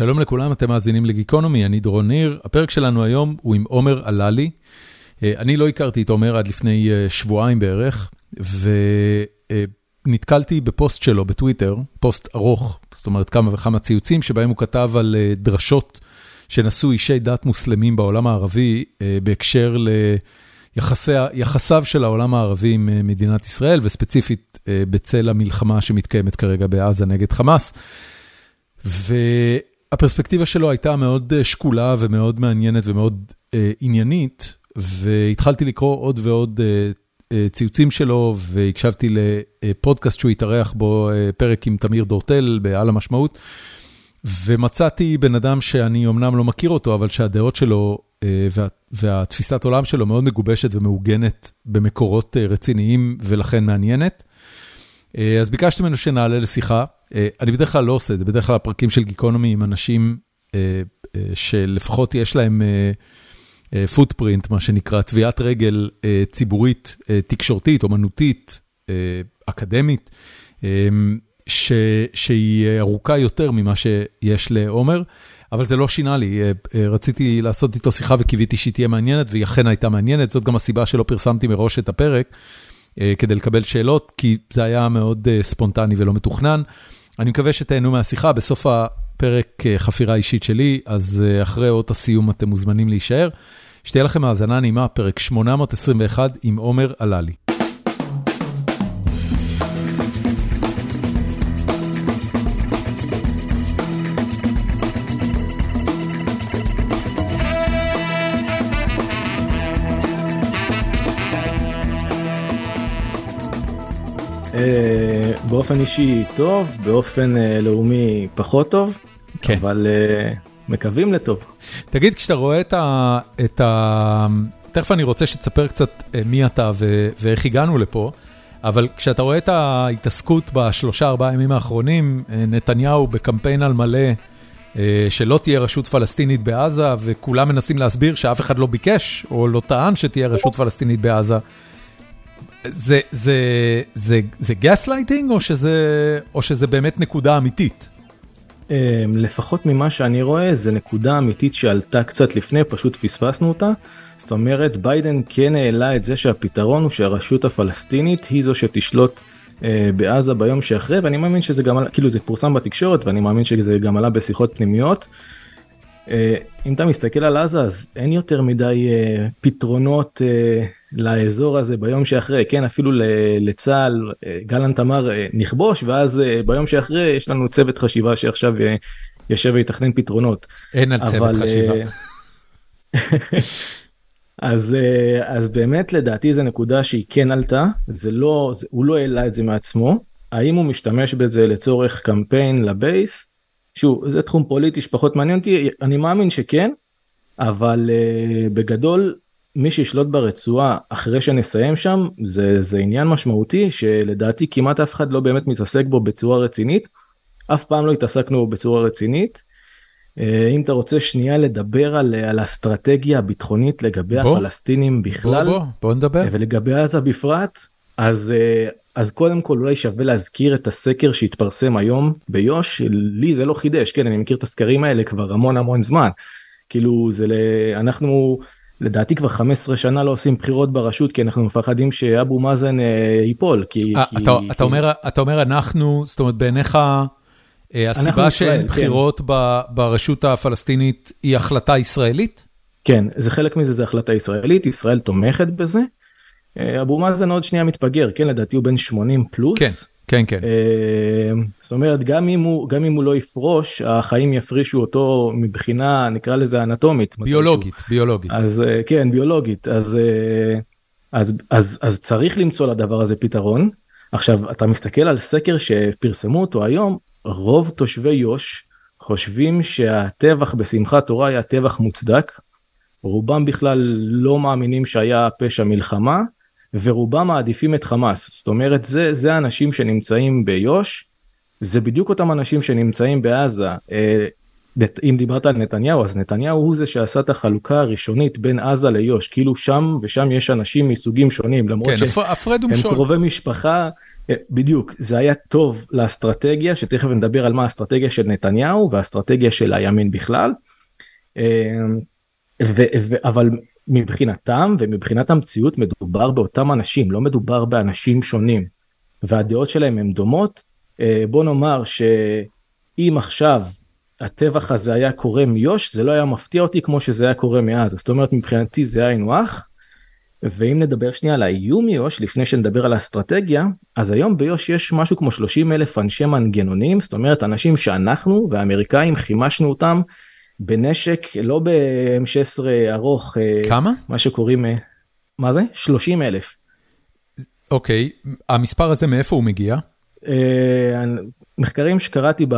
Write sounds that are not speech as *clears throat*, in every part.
שלום לכולם, אתם מאזינים לגיקונומי, אני דרון ניר. הפרק שלנו היום הוא עם עומר עללי. אני לא הכרתי את עומר עד לפני שבועיים בערך, ונתקלתי בפוסט שלו בטוויטר, פוסט ארוך, זאת אומרת כמה וכמה ציוצים, שבהם הוא כתב על דרשות שנשאו אישי דת מוסלמים בעולם הערבי, בהקשר ליחסיו של העולם הערבי עם מדינת ישראל, וספציפית בצל המלחמה שמתקיימת כרגע בעזה נגד חמאס. והפרספקטיבה שלו הייתה מאוד שקולה ומאוד מעניינת ומאוד עניינית, והתחלתי לקרוא עוד ועוד ציוצים שלו, והקשבתי לפודקאסט שהוא התארח בו, פרק עם תמיר דורטל בעל המשמעות, ומצאתי בן אדם שאני אמנם לא מכיר אותו, אבל שהדעות שלו והתפיסת עולם שלו מאוד מגובשת ומעוגנת במקורות רציניים ולכן מעניינת. אז ביקשתי ממנו שנעלה לשיחה, אני בדרך כלל לא עושה את זה, בדרך כלל הפרקים של גיקונומי עם אנשים שלפחות יש להם פוטפרינט, מה שנקרא, טביעת רגל ציבורית, תקשורתית, אומנותית, אקדמית, שהיא ארוכה יותר ממה שיש לעומר, אבל זה לא שינה לי, רציתי לעשות איתו שיחה וקיוויתי שהיא תהיה מעניינת, והיא אכן הייתה מעניינת, זאת גם הסיבה שלא פרסמתי מראש את הפרק. כדי לקבל שאלות, כי זה היה מאוד ספונטני ולא מתוכנן. אני מקווה שתהנו מהשיחה, בסוף הפרק חפירה אישית שלי, אז אחרי אות הסיום אתם מוזמנים להישאר. שתהיה לכם האזנה נעימה, פרק 821 עם עומר עללי. באופן אישי טוב, באופן לאומי פחות טוב, כן. אבל מקווים לטוב. תגיד, כשאתה רואה את ה... תכף אני רוצה שתספר קצת מי אתה ואיך הגענו לפה, אבל כשאתה רואה את ההתעסקות בשלושה ארבעה ימים האחרונים, נתניהו בקמפיין על מלא, שלא תהיה רשות פלסטינית בעזה, וכולם מנסים להסביר שאף אחד לא ביקש, או לא טען שתהיה רשות פלסטינית בעזה. זה, זה, זה, זה גסלייטינג או שזה, באמת נקודה אמיתית? לפחות ממה שאני רואה זה נקודה אמיתית שעלתה קצת לפני פשוט פספסנו אותה. זאת אומרת ביידן כן העלה את זה שהפתרון הוא שהרשות הפלסטינית היא זו שתשלוט בעזה ביום שאחרי ואני מאמין שזה גם כאילו זה פורסם בתקשורת ואני מאמין שזה גם עלה בשיחות פנימיות. אם אתה מסתכל על עזה אז אין יותר מדי פתרונות לאזור הזה ביום שאחרי כן אפילו לצה"ל גלנט אמר נכבוש ואז ביום שאחרי יש לנו צוות חשיבה שעכשיו יושב ויתכנן פתרונות. אין על צוות חשיבה. *laughs* אז אז באמת לדעתי זה נקודה שהיא כן עלתה זה לא זה, הוא לא העלה את זה מעצמו האם הוא משתמש בזה לצורך קמפיין לבייס. שוב זה תחום פוליטי שפחות מעניין אותי אני מאמין שכן אבל uh, בגדול מי שישלוט ברצועה אחרי שנסיים שם זה זה עניין משמעותי שלדעתי כמעט אף אחד לא באמת מתעסק בו בצורה רצינית. אף פעם לא התעסקנו בצורה רצינית. אם אתה רוצה שנייה לדבר על, על האסטרטגיה הביטחונית לגבי בוא, הפלסטינים בכלל בוא, בוא, בוא נדבר. ולגבי עזה בפרט אז אז קודם כל אולי שווה להזכיר את הסקר שהתפרסם היום ביוש לי זה לא חידש כן אני מכיר את הסקרים האלה כבר המון המון זמן כאילו זה אנחנו לדעתי כבר 15 שנה לא עושים בחירות ברשות כי אנחנו מפחדים שאבו מאזן אה, ייפול כי, 아, כי, אתה, כי... אתה אומר אתה אומר אנחנו זאת אומרת בעיניך אה, הסיבה שאין כן. בחירות ב, ברשות הפלסטינית היא החלטה ישראלית? כן זה חלק מזה זה החלטה ישראלית ישראל תומכת בזה. אבו מאזן עוד שנייה מתבגר כן לדעתי הוא בן 80 פלוס. כן. כן כן. זאת אומרת גם אם הוא גם אם הוא לא יפרוש החיים יפרישו אותו מבחינה נקרא לזה אנטומית. ביולוגית מתישהו. ביולוגית. אז כן ביולוגית אז אז אז אז צריך למצוא לדבר הזה פתרון. עכשיו אתה מסתכל על סקר שפרסמו אותו היום רוב תושבי יו"ש חושבים שהטבח בשמחת תורה היה טבח מוצדק. רובם בכלל לא מאמינים שהיה פשע מלחמה. ורובם מעדיפים את חמאס. זאת אומרת זה זה האנשים שנמצאים ביו"ש זה בדיוק אותם אנשים שנמצאים בעזה. אה, אם דיברת על נתניהו אז נתניהו הוא זה שעשה את החלוקה הראשונית בין עזה ליו"ש. כאילו שם ושם יש אנשים מסוגים שונים למרות כן, שהם קרובי משפחה. בדיוק, זה היה טוב לאסטרטגיה, שתכף נדבר על מה האסטרטגיה של נתניהו והאסטרטגיה של הימין בכלל. ו, ו, אבל מבחינתם ומבחינת המציאות מדובר באותם אנשים, לא מדובר באנשים שונים. והדעות שלהם הן דומות. בוא נאמר שאם עכשיו הטבח הזה היה קורה מיו"ש זה לא היה מפתיע אותי כמו שזה היה קורה מאז זאת אומרת מבחינתי זה היינו הך. ואם נדבר שנייה על האיום מיו"ש לפני שנדבר על האסטרטגיה אז היום ביו"ש יש משהו כמו 30 אלף אנשי מנגנונים זאת אומרת אנשים שאנחנו והאמריקאים חימשנו אותם בנשק לא ב-M16 ארוך אה, כמה מה שקוראים אה, מה זה 30 אלף. אוקיי המספר הזה מאיפה הוא מגיע? אה, מחקרים שקראתי ב...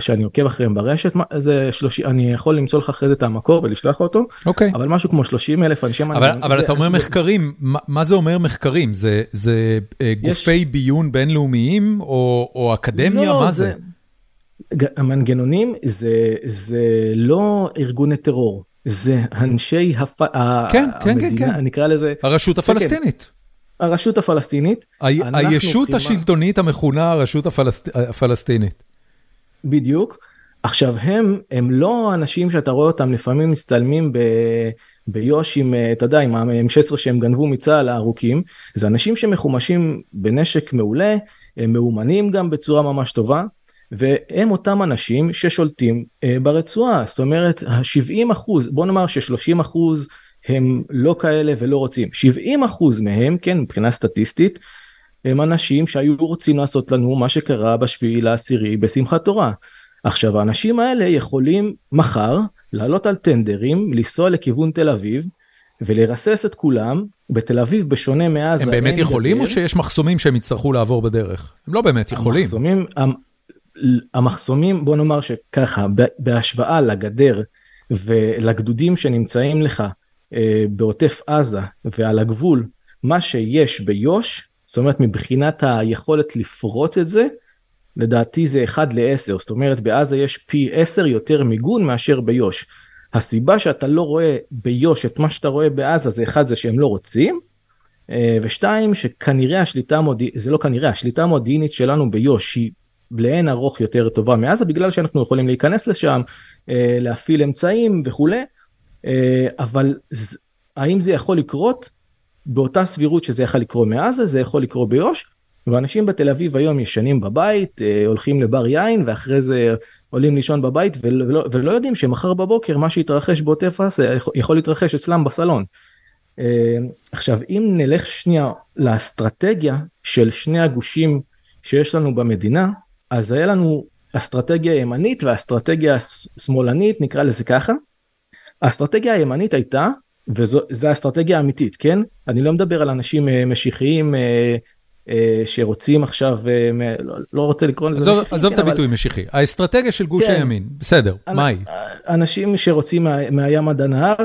שאני עוקב אחריהם ברשת זה 30 אני יכול למצוא לך אחרי זה את המקור ולשלוח אותו אוקיי אבל משהו כמו 30 אלף אנשי אבל, אבל אתה אומר מחקרים מה, מה זה אומר מחקרים זה זה אה, גופי יש... ביון בינלאומיים או, או אקדמיה לא, מה זה? זה? המנגנונים זה זה לא ארגוני טרור זה אנשי הפ... כן, כן, כן, כן. נקרא לזה הרשות כן, כן. הפלסטינית. הרשות הפלסטינית. הישות השלטונית המכונה הרשות הפלסטינית. בדיוק. עכשיו הם הם לא אנשים שאתה רואה אותם לפעמים מצטלמים ב... ביו"ש עם אתה יודע עם ה-M16 שהם גנבו מצה"ל הארוכים זה אנשים שמחומשים בנשק מעולה הם מאומנים גם בצורה ממש טובה והם אותם אנשים ששולטים אה, ברצועה זאת אומרת ה-70 אחוז בוא נאמר ש-30 אחוז הם לא כאלה ולא רוצים. 70 אחוז מהם, כן, מבחינה סטטיסטית, הם אנשים שהיו רוצים לעשות לנו מה שקרה בשביעי לעשירי בשמחת תורה. עכשיו האנשים האלה יכולים מחר לעלות על טנדרים, לנסוע לכיוון תל אביב ולרסס את כולם. בתל אביב בשונה מאז הם באמת יכולים גדר, או שיש מחסומים שהם יצטרכו לעבור בדרך? הם לא באמת יכולים. המחסומים, המחסומים בוא נאמר שככה בהשוואה לגדר ולגדודים שנמצאים לך אה, בעוטף עזה ועל הגבול, מה שיש ביו"ש, זאת אומרת מבחינת היכולת לפרוץ את זה, לדעתי זה 1 ל-10, זאת אומרת בעזה יש פי 10 יותר מיגון מאשר ביו"ש. הסיבה שאתה לא רואה ביו"ש את מה שאתה רואה בעזה זה אחד זה שהם לא רוצים, אה, ושתיים שכנראה השליטה המודיעינית, זה לא כנראה, השליטה המודיעינית שלנו ביו"ש היא לאין ארוך יותר טובה מעזה בגלל שאנחנו יכולים להיכנס לשם, אה, להפעיל אמצעים וכולי. אה, אבל האם זה יכול לקרות? באותה סבירות שזה יכול לקרות מעזה, זה יכול לקרות ביו"ש, ואנשים בתל אביב היום ישנים בבית, אה, הולכים לבר יין, ואחרי זה עולים לישון בבית, ולא, ולא יודעים שמחר בבוקר מה שהתרחש בעוטף עזה יכול להתרחש אצלם בסלון. עכשיו, אם נלך שנייה לאסטרטגיה של שני הגושים שיש לנו במדינה, אז היה לנו אסטרטגיה ימנית ואסטרטגיה שמאלנית, נקרא לזה ככה. האסטרטגיה הימנית הייתה וזו האסטרטגיה האמיתית כן? אני לא מדבר על אנשים אה, משיחיים אה, אה, שרוצים עכשיו לא, לא רוצה לקרוא לזה עזוב, עזוב כן, את הביטוי אבל... משיחי. האסטרטגיה של גוש כן, הימין בסדר אנ... מהי? אנשים שרוצים מה, מהים עד הנהר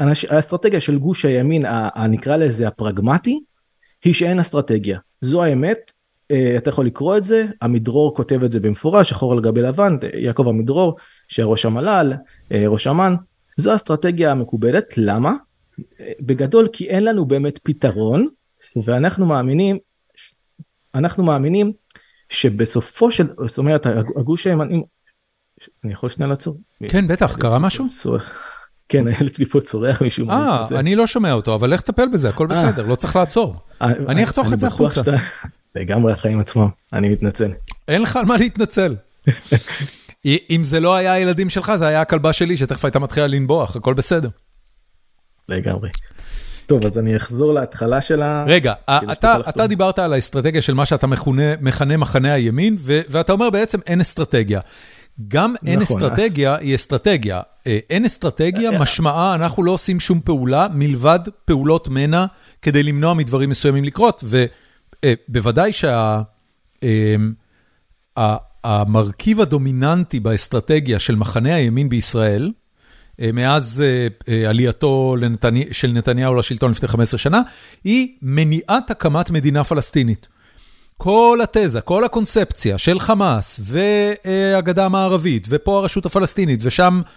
אנש... האסטרטגיה של גוש הימין הנקרא לזה הפרגמטי היא שאין אסטרטגיה. זו האמת אתה יכול לקרוא את זה עמידרור כותב את זה במפורש שחור על גבי לבן יעקב עמידרור שראש המל"ל ראש אמ"ן זו אסטרטגיה המקובלת למה בגדול כי אין לנו באמת פתרון ואנחנו מאמינים אנחנו מאמינים שבסופו של זאת אומרת הגוש הימני אני יכול שנייה לעצור כן בטח קרה משהו. כן *laughs* הילד שלי פה צורח מישהו. אה אני לא שומע אותו אבל לך תטפל בזה הכל אה. בסדר לא צריך לעצור. אה, אני אחתוך את זה החוצה. לגמרי החיים עצמם אני מתנצל. אין לך על מה להתנצל. *laughs* אם זה לא היה הילדים שלך, זה היה הכלבה שלי שתכף הייתה מתחילה לנבוח, הכל בסדר. לגמרי. טוב, אז אני אחזור להתחלה של ה... רגע, אתה אתה דיברת על האסטרטגיה של מה שאתה מכונה מכנה מחנה הימין, ואתה אומר בעצם אין אסטרטגיה. גם אין נכון, אסטרטגיה אז... היא אסטרטגיה. אה, אין אסטרטגיה, אה, משמעה אנחנו לא עושים שום פעולה מלבד פעולות מנע כדי למנוע מדברים מסוימים לקרות, ובוודאי שה... המרכיב הדומיננטי באסטרטגיה של מחנה הימין בישראל, אה, מאז אה, אה, עלייתו של נתניהו לשלטון לפני 15 שנה, היא מניעת הקמת מדינה פלסטינית. כל התזה, כל הקונספציה של חמאס והגדה המערבית, ופה הרשות הפלסטינית, ושם אה, אה,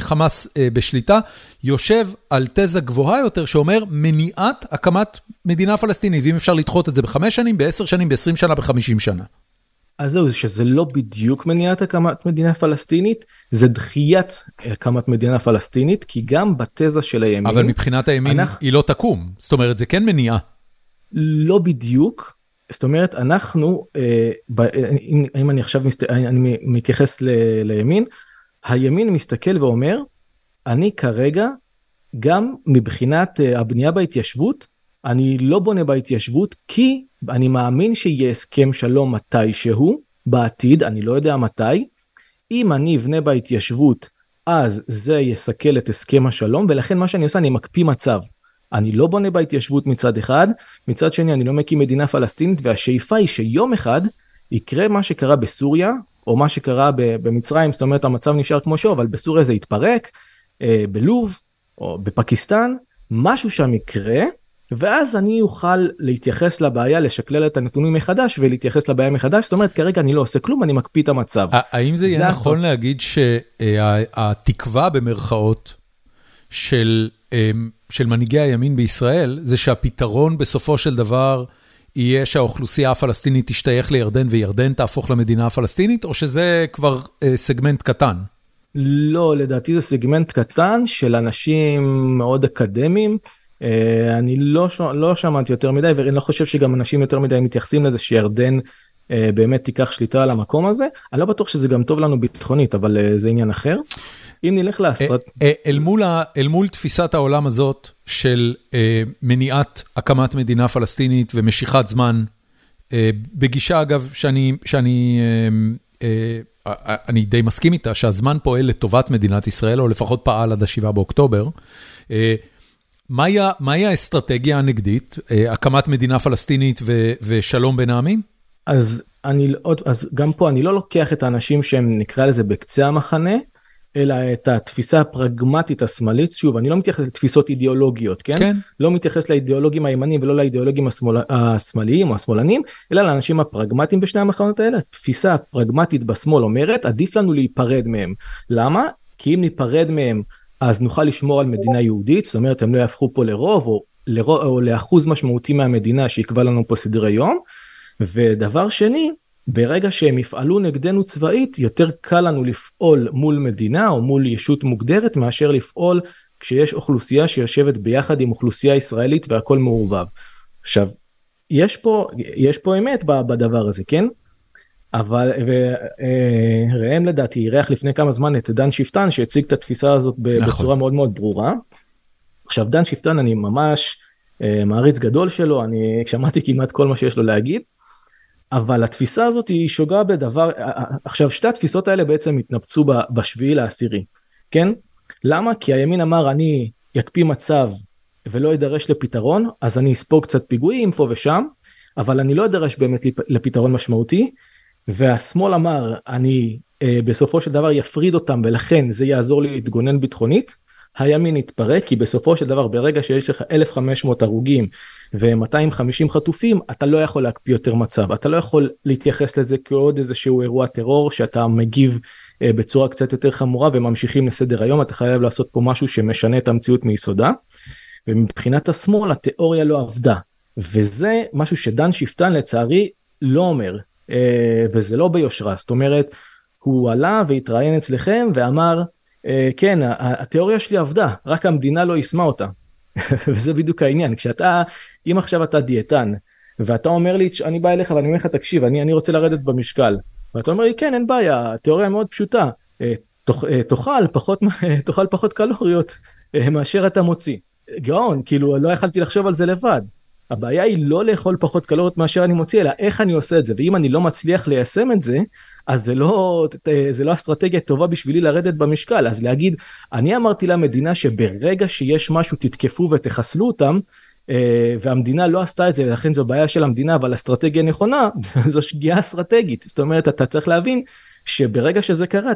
חמאס אה, בשליטה, יושב על תזה גבוהה יותר שאומר מניעת הקמת מדינה פלסטינית, ואם אפשר לדחות את זה בחמש שנים, בעשר שנים, בעשרים שנה, בחמישים שנה. אז זהו, שזה לא בדיוק מניעת הקמת מדינה פלסטינית, זה דחיית הקמת מדינה פלסטינית, כי גם בתזה של הימין... אבל מבחינת הימין אנחנו... היא לא תקום, זאת אומרת זה כן מניעה. לא בדיוק, זאת אומרת אנחנו, אה, ב, אם, אם אני עכשיו מסת, אני מתייחס ל, לימין, הימין מסתכל ואומר, אני כרגע, גם מבחינת אה, הבנייה בהתיישבות, אני לא בונה בהתיישבות כי אני מאמין שיהיה הסכם שלום מתישהו בעתיד, אני לא יודע מתי. אם אני אבנה בהתיישבות, אז זה יסכל את הסכם השלום, ולכן מה שאני עושה, אני מקפיא מצב. אני לא בונה בהתיישבות מצד אחד, מצד שני אני לא מקים מדינה פלסטינית, והשאיפה היא שיום אחד יקרה מה שקרה בסוריה, או מה שקרה במצרים, זאת אומרת המצב נשאר כמו שהוא, אבל בסוריה זה יתפרק, אה, בלוב, או בפקיסטן, משהו שם יקרה, ואז אני אוכל להתייחס לבעיה, לשקלל את הנתונים מחדש ולהתייחס לבעיה מחדש, זאת אומרת כרגע אני לא עושה כלום, אני מקפיא את המצב. האם זה יהיה נכון להגיד שהתקווה במרכאות של, אמ, של מנהיגי הימין בישראל, זה שהפתרון בסופו של דבר יהיה שהאוכלוסייה הפלסטינית תשתייך לירדן וירדן תהפוך למדינה הפלסטינית, או שזה כבר אה, סגמנט קטן? לא, לדעתי זה סגמנט קטן של אנשים מאוד אקדמיים. אה, אני לא, לא שמעתי יותר מדי ואני לא חושב שגם אנשים יותר מדי מתייחסים לזה שירדן באמת תיקח שליטה על המקום הזה. אני לא בטוח שזה גם טוב לנו ביטחונית אבל אה, זה עניין אחר. אם נלך לאסטרט... אל מול, ה, אל מול תפיסת העולם הזאת של מניעת הקמת מדינה פלסטינית ומשיכת זמן, בגישה אגב שאני, שאני אני די מסכים איתה שהזמן פועל לטובת מדינת ישראל או לפחות פעל עד ה-7 באוקטובר. מהי האסטרטגיה הנגדית? אה, הקמת מדינה פלסטינית ושלום בין העמים? אז אני עוד אז גם פה אני לא לוקח את האנשים שהם נקרא לזה בקצה המחנה אלא את התפיסה הפרגמטית השמאלית. שוב אני לא מתייחס לתפיסות אידיאולוגיות כן, כן. לא מתייחס לאידיאולוגים הימנים ולא לאידיאולוגים השמאל, השמאליים או השמאלנים אלא לאנשים הפרגמטיים בשני המחנות האלה. התפיסה הפרגמטית בשמאל אומרת עדיף לנו להיפרד מהם למה? כי אם ניפרד מהם אז נוכל לשמור על מדינה יהודית, זאת אומרת הם לא יהפכו פה לרוב או, לרוב, או לאחוז משמעותי מהמדינה שיקבע לנו פה סדרי יום. ודבר שני, ברגע שהם יפעלו נגדנו צבאית, יותר קל לנו לפעול מול מדינה או מול ישות מוגדרת מאשר לפעול כשיש אוכלוסייה שיושבת ביחד עם אוכלוסייה ישראלית והכל מעורבב. עכשיו, יש פה, יש פה אמת בדבר הזה, כן? אבל אה, ראם לדעתי אירח לפני כמה זמן את דן שפטן שהציג את התפיסה הזאת נכון. בצורה מאוד מאוד ברורה. עכשיו דן שפטן אני ממש אה, מעריץ גדול שלו אני שמעתי כמעט כל מה שיש לו להגיד. אבל התפיסה הזאת היא שוגה בדבר אה, עכשיו שתי התפיסות האלה בעצם התנפצו בשביעי לעשירי כן? למה? כי הימין אמר אני יקפיא מצב ולא אדרש לפתרון אז אני אספוג קצת פיגועים פה ושם אבל אני לא אדרש באמת לפתרון משמעותי. והשמאל אמר אני אה, בסופו של דבר יפריד אותם ולכן זה יעזור לי להתגונן ביטחונית. הימין יתפרק כי בסופו של דבר ברגע שיש לך 1500 הרוגים ו-250 חטופים אתה לא יכול להקפיא יותר מצב. אתה לא יכול להתייחס לזה כעוד איזשהו אירוע טרור שאתה מגיב אה, בצורה קצת יותר חמורה וממשיכים לסדר היום. אתה חייב לעשות פה משהו שמשנה את המציאות מיסודה. ומבחינת השמאל התיאוריה לא עבדה. וזה משהו שדן שפטן לצערי לא אומר. אה, וזה לא ביושרה, זאת אומרת, הוא עלה והתראיין אצלכם ואמר, כן, התיאוריה שלי עבדה, רק המדינה לא יישמה אותה. *laughs* וזה בדיוק העניין, כשאתה, אם עכשיו אתה דיאטן, ואתה אומר לי, אני בא אליך ואני אומר לך, תקשיב, אני, אני רוצה לרדת במשקל, ואתה אומר לי, כן, אין בעיה, התיאוריה מאוד פשוטה, אה, תאכל פחות, *laughs* תאכל פחות קלוריות מאשר אתה מוציא. גאון, כאילו לא יכלתי לחשוב על זה לבד. הבעיה היא לא לאכול פחות קלוריות מאשר אני מוציא, אלא איך אני עושה את זה, ואם אני לא מצליח ליישם את זה, אז זה לא, זה לא אסטרטגיה טובה בשבילי לרדת במשקל, אז להגיד, אני אמרתי למדינה שברגע שיש משהו תתקפו ותחסלו אותם, והמדינה לא עשתה את זה ולכן זו בעיה של המדינה אבל אסטרטגיה נכונה *laughs* זו שגיאה אסטרטגית. זאת אומרת אתה צריך להבין שברגע שזה קרה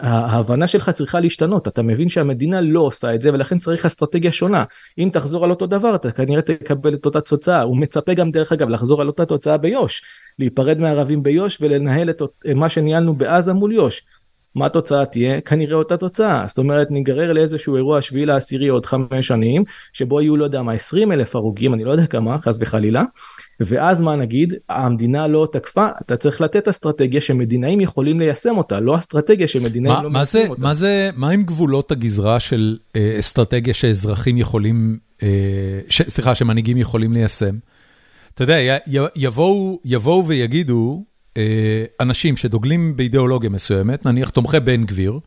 ההבנה שלך צריכה להשתנות אתה מבין שהמדינה לא עושה את זה ולכן צריך אסטרטגיה שונה אם תחזור על אותו דבר אתה כנראה תקבל את אותה תוצאה הוא מצפה גם דרך אגב לחזור על אותה תוצאה ביו"ש להיפרד מהערבים ביו"ש ולנהל את מה שניהלנו בעזה מול יו"ש. מה התוצאה תהיה? כנראה אותה תוצאה. זאת אומרת, ניגרר לאיזשהו אירוע שביעי לעשירי עוד חמש שנים, שבו יהיו, לא יודע מה, 20 אלף הרוגים, אני לא יודע כמה, חס וחלילה, ואז מה נגיד, המדינה לא תקפה, אתה צריך לתת אסטרטגיה שמדינאים יכולים ליישם אותה, לא אסטרטגיה שמדינאים לא מיישמים אותה. מה זה, מה עם גבולות הגזרה של אה, אסטרטגיה שאזרחים יכולים, אה, ש, סליחה, שמנהיגים יכולים ליישם? אתה יודע, יבואו, יבואו ויגידו, אה, אנשים שדוגלים באידיאולוגיה מסוימת, נניח תומכי בן גביר,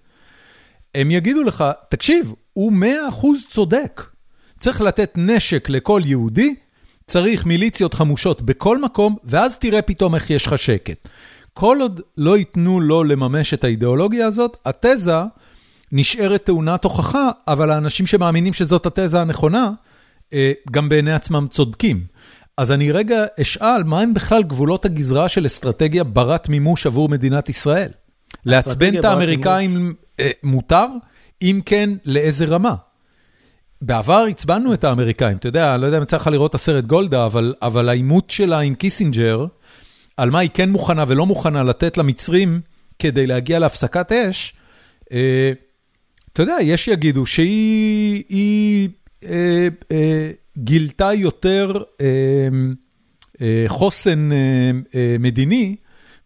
הם יגידו לך, תקשיב, הוא מאה אחוז צודק. צריך לתת נשק לכל יהודי, צריך מיליציות חמושות בכל מקום, ואז תראה פתאום איך יש לך שקט. כל עוד לא ייתנו לו לממש את האידיאולוגיה הזאת, התזה נשארת טעונת הוכחה, אבל האנשים שמאמינים שזאת התזה הנכונה, אה, גם בעיני עצמם צודקים. אז אני רגע אשאל, מה הם בכלל גבולות הגזרה של אסטרטגיה ברת מימוש עבור מדינת ישראל? לעצבן את האמריקאים אה, מותר? אם כן, לאיזה רמה? בעבר עצבנו את האמריקאים, אתה יודע, אני לא יודע אם יצא לך לראות את הסרט גולדה, אבל, אבל העימות שלה עם קיסינג'ר, על מה היא כן מוכנה ולא מוכנה לתת למצרים כדי להגיע להפסקת אש, אה, אתה יודע, יש שיגידו שהיא היא, אה, אה, גילתה יותר אה, אה, חוסן אה, אה, מדיני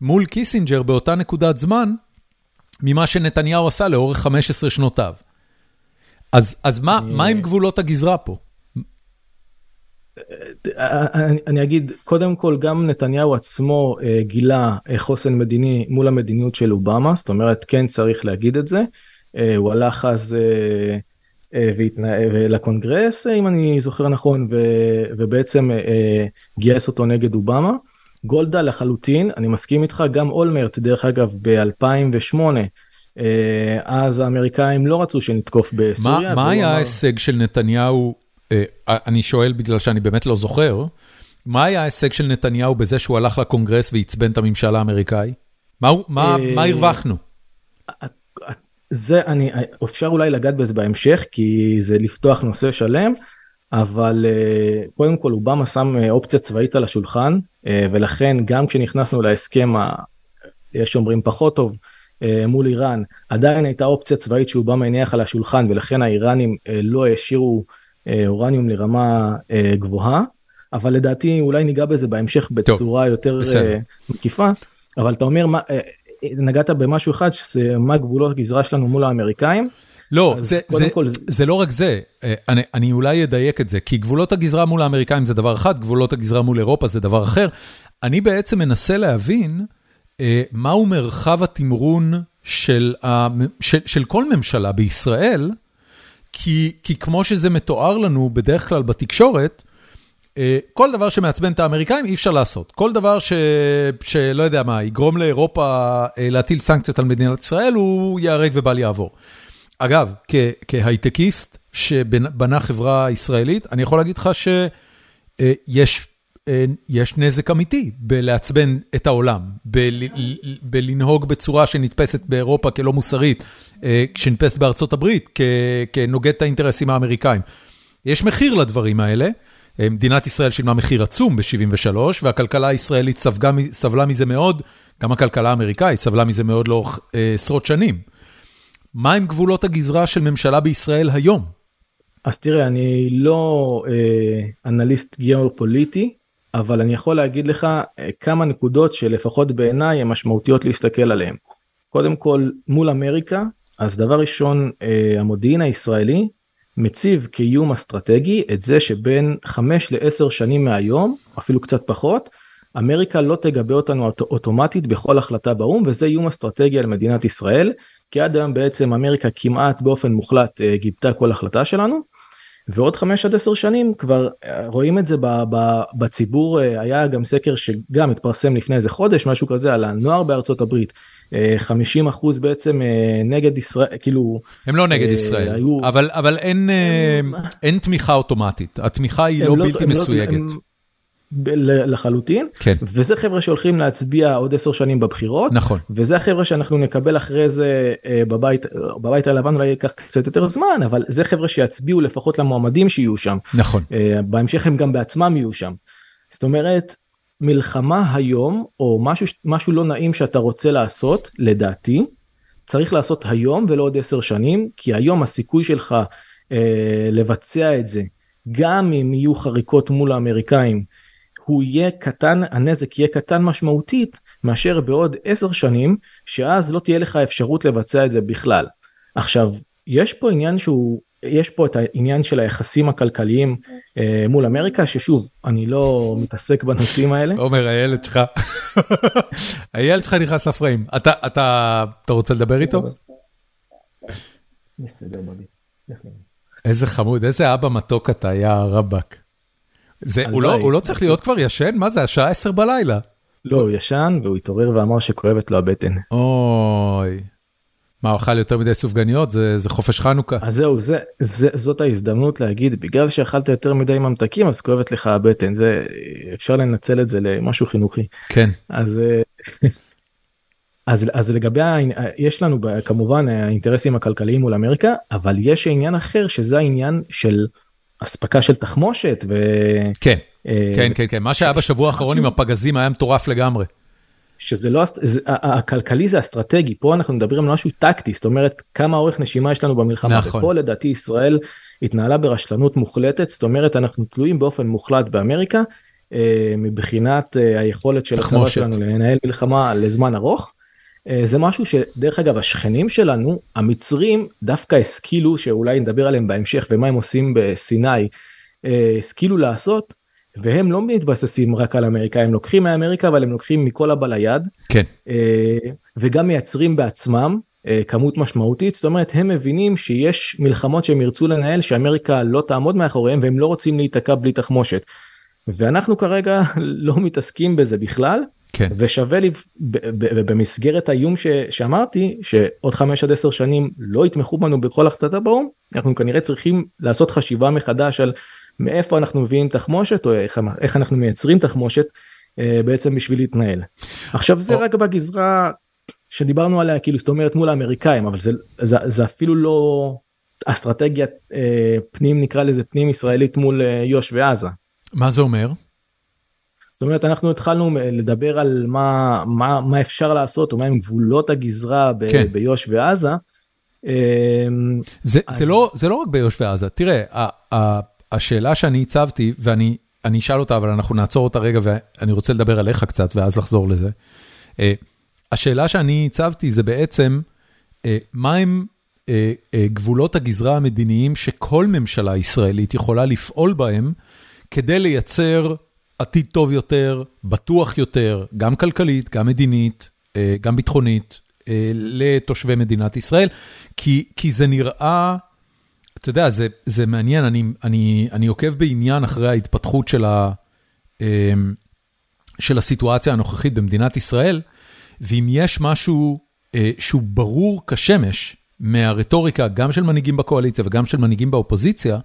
מול קיסינג'ר באותה נקודת זמן, ממה שנתניהו עשה לאורך 15 שנותיו. אז, אז מה, אני... מה עם גבולות הגזרה פה? אני, אגיד, קודם כל גם נתניהו עצמו אה, גילה אה, חוסן מדיני מול המדיניות של אובמה, זאת אומרת כן צריך להגיד את זה. אה, הוא הלך אז לקונגרס, אם אני זוכר נכון, ובעצם גייס אותו נגד אובמה. גולדה לחלוטין, אני מסכים איתך, גם אולמרט, דרך אגב, ב-2008, אה, אז האמריקאים לא רצו שנתקוף בסוריה. מה, היה. ההישג של נתניהו, אה, אני שואל בגלל שאני באמת לא זוכר, מה היה ההישג של נתניהו בזה שהוא הלך לקונגרס ועצבן את הממשל האמריקאי? מה, אה, הרווחנו? זה אני אפשר אולי לגעת בזה בהמשך כי זה לפתוח נושא שלם אבל קודם כל אובמה שם אופציה צבאית על השולחן ולכן גם כשנכנסנו להסכם יש אומרים פחות טוב אה, מול איראן, עדיין הייתה אופציה צבאית שאובמה הניח על השולחן ולכן האיראנים אה, לא השאירו אה, אורניום לרמה גבוהה, אבל לדעתי אולי ניגע בזה בהמשך בצורה טוב, יותר בסדר. מקיפה, אבל אתה אומר, מה, נגעת במשהו אחד שזה מה גבולות הגזרה שלנו מול האמריקאים. לא, זה, זה, כל... זה לא רק זה, אני, אני אולי אדייק את זה, כי גבולות הגזרה מול האמריקאים זה דבר אחד, גבולות הגזרה מול אירופה זה דבר אחר. אני בעצם מנסה להבין, אה, מהו מרחב התמרון של של, של כל ממשלה בישראל, כי כמו שזה מתואר לנו בדרך כלל בתקשורת, אה, כל דבר שמעצבן את האמריקאים אי אפשר לעשות. כל דבר ש, שלא יודע מה, יגרום לאירופה אה, להטיל סנקציות על מדינת ישראל, הוא ייהרג ובל יעבור. אגב, כהייטקיסט שבנה חברה ישראלית, אני יכול להגיד לך שיש אה, יש נזק אמיתי בלעצבן את העולם, בלנהוג בצורה שנתפסת באירופה כלא מוסרית, אה, כשנתפסת בארצות הברית כנוגד את האינטרסים האמריקאים. יש מחיר לדברים האלה, אה, מדינת ישראל שילמה מחיר עצום ב-73, והכלכלה הישראלית ספגה, סבלה מזה מאוד, גם הכלכלה האמריקאית סבלה מזה מאוד לאורך עשרות שנים. מה עם גבולות הגזרה של ממשלה בישראל היום? אז תראה, אני לא אה, אנליסט גיאופוליטי, אבל אני יכול להגיד לך אה, כמה נקודות שלפחות בעיניי הן משמעותיות להסתכל עליהן. קודם כל מול אמריקה אז דבר ראשון אה, המודיעין הישראלי מציב כאיום אסטרטגי את זה שבין 5 ל-10 שנים מהיום אפילו קצת פחות אמריקה לא תגבה אותנו אוטומטית בכל החלטה באו"ם וזה איום אסטרטגי על מדינת ישראל כי עד היום בעצם אמריקה כמעט באופן מוחלט אה, גיבתה כל החלטה שלנו ועוד 5 עד 10 שנים כבר רואים את זה בציבור, היה גם סקר שגם התפרסם לפני איזה חודש, משהו כזה, על הנוער בארצות הברית. 50 אחוז בעצם נגד ישראל, כאילו... הם לא נגד ישראל, היו... אבל, אבל אין, הם... אין תמיכה אוטומטית, התמיכה היא לא, לא בלתי לא, מסויגת. הם... לחלוטין כן. וזה חבר'ה שהולכים להצביע עוד עשר שנים בבחירות נכון וזה החבר'ה שאנחנו נקבל אחרי זה אה, בבית בבית הלבן אולי ייקח קצת יותר זמן אבל זה חבר'ה שיצביעו לפחות למועמדים שיהיו שם נכון אה, בהמשך הם גם בעצמם יהיו שם. זאת אומרת מלחמה היום או משהו משהו לא נעים שאתה רוצה לעשות לדעתי צריך לעשות היום ולא עוד עשר שנים כי היום הסיכוי שלך אה, לבצע את זה גם אם יהיו חריקות מול האמריקאים הוא יהיה קטן, הנזק יהיה קטן משמעותית מאשר בעוד עשר שנים, שאז לא תהיה לך אפשרות לבצע את זה בכלל. עכשיו, יש פה עניין שהוא, יש פה את העניין של היחסים הכלכליים אה, מול אמריקה, ששוב, אני לא מתעסק בנושאים האלה. עומר, הילד שלך, הילד שלך נכנס לפריים. אתה, אתה, אתה רוצה לדבר איתו? בסדר. איזה חמוד, איזה אבא מתוק אתה, יא רבאק. זה, הוא, לא, הוא לא צריך להיות כבר ישן? מה זה, השעה 10 בלילה? לא, הוא ישן והוא התעורר ואמר שכואבת לו הבטן. אוי. מה, הוא אכל יותר מדי סופגניות? זה, זה חופש חנוכה. אז זהו, זה, זה, זאת ההזדמנות להגיד, בגלל שאכלת יותר מדי ממתקים אז כואבת לך הבטן. זה, אפשר לנצל את זה למשהו חינוכי. כן. אז, *laughs* אז, אז לגבי, יש לנו כמובן האינטרסים הכלכליים מול אמריקה, אבל יש עניין אחר שזה העניין של... אספקה של תחמושת ו... כן, אה, כן, כן, כן, מה שהיה בשבוע האחרון עם הפגזים היה מטורף לגמרי. שזה לא, זה, הכלכלי זה אסטרטגי, פה אנחנו מדברים על משהו טקטי, זאת אומרת כמה אורך נשימה יש לנו במלחמה, נכון. ופה לדעתי ישראל התנהלה ברשלנות מוחלטת, זאת אומרת אנחנו תלויים באופן מוחלט באמריקה, אה, מבחינת אה, היכולת של הצבא שלנו לנהל מלחמה לזמן ארוך. אה, זה משהו שדרך אגב השכנים שלנו המצרים דווקא השכילו שאולי נדבר עליהם בהמשך ומה הם עושים בסיני אה, השכילו לעשות והם לא מתבססים רק על אמריקה הם לוקחים מאמריקה אבל הם לוקחים מכל הבא ליד כן. אה, וגם מייצרים בעצמם כמות משמעותית זאת אומרת הם מבינים שיש מלחמות שהם ירצו לנהל שאמריקה לא תעמוד מאחוריהם והם לא רוצים להיתקע בלי תחמושת. ואנחנו כרגע *laughs* לא מתעסקים בזה בכלל. ושווה לי במסגרת האיום שאמרתי שעוד 5 עד 10 שנים לא יתמכו בנו בכל החלטה באו"ם אנחנו כנראה צריכים לעשות חשיבה מחדש על מאיפה אנחנו מביאים תחמושת או איך, איך אנחנו מייצרים תחמושת אה, בעצם בשביל להתנהל. עכשיו זה או... רק בגזרה שדיברנו עליה כאילו זאת אומרת מול האמריקאים אבל זה, זה, זה אפילו לא אסטרטגיית אה, פנים נקרא לזה פנים ישראלית מול אה, יו"ש ועזה. מה זה אומר? זאת אומרת אנחנו התחלנו לדבר על מה מה מה אפשר לעשות או מה הם גבולות הגזרה כן. ביו"ש ועזה. אמ, זה, אז... זה, לא, זה לא רק ביו"ש ועזה, תראה, ה, ה, השאלה שאני הצבתי, ואני אני אשאל אותה, אבל אנחנו נעצור אותה רגע, ואני רוצה לדבר עליך קצת, ואז לחזור לזה. אה, השאלה שאני הצבתי זה בעצם, אה, מה הם אה, גבולות הגזרה המדיניים שכל ממשלה ישראלית יכולה לפעול בהם, כדי לייצר עתיד טוב יותר, בטוח יותר, גם כלכלית, גם מדינית, אה, גם ביטחונית, אה, לתושבי מדינת ישראל, כי, כי זה נראה, אתה יודע, זה, זה מעניין, אני, אני, אני עוקב בעניין אחרי ההתפתחות של, ה, אה, של הסיטואציה הנוכחית במדינת ישראל, ואם יש משהו שהוא ברור כשמש מהרטוריקה, גם של מנהיגים בקואליציה וגם של מנהיגים באופוזיציה,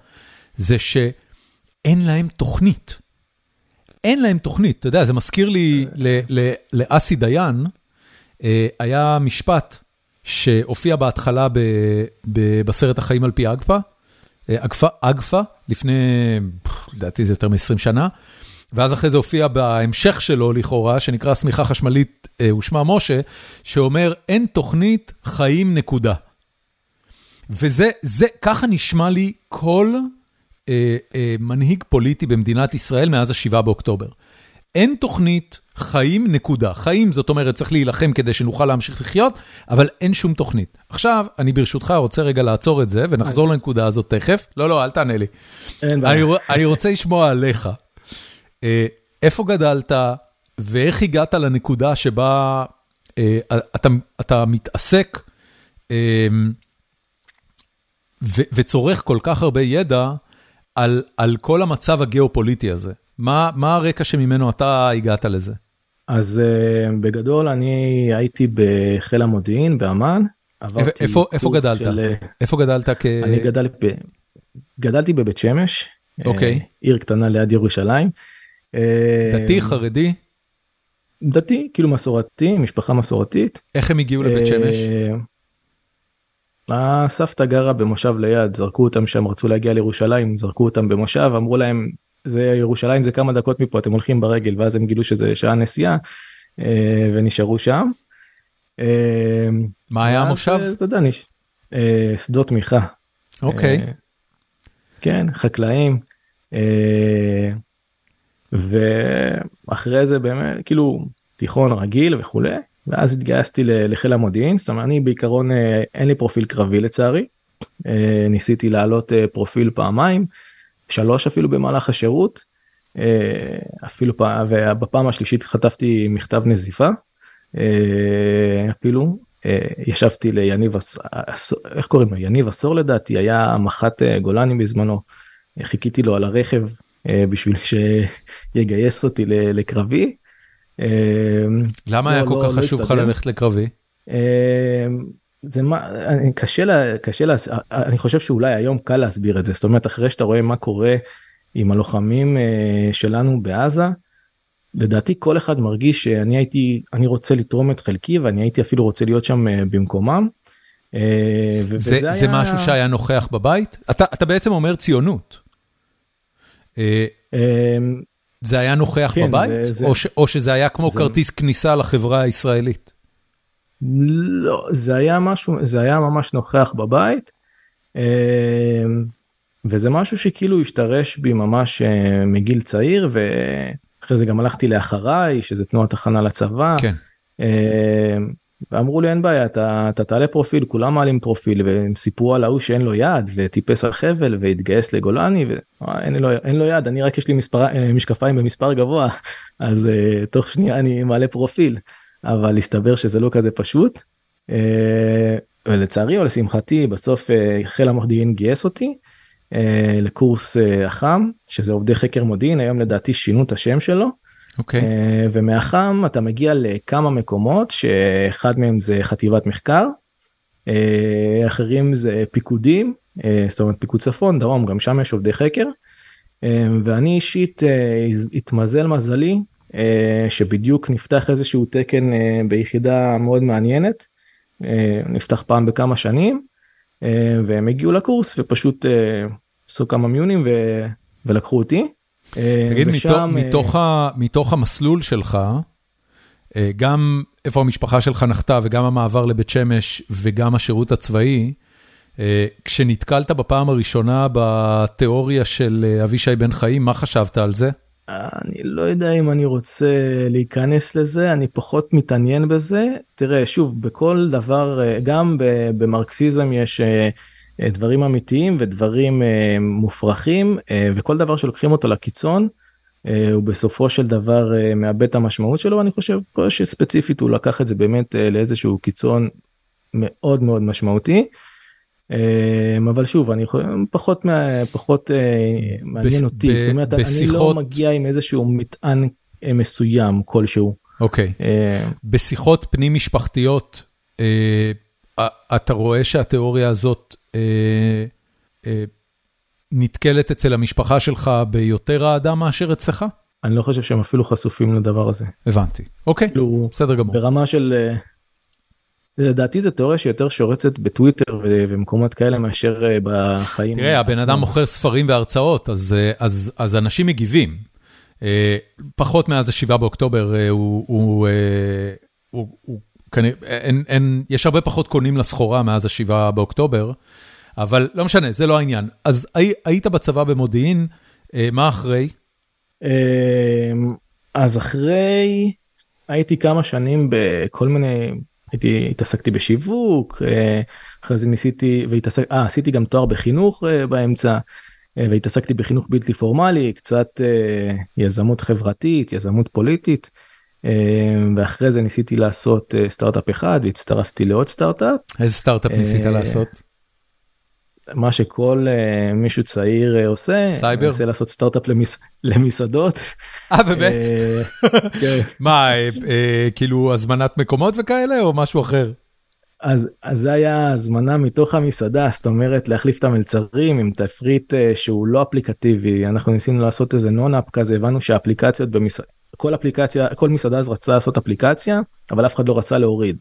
זה שאין להם תוכנית. אין להם תוכנית, אתה יודע, זה מזכיר לי, לאסי דיין, אה, היה משפט שהופיע בהתחלה בסרט החיים על פי אגפה, אה, אגפה, לפני, לדעתי זה יותר מ-20 שנה, ואז אחרי זה הופיע בהמשך שלו לכאורה, שנקרא שמיכה חשמלית אה, ושמה משה, שאומר, אין תוכנית, חיים נקודה. וזה, זה, ככה נשמע לי כל אה, אה, מנהיג פוליטי במדינת ישראל מאז ה-7 באוקטובר. אין תוכנית, חיים, נקודה. חיים, זאת אומרת, צריך להילחם כדי שנוכל להמשיך לחיות, אבל אין שום תוכנית. עכשיו, אני ברשותך רוצה רגע לעצור את זה, ונחזור לנקודה הזאת תכף. לא, לא, אל תענה לי. אין בעיה. אני, אני רוצה לשמוע עליך. אה, איפה גדלת, ואיך הגעת לנקודה שבה אה, אתה, אתה מתעסק אה, ו, וצורך כל כך הרבה ידע, על, על כל המצב הגיאופוליטי הזה. מה, מה הרקע שממנו אתה הגעת לזה? אז uh, בגדול אני הייתי בחיל המודיעין באמ"ן. איפה, איפה גדלת? של... איפה גדלת כ... אני גדל. גדלתי בבית שמש. אוקיי. Okay. עיר קטנה ליד ירושלים. דתי, חרדי? דתי, כאילו מסורתי, משפחה מסורתית. איך הם הגיעו לבית שמש? הסבתא גרה במושב ליד, זרקו אותם שם, רצו להגיע לירושלים, זרקו אותם במושב, אמרו להם, זה ירושלים זה כמה דקות מפה, אתם הולכים ברגל, ואז הם גילו שזה שעה נסיעה, אה, ונשארו שם. אה, מה היה המושב? אתה יודע. אה, שדות תמיכה. אוקיי. כן, חקלאים. ואחרי זה באמת, כאילו, תיכון רגיל וכולי. ואז התגייסתי לחיל המודיעין, זאת אומרת אני בעיקרון אה, אין לי פרופיל קרבי לצערי, אה, ניסיתי לעלות אה, פרופיל פעמיים, שלוש אפילו במהלך השירות, אפילו פעם, ובפעם השלישית חטפתי מכתב נזיפה, אפילו ישבתי ליניב, איך קוראים לו? יניב עשור לדעתי, היה מח"ט גולני בזמנו, חיכיתי לו על הרכב בשביל *laughs* שיגייס אותי לקרבי. אמ, למה היה לא, כל לא, כך לא חשוב לך ללכת לקרבי? אמ, זה מה קשה לה קשה לה אני חושב שאולי היום קל להסביר את זה זאת אומרת אחרי שאתה רואה מה קורה עם הלוחמים אה, שלנו בעזה. לדעתי כל אחד מרגיש שאני הייתי אני רוצה לתרום את חלקי ואני הייתי אפילו רוצה להיות שם אה, במקומם. אה, זה, זה היה... משהו שהיה נוכח בבית אתה אתה בעצם אומר ציונות. אמ, זה היה נוכח כן, בבית? זה, זה... או, ש, או שזה היה כמו זה... כרטיס כניסה לחברה הישראלית? לא, זה היה משהו, זה היה ממש נוכח בבית. אמ, וזה משהו שכאילו השתרש בי ממש אה, מגיל צעיר ואחרי זה גם הלכתי לאחריי שזה תנועת הכנה לצבא. כן. אמ, ואמרו לי אין בעיה אתה, אתה תעלה פרופיל כולם מעלים פרופיל והם סיפרו על ההוא שאין לו יד וטיפס על חבל והתגייס לגולני ואין לו, לו יד אני רק יש לי מספר, אה, משקפיים במספר גבוה *laughs* אז uh, תוך שנייה אני מעלה פרופיל אבל הסתבר שזה לא כזה פשוט. Uh, ולצערי או לשמחתי בסוף uh, חיל המודיעין גייס אותי uh, לקורס uh, אח"ם שזה עובדי חקר מודיעין היום לדעתי שינו את השם שלו. אוקיי. Okay. אה, ומאח"ם אתה מגיע לכמה מקומות שאחד מהם זה חטיבת מחקר, אה, אחרים זה פיקודים, אה, זאת אומרת פיקוד צפון, דרום, גם שם יש עובדי חקר. ואני אישית התמזל מזלי שבדיוק נפתח איזשהו תקן ביחידה מאוד מעניינת, נפתח פעם בכמה שנים, והם הגיעו לקורס ופשוט עשו כמה מיונים ולקחו אותי. תגיד, ושם... מתוך, ה, מתוך המסלול שלך, אה, גם איפה המשפחה שלך נחתה וגם המעבר לבית שמש וגם השירות הצבאי, אה, כשנתקלת בפעם הראשונה בתיאוריה של אה, אבישי בן חיים, מה חשבת על זה? אני לא יודע אם אני רוצה להיכנס לזה, אני פחות מתעניין בזה. תראה, שוב, בכל דבר, גם במרקסיזם יש אה, דברים אמיתיים ודברים אה, מופרכים אה, וכל דבר שלוקחים אותו לקיצון הוא בסופו של דבר מאבד את המשמעות שלו אני חושב פה שספציפית הוא לקח את זה באמת לאיזשהו קיצון מאוד מאוד משמעותי. אבל שוב אני חושב פחות פחות מעניין אותי זאת אומרת אני לא מגיע עם איזשהו מטען מסוים כלשהו. אוקיי בשיחות פנים משפחתיות אתה רואה שהתיאוריה הזאת אה, אה, נתקלת אצל המשפחה שלך ביותר אהדה מאשר אצלך? אני לא חושב שהם אפילו חשופים לדבר הזה. הבנתי, אוקיי, כאילו, בסדר גמור. ברמה של... אה, לדעתי זו תיאוריה שיותר שורצת בטוויטר ומקומות כאלה מאשר בחיים. תראה, הבן אדם מוכר ספרים והרצאות, אז, אז, אז אנשים מגיבים. פחות מאז ה-7 באוקטובר הוא, הוא, הוא, הוא אין, יש הרבה פחות קונים לסחורה מאז ה-7 באוקטובר, אבל לא משנה, זה לא העניין. אז הי, היית בצבא במודיעין, אה, מה אחרי? אמ, אז אחרי, הייתי כמה שנים בכל מיני, הייתי, התעסקתי בשיווק, אה, אחרי זה ניסיתי, והתעסק, אה, עשיתי גם תואר בחינוך אה, באמצע, והתעסקתי בחינוך בלתי פורמלי, קצת יזמות חברתית, יזמות פוליטית. אמ, ואחרי זה ניסיתי לעשות אה, סטארט-אפ אחד והצטרפתי לעוד סטארט-אפ. איזה סטארט-אפ ניסית אה, לעשות? מה שכל uh, מישהו צעיר uh, עושה, סייבר? מנסה לעשות סטארט-אפ למס, למסעדות. אה באמת? אה, *laughs* כן. מה, אה, אה, כאילו הזמנת מקומות וכאלה או משהו אחר? אז, אז זה היה הזמנה מתוך המסעדה, זאת אומרת להחליף את המלצרים עם תפריט uh, שהוא לא אפליקטיבי, אנחנו ניסינו לעשות איזה non-app כזה, הבנו שהאפליקציות במסעדה, כל אפליקציה, כל מסעדה אז רצה לעשות אפליקציה, אבל אף אחד לא רצה להוריד.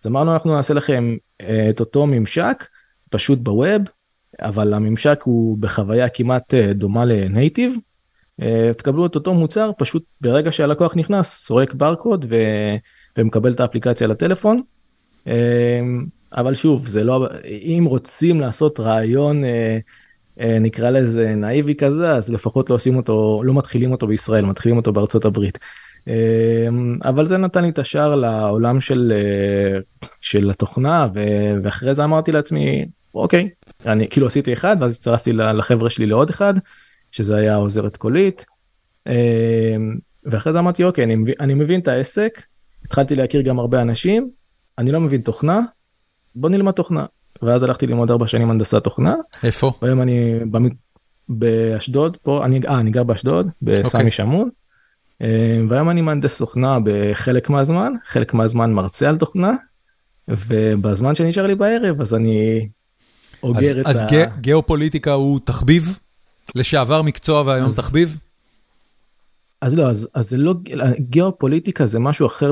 אז אמרנו אנחנו נעשה לכם uh, את אותו ממשק, פשוט בווב, אבל הממשק הוא בחוויה כמעט uh, דומה לנייטיב. Uh, תקבלו את אותו מוצר, פשוט ברגע שהלקוח נכנס, סורק ברקוד ו... ומקבל את האפליקציה לטלפון. אבל שוב זה לא אם רוצים לעשות רעיון אה, אה, נקרא לזה נאיבי כזה אז לפחות לא עושים אותו לא מתחילים אותו בישראל מתחילים אותו בארצות הברית. אמ, אבל זה נתן לי את השער לעולם של אה, של התוכנה ואחרי זה אמרתי לעצמי אוקיי אני כאילו עשיתי אחד ואז הצטרפתי לחבר'ה שלי לעוד אחד שזה היה עוזרת קולית. אמ, ואחרי זה אמרתי אוקיי אני, אני מבין את העסק התחלתי להכיר גם הרבה אנשים אני לא מבין תוכנה, בוא נלמד תוכנה. ואז הלכתי ללמוד ארבע שנים הנדסת תוכנה. איפה? והיום אני במ... באשדוד, פה, אני, אה, אני גר באשדוד, בסמי okay. אוקיי. שמון. אה, והיום אני מהנדס תוכנה בחלק מהזמן, חלק מהזמן מרצה על תוכנה, ובזמן שנשאר לי בערב אז אני אוגר אז, את אז ה... אז גיאופוליטיקה הוא תחביב? לשעבר מקצוע והיום אז... תחביב? אז לא, אז, אז זה לא, גיאופוליטיקה זה משהו אחר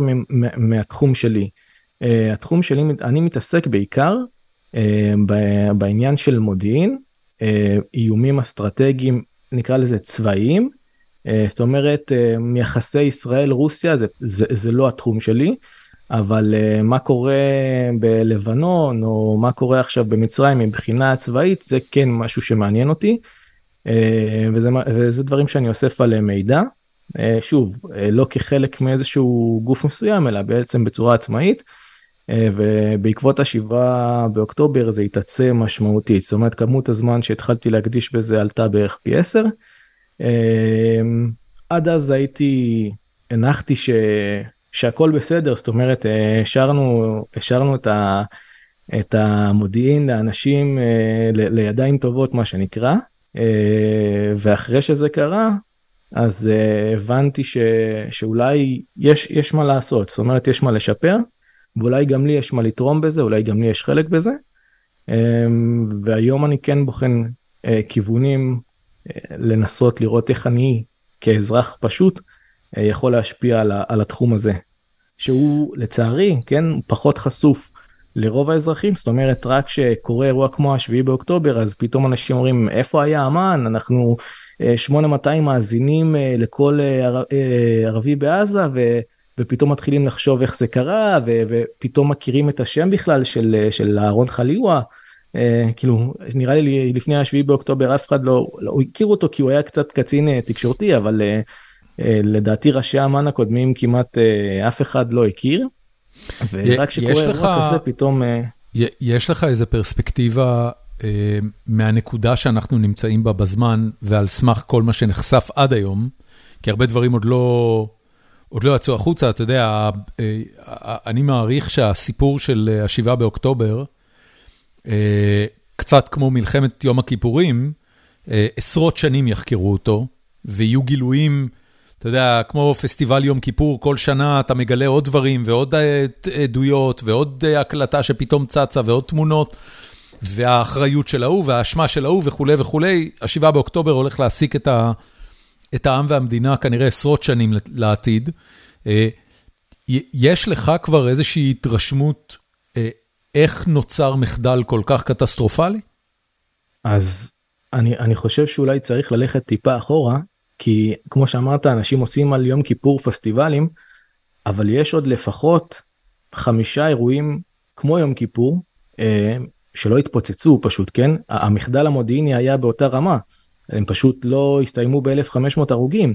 מהתחום שלי. Uh, התחום שלי, אני מתעסק בעיקר בעניין של מודיעין, uh, איומים אסטרטגיים, נקרא לזה צבאיים. uh, זאת אומרת, uh, מיחסי ישראל-רוסיה זה, זה, זה לא התחום שלי, אבל מה קורה בלבנון, או מה קורה עכשיו במצרים מבחינה צבאית, זה כן משהו שמעניין אותי. וזה, וזה דברים שאני אוסף עליהם מידע. שוב, לא כחלק מאיזשהו גוף מסוים, אלא בעצם בצורה עצמאית. אה, ובעקבות השבעה באוקטובר זה התעצם משמעותית זאת אומרת כמות הזמן שהתחלתי להקדיש בזה עלתה בערך פי 10. אה, עד אז הייתי הנחתי ש... שהכל בסדר זאת אומרת אה, השארנו השארנו את, ה... את המודיעין לאנשים ל... לידיים טובות מה שנקרא ואחרי שזה קרה אז הבנתי ש... שאולי יש יש מה לעשות זאת אומרת יש מה לשפר. ואולי גם לי יש מה לתרום בזה, אולי גם לי יש חלק בזה. אמ, והיום אני כן בוחן אה, כיוונים אה, לנסות לראות איך אני כאזרח פשוט אה, יכול להשפיע על, התחום הזה. שהוא לצערי, כן, פחות חשוף לרוב האזרחים, זאת אומרת רק כשקורה אירוע כמו השביעי באוקטובר אז פתאום אנשים אומרים איפה היה אמן, אנחנו 8200 מאזינים לכל ערבי בעזה. ופתאום מתחילים לחשוב איך זה קרה ו, ופתאום מכירים את השם בכלל של של אהרון חליווה. אה, כאילו נראה לי לפני השביעי באוקטובר אף אחד לא, לא הכיר אותו כי הוא היה קצת קצין אה, תקשורתי אבל אה, אה, לדעתי ראשי אמ"ן הקודמים כמעט אה, אף אחד לא הכיר. ורק כשקורה אירוע כזה פתאום. אה... יש לך איזה פרספקטיבה אה, מהנקודה שאנחנו נמצאים בה בזמן ועל סמך כל מה שנחשף עד היום כי הרבה דברים עוד לא. עוד לא יצאו החוצה, אתה יודע, אה, אה, אני מעריך שהסיפור של השבעה באוקטובר, אה, קצת כמו מלחמת יום הכיפורים, עשרות שנים יחקרו אותו, ויהיו גילויים, אתה יודע, כמו פסטיבל יום כיפור, כל שנה אתה מגלה עוד דברים, ועוד עדויות, ועוד הקלטה שפתאום צצה, ועוד תמונות, והאחריות של ההוא, והאשמה של ההוא וכולי וכולי. השבעה באוקטובר הולך להסיק את ה... את העם והמדינה כנראה עשרות שנים לעתיד. אה, יש לך כבר איזושהי התרשמות אה, איך נוצר מחדל כל כך קטסטרופלי? אז אני, אני חושב שאולי צריך ללכת טיפה אחורה, כי כמו שאמרת, אנשים עושים על יום כיפור פסטיבלים, אבל יש עוד לפחות חמישה אירועים כמו יום כיפור, אה, שלא התפוצצו פשוט, כן? המחדל המודיעיני היה באותה רמה. הם פשוט לא הסתיימו ב-1500 הרוגים.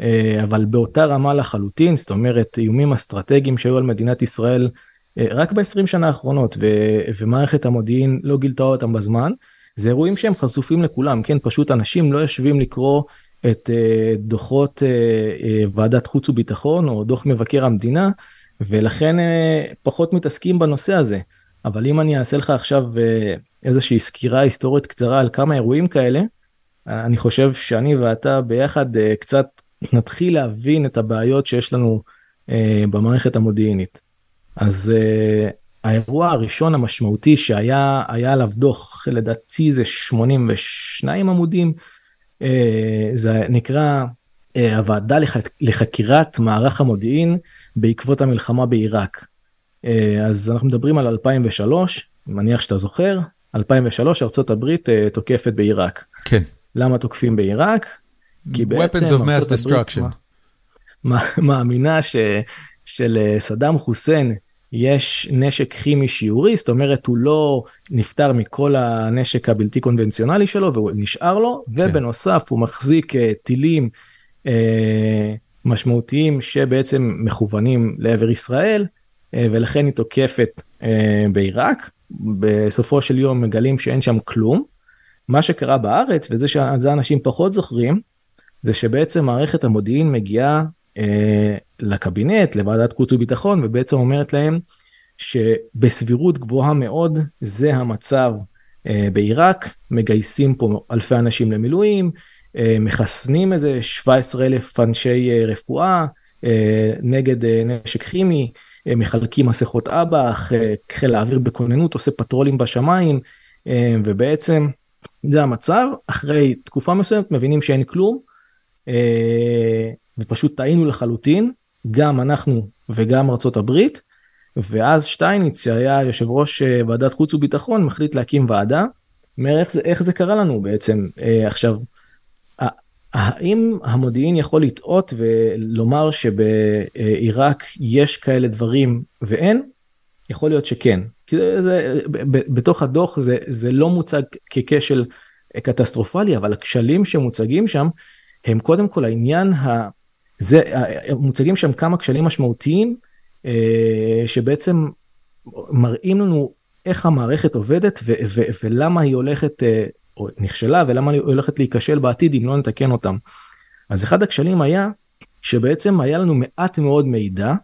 אה, אבל באותה רמה לחלוטין, זאת אומרת איומים אסטרטגיים שהיו על מדינת ישראל אה, רק ב-20 שנה האחרונות ו- ומערכת המודיעין לא גילתה אותם בזמן, זה אירועים שהם חשופים לכולם, כן, פשוט אנשים לא יושבים לקרוא את uh, דוחות uh, uh, ועדת חוץ וביטחון או דוח מבקר המדינה, ולכן uh, פחות מתעסקים בנושא הזה. אבל אם אני אעשה לך עכשיו uh, איזושהי סקירה היסטורית קצרה על כמה אירועים כאלה, אני חושב שאני ואתה ביחד קצת נתחיל להבין את הבעיות שיש לנו במערכת המודיעינית. אז האירוע הראשון המשמעותי שהיה היה עליו דוח לדעתי זה 82 עמודים אה, זה נקרא אה, הוועדה לחקירת מערך המודיעין בעקבות המלחמה בעיראק. אה, אז אנחנו מדברים על 2003 מניח שאתה זוכר 2003 ארצות הברית תוקפת בעיראק. כן. למה תוקפים בעיראק? כי בעצם ארצות הברית מאמינה של סדאם חוסיין יש נשק כימי שיעורי, זאת אומרת הוא לא נפטר מכל הנשק הבלתי קונבנציונלי שלו והוא נשאר לו, כן. ובנוסף הוא מחזיק uh, טילים uh, משמעותיים שבעצם מכוונים לעבר ישראל, uh, ולכן היא תוקפת uh, בעיראק. בסופו של יום מגלים שאין שם כלום. מה שקרה בארץ, וזה שזה אנשים פחות זוכרים, זה שבעצם מערכת המודיעין מגיעה אה, לקבינט, לוועדת חוץ וביטחון, ובעצם אומרת להם שבסבירות גבוהה מאוד זה המצב אה, בעיראק, מגייסים פה אלפי אנשים למילואים, אה, מחסנים איזה 17 אלף אנשי רפואה נגד נשק כימי, מחלקים מסכות אב"ח, חיל האוויר בכוננות עושה פטרולים בשמיים, ובעצם זה המצב, אחרי תקופה מסוימת מבינים שאין כלום. ופשוט טעינו לחלוטין, גם אנחנו וגם ארצות הברית, ואז שטייניץ שהיה יושב ראש אה, ועדת חוץ וביטחון מחליט להקים ועדה. אומר איך זה, איך זה קרה לנו בעצם אה, עכשיו. האם המודיעין יכול לטעות ולומר שבעיראק יש כאלה דברים ואין? יכול להיות שכן. זה, בתוך הדוח זה, זה לא מוצג ככשל קטסטרופלי אבל הכשלים שמוצגים שם הם קודם כל העניין ה... זה מוצגים שם כמה כשלים משמעותיים אה, שבעצם מראים לנו איך המערכת עובדת ו- ו- ולמה היא הולכת אה, או נכשלה ולמה היא הולכת להיכשל בעתיד אם לא נתקן אותם. אז אחד הכשלים היה שבעצם היה לנו מעט מאוד מידע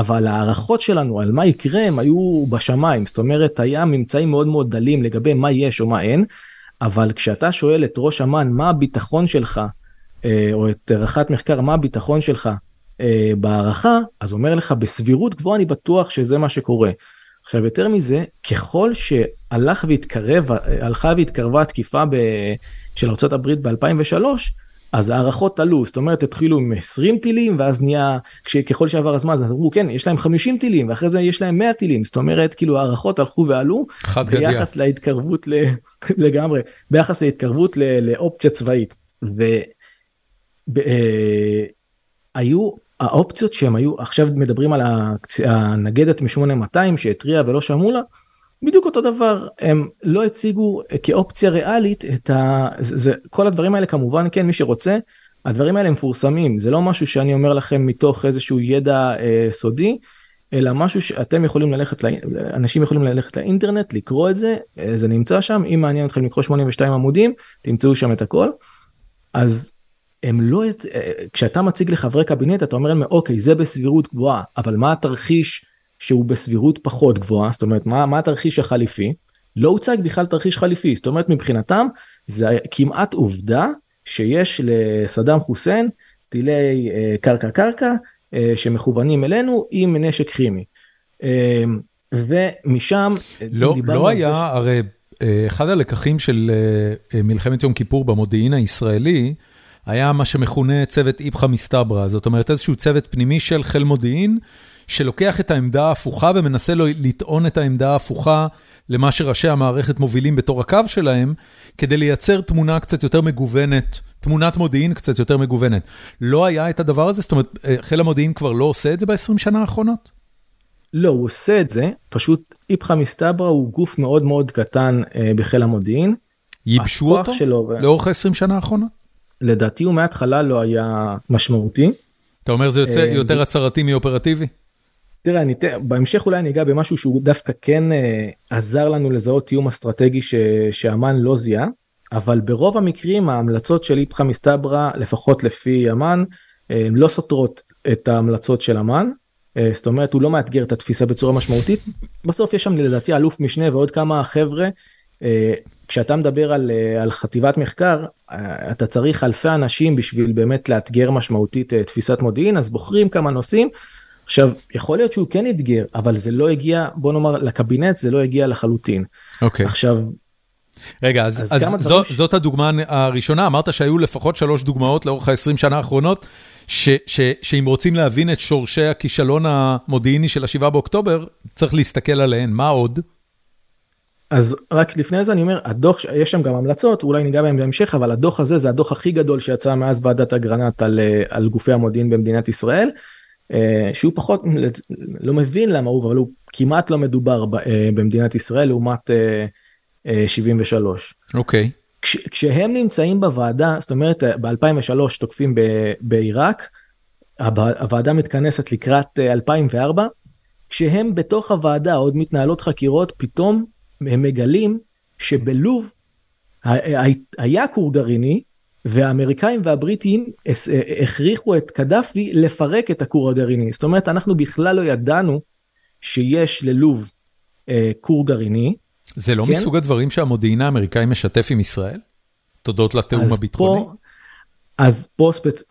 אבל ההערכות שלנו על מה יקרה הם היו בשמיים. זאת אומרת היה ממצאים מאוד מאוד דלים לגבי מה יש או מה אין אבל כשאתה שואל את ראש אמ"ן מה הביטחון שלך? אה, או את רח"ט מחקר מה הביטחון שלך? אה, בהערכה אז אומר לך בסבירות גבוהה אני בטוח שזה מה שקורה. עכשיו יותר מזה ככל שהלך והתקרב הלכה והתקרבה התקיפה ב, של ארה"ב ב2003 אז הערכות עלו זאת אומרת התחילו עם 20 טילים ואז נהיה ככל שעבר הזמן אז אמרו כן יש להם 50 טילים ואחרי זה יש להם 100 טילים זאת אומרת כאילו הערכות הלכו ועלו ביחס להתקרבות *laughs* לגמרי ביחס להתקרבות לאופציה צבאית. ו... אה, היו האופציות שהם היו עכשיו מדברים על הנגדת מ-8200 שהתריעה ולא שמעו לה. בדיוק אותו דבר הם לא הציגו כאופציה ריאלית את ה... זה, כל הדברים האלה כמובן כן מי שרוצה הדברים האלה מפורסמים זה לא משהו שאני אומר לכם מתוך איזשהו ידע אה, סודי אלא משהו שאתם יכולים ללכת אנשים יכולים ללכת לאינטרנט לקרוא את זה אה, זה נמצא שם אם מעניין אתכם לקרוא 82 עמודים תמצאו שם את הכל. אז הם לא, אה, כשאתה מציג לחברי קבינט אתה אומר להם אוקיי זה בסבירות גבוהה אבל מה התרחיש שהוא בסבירות פחות גבוהה זאת אומרת מה, מה התרחיש החליפי לא הוצג בכלל תרחיש חליפי זאת אומרת מבחינתם זה כמעט עובדה שיש לסדאם חוסיין טילי אה, קרקע קרקע אה, שמכוונים אלינו עם נשק כימי. אה, ומשם לא, לא היה ש... הרי אה, אחד הלקחים של אה, אה, מלחמת יום כיפור במודיעין הישראלי היה מה שמכונה צוות איפכא מסתברא, זאת אומרת איזשהו צוות פנימי של חיל מודיעין, שלוקח את העמדה ההפוכה ומנסה לו לטעון את העמדה ההפוכה למה שראשי המערכת מובילים בתור הקו שלהם, כדי לייצר תמונה קצת יותר מגוונת, תמונת מודיעין קצת יותר מגוונת. לא היה את הדבר הזה? זאת אומרת, אה, חיל המודיעין כבר לא עושה את זה ב-20 שנה האחרונות? לא, הוא עושה את זה, פשוט איפכא מסתברא הוא גוף מאוד מאוד קטן אה, בחיל המודיעין. ייבשו אותו שלו, לאורך ה-20 שנה האחרונות? לדעתי הוא מההתחלה לא היה משמעותי. אתה אומר זה יוצא אה, יותר הצהרתי מאופרטיבי? תראה, אני, בהמשך אולי אני אגע במשהו שהוא דווקא כן אה, עזר לנו לזהות איום אסטרטגי ש, שאמן לא זיהה, אבל ברוב המקרים ההמלצות של איפכא מסתברא, לפחות לפי אמן, אה, לא סותרות את ההמלצות של אמן. אה, זאת אומרת הוא לא מאתגר את התפיסה בצורה משמעותית. בסוף יש שם לדעתי אלוף משנה ועוד כמה חבר'ה כשאתה מדבר על, על חטיבת מחקר, אתה צריך אלפי אנשים בשביל באמת לאתגר משמעותית תפיסת מודיעין, אז בוחרים כמה נושאים. עכשיו, יכול להיות שהוא כן אתגר, אבל זה לא הגיע, בוא נאמר, לקבינט זה לא הגיע לחלוטין. אוקיי. עכשיו, רגע, אז, אז, אז זו, ש... זאת הדוגמה הראשונה, אמרת שהיו לפחות שלוש דוגמאות לאורך ה-20 שנה האחרונות, ש, ש, שאם רוצים להבין את שורשי הכישלון המודיעיני של ה-7 באוקטובר, צריך להסתכל עליהן, מה עוד? אז רק לפני זה אני אומר, הדוח, יש שם גם המלצות, אולי ניגע בהם בהמשך, אבל הדוח הזה זה הדוח הכי גדול שיצא מאז ועדת אגרנט על, אה, על גופי המודיעין במדינת ישראל, שהוא פחות, לא מבין למה הוא, אבל הוא כמעט לא מדובר אה, במדינת ישראל לעומת 73. אוקיי. Okay. כש, כשהם נמצאים בוועדה, זאת אומרת ב-2003 תוקפים בעיראק, הוועדה מתכנסת לקראת 2004, כשהם בתוך הוועדה עוד מתנהלות חקירות, פתאום הם מגלים שבלוב היה כור גרעיני, והאמריקאים והבריטים הכריחו את קדאפי לפרק את הכור הגרעיני. זאת אומרת, אנחנו בכלל לא ידענו שיש ללוב אה, כור גרעיני. זה לא כן? מסוג הדברים שהמודיעין האמריקאי משתף עם ישראל? תודות לתיאום הביטחוני? פה, אז פה ספצ...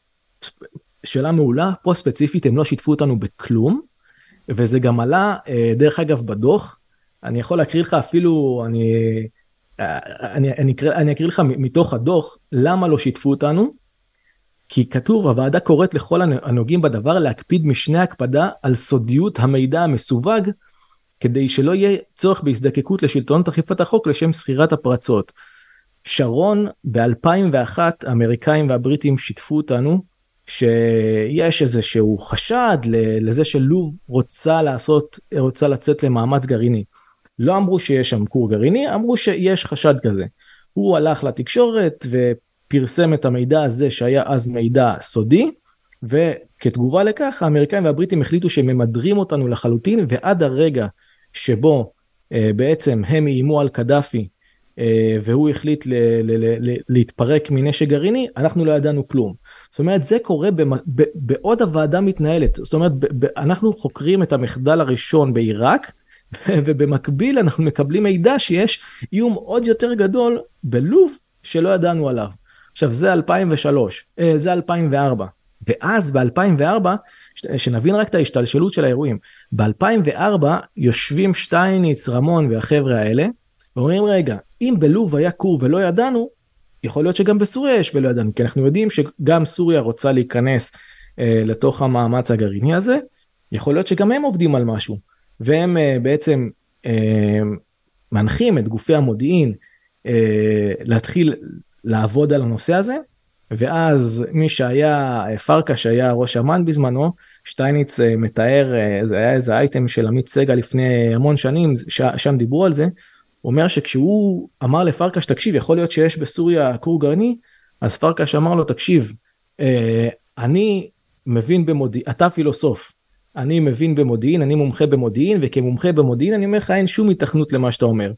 שאלה מעולה, פה ספציפית הם לא שיתפו אותנו בכלום, וזה גם עלה, אה, דרך אגב, בדוח, אני יכול להקריא לך אפילו, אני, אני, אני, אקריא, אני אקריא לך מתוך הדוח, למה לא שיתפו אותנו, כי כתוב הוועדה קוראת לכל הנוגעים בדבר להקפיד משנה הקפדה על סודיות המידע המסווג כדי שלא יהיה צורך בהזדקקות לשלטונות אכיפת החוק לשם שכירת הפרצות. שרון ב-2001 האמריקאים והבריטים שיתפו אותנו שיש איזשהו חשד לזה שלוב רוצה לעשות רוצה לצאת למאמץ גרעיני. לא אמרו שיש שם כור גרעיני אמרו שיש חשד כזה. הוא הלך לתקשורת ופרסם את המידע הזה שהיה אז מידע סודי וכתגובה לכך האמריקאים והבריטים החליטו שהם ממדרים אותנו לחלוטין ועד הרגע שבו אה, בעצם הם איימו על קדאפי אה, והוא החליט ל- ל- ל- להתפרק מנשק גרעיני, אנחנו לא ידענו כלום. זאת אומרת, זה קורה במ- בעוד הוועדה מתנהלת. זאת אומרת, אנחנו חוקרים את המחדל הראשון בעיראק, *laughs* ובמקביל אנחנו מקבלים מידע שיש איום עוד יותר גדול בלוב שלא ידענו עליו. עכשיו זה 2003, אה, זה 2004. ואז ב-2004, שנבין רק את ההשתלשלות של האירועים, ב-2004 יושבים שטייניץ, רמון והחבר'ה האלה, ואומרים רגע, אם בלוב היה כור ולא ידענו, יכול להיות שגם בסוריה יש ולא ידענו, כי אנחנו יודעים שגם סוריה רוצה להיכנס אה, לתוך המאמץ הגרעיני הזה, יכול להיות שגם הם עובדים על משהו, והם אה, בעצם אה, מנחים את גופי המודיעין אה, להתחיל לעבוד על הנושא הזה, ואז מי שהיה, אה, פרקש היה ראש אמ"ן בזמנו, שטייניץ מתאר, זה היה איזה אייטם של עמית סגל לפני המון שנים, ש, שם דיברו על זה, הוא אומר שכשהוא אמר לפרקש תקשיב יכול להיות שיש בסוריה כור גרעיני? אז פרקש אמר לו תקשיב אני מבין במודיעין אתה פילוסוף אני מבין במודיעין אני מומחה במודיעין וכמומחה במודיעין אני אומר לך אין שום התכנות למה שאתה אומר.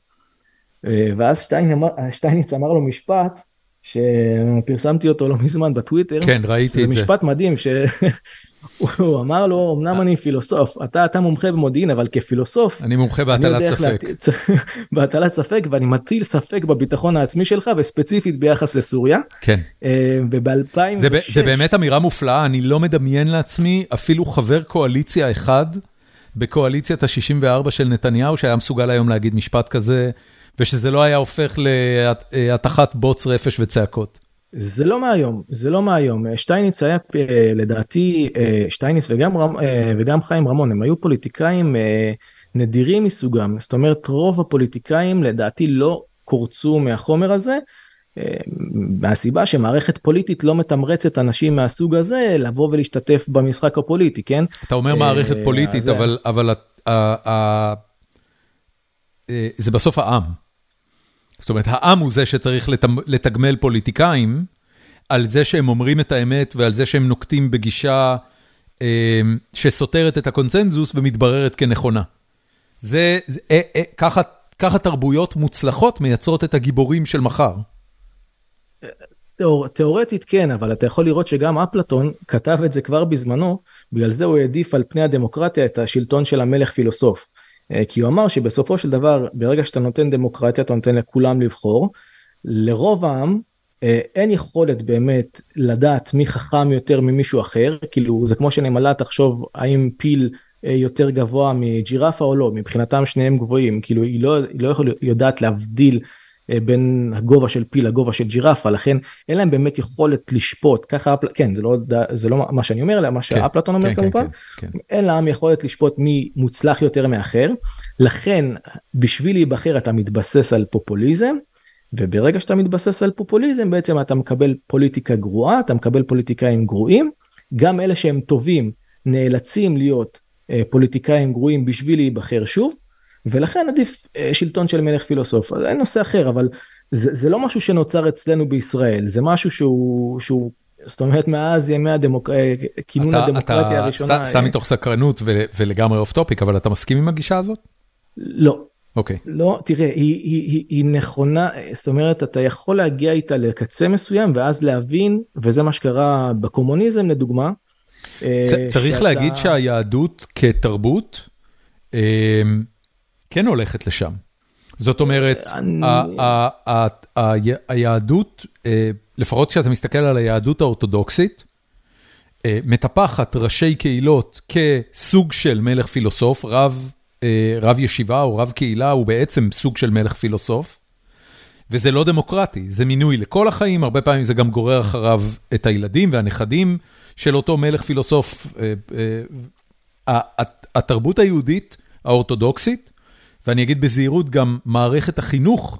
אה, ואז שטיין אמר, שטייניץ אמר לו משפט שפרסמתי אותו לא מזמן בטוויטר כן ראיתי את זה משפט מדהים ש... הוא אמר לו אמנם אני פילוסוף אתה אתה מומחה במודיעין אבל כפילוסוף אני מומחה בהטלת ספק *laughs* בהטלת ספק ואני מטיל ספק בביטחון העצמי שלך וספציפית ביחס לסוריה. כן. אה, וב-2006 זה, זה באמת אמירה מופלאה אני לא מדמיין לעצמי אפילו חבר קואליציה אחד בקואליציית ה-64 של נתניהו שהיה מסוגל היום להגיד משפט כזה ושזה לא היה הופך להטחת בוץ רפש וצעקות. זה לא מהיום, זה לא מהיום. שטייניץ היה אה, לדעתי, אה, שטייניץ וגם, אה, וגם חיים רמון, הם היו פוליטיקאים נדירים מסוגם. זאת אומרת, רוב הפוליטיקאים לדעתי לא קורצו מהחומר הזה, מהסיבה שמערכת פוליטית לא מתמרצת אנשים מהסוג הזה לבוא ולהשתתף במשחק הפוליטי, כן? אתה אומר מערכת פוליטית, אבל, אבל זה בסוף העם. זאת אומרת, העם הוא זה שצריך לתגמל פוליטיקאים על זה שהם אומרים את האמת ועל זה שהם נוקטים בגישה אה, שסותרת את הקונצנזוס ומתבררת כנכונה. זה, זה אה, אה, ככה, ככה תרבויות מוצלחות מייצרות את הגיבורים של מחר. תיאור, תיאורטית כן, אבל אתה יכול לראות שגם אפלטון כתב את זה כבר בזמנו, בגלל זה הוא העדיף על פני הדמוקרטיה את השלטון של המלך פילוסוף. כי הוא אמר שבסופו של דבר ברגע שאתה נותן דמוקרטיה אתה נותן לכולם לבחור. לרוב העם אין יכולת באמת לדעת מי חכם יותר ממישהו אחר כאילו זה כמו שנמלה תחשוב האם פיל יותר גבוה מג'ירפה או לא מבחינתם שניהם גבוהים כאילו היא לא, היא לא יכול יודעת להבדיל אה, בין הגובה של פיל לגובה של ג'ירפה לכן אין להם באמת יכולת לשפוט. ככה כן זה לא זה לא מה שאני אומר אלא מה כן, שאפלטון אומר כן, כן כמובן. כן, כן, כן. אין להם יכולת לשפוט מי מוצלח יותר מאחר. לכן בשביל להיבחר אתה מתבסס על פופוליזם. וברגע שאתה מתבסס על פופוליזם בעצם אתה מקבל פוליטיקה גרועה אתה מקבל פוליטיקאים גרועים. גם אלה שהם טובים נאלצים להיות אה, פוליטיקאים גרועים בשביל להיבחר שוב ולכן עדיף אה, שלטון של מלך פילוסוף זה נושא אחר אבל זה, זה לא משהו שנוצר אצלנו בישראל זה משהו שהוא שהוא זאת אומרת מאז ימי הדמוק... אה, כינון הדמוקרטיה אתה, הראשונה. סתם, סתם מתוך סקרנות ו, ולגמרי off topic אבל אתה מסכים עם הגישה הזאת? לא. אוקיי. Okay. לא תראה היא, היא, היא, היא נכונה זאת אומרת אתה יכול להגיע איתה לקצה מסוים ואז להבין וזה מה שקרה בקומוניזם לדוגמה. צריך שאתה... להגיד שהיהדות כתרבות. כן הולכת לשם. זאת אומרת, היהדות, אה, לפחות כשאתה מסתכל על היהדות האורתודוקסית, אה, מטפחת ראשי קהילות כסוג של מלך פילוסוף, רב, אה, רב ישיבה או רב קהילה הוא בעצם סוג של מלך פילוסוף, וזה לא דמוקרטי, זה מינוי לכל החיים, הרבה פעמים זה גם גורר אחריו את הילדים והנכדים של אותו מלך פילוסוף. התרבות היהודית האורתודוקסית ואני אגיד בזהירות גם מערכת החינוך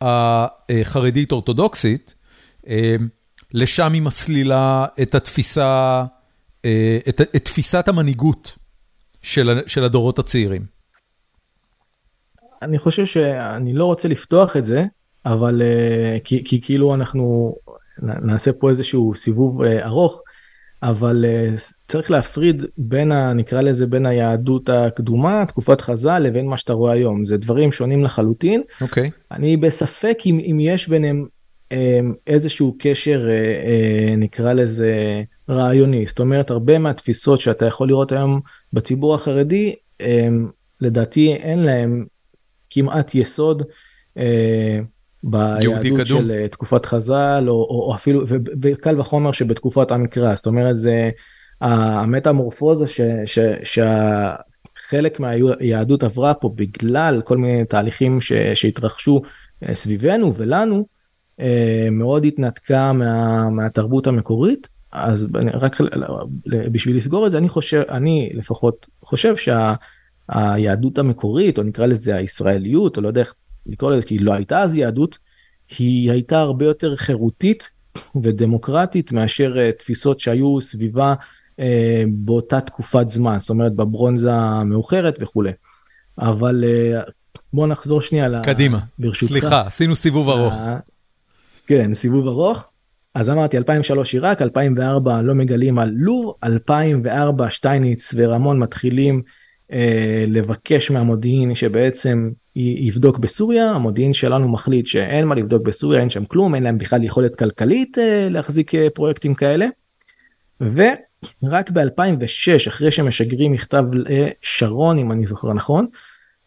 החרדית אורתודוקסית, אה, לשם היא מסלילה את התפיסה, אה, את, את תפיסת המנהיגות של, של הדורות הצעירים. אני חושב שאני לא רוצה לפתוח את זה, אבל אה, כי, כי כאילו אנחנו נעשה פה איזשהו סיבוב ארוך, אבל uh, צריך להפריד בין ה... נקרא לזה בין היהדות הקדומה, תקופת חז"ל, לבין מה שאתה רואה היום. זה דברים שונים לחלוטין. אוקיי. Okay. אני בספק אם, אם יש ביניהם um, איזשהו קשר, uh, uh, נקרא לזה רעיוני. זאת אומרת, הרבה מהתפיסות שאתה יכול לראות היום בציבור החרדי, לדעתי אין להם כמעט יסוד. ביהדות של אה, תקופת חז"ל או, או, או אפילו וקל וחומר שבתקופת המקרא זאת אומרת זה המטמורפוזה ש, ש, שחלק מהיהדות עברה פה בגלל כל מיני תהליכים ש, שהתרחשו אה, סביבנו ולנו אה, מאוד התנתקה מה, מהתרבות המקורית. אז רק בשביל לסגור את זה אני חושב אני לפחות חושב שהיהדות המקורית או נקרא לזה הישראליות או לא יודע איך לקרוא לזה כי לא הייתה אז יהדות, היא הייתה הרבה יותר חירותית ודמוקרטית מאשר uh, תפיסות שהיו סביבה uh, באותה תקופת זמן, זאת אומרת בברונזה המאוחרת וכולי. אבל uh, בוא נחזור שנייה קדימה, ברשותך. סליחה, עשינו סיבוב ארוך. כן, סיבוב ארוך. אז אמרתי 2003 עיראק, 2004 לא מגלים על לוב, 2004 שטייניץ ורמון מתחילים אה, לבקש מהמודיעין שבעצם יבדוק בסוריה, המודיעין שלנו מחליט שאין מה לבדוק בסוריה, אין שם כלום, אין להם בכלל יכולת כלכלית אה, להחזיק אה, פרויקטים כאלה. ורק ב-2006, אחרי שמשגרים מכתב לשרון, אם אני זוכר נכון,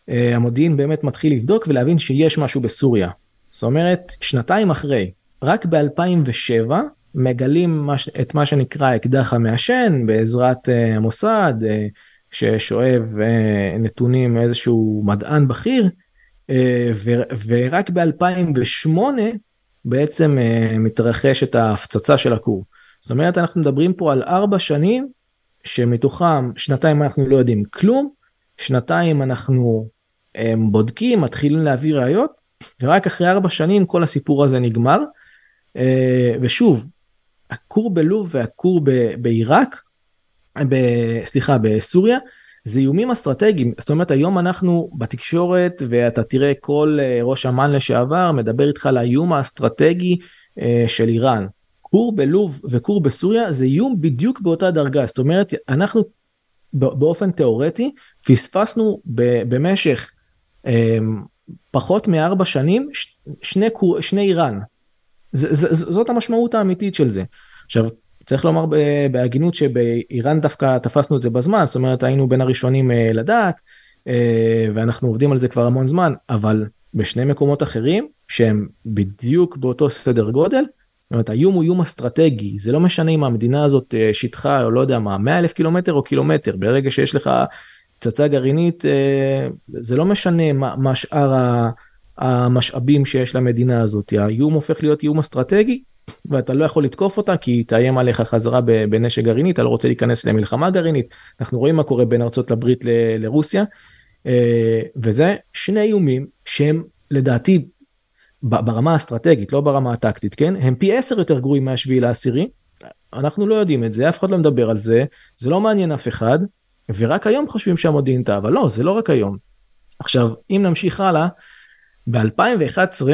המודיעין באמת מתחיל לבדוק ולהבין שיש משהו בסוריה. זאת אומרת, שנתיים אחרי, רק ב-2007 מגלים את מה שנקרא אקדח המעשן בעזרת המוסד, ששואב אה, נתונים מאיזשהו מדען בכיר, אה, ורק ב-2008 בעצם אה, מתרחשת ההפצצה של הכור. זאת אומרת אנחנו מדברים פה על ארבע שנים שמתוכם שנתיים אנחנו לא יודעים כלום, שנתיים אנחנו בודקים, מתחילים להביא ראיות, ורק אחרי ארבע שנים כל הסיפור הזה נגמר. ושוב, הכור בלוב והכור בעיראק ב, סליחה, בסוריה, זה איומים אסטרטגיים. זאת אומרת, היום אנחנו בתקשורת, ואתה תראה כל אה, ראש אמ"ן לשעבר מדבר איתך על האיום האסטרטגי אה, של איראן. כור בלוב וכור בסוריה זה איום בדיוק באותה דרגה. זאת אומרת, אנחנו באופן תיאורטי פספסנו במשך אה, פחות מארבע שנים שני, שני איראן. זאת המשמעות האמיתית של זה. עכשיו צריך לומר בהגינות שבאיראן דווקא תפסנו את זה בזמן, זאת אומרת היינו בין הראשונים אה, לדעת, ואנחנו עובדים על זה כבר המון זמן, אבל בשני מקומות אחרים שהם בדיוק באותו סדר גודל, זאת אומרת האיום הוא איום אסטרטגי, זה לא משנה אם המדינה הזאת שטחה או לא יודע מה, 100 אלף קילומטר או קילומטר, ברגע שיש לך פצצה גרעינית, זה לא משנה מה, מה שאר המשאבים שיש למדינה הזאת, האיום הופך להיות איום אסטרטגי ואתה לא יכול לתקוף אותה כי היא תאיים עליך חזרה בנשק גרעיני, אתה לא רוצה להיכנס למלחמה גרעינית, אנחנו רואים מה קורה בין ארצות הברית לרוסיה, אה, וזה שני איומים שהם לדעתי ברמה האסטרטגית, לא ברמה הטקטית, כן? הם פי עשר יותר גרועים מהשביעי לעשירי, אנחנו לא יודעים את זה, אף אחד לא מדבר על זה, זה לא מעניין אף אחד, ורק היום חושבים שהמודיעין טעה, אבל לא, זה לא רק היום. עכשיו, אם נמשיך הלאה, ב-2011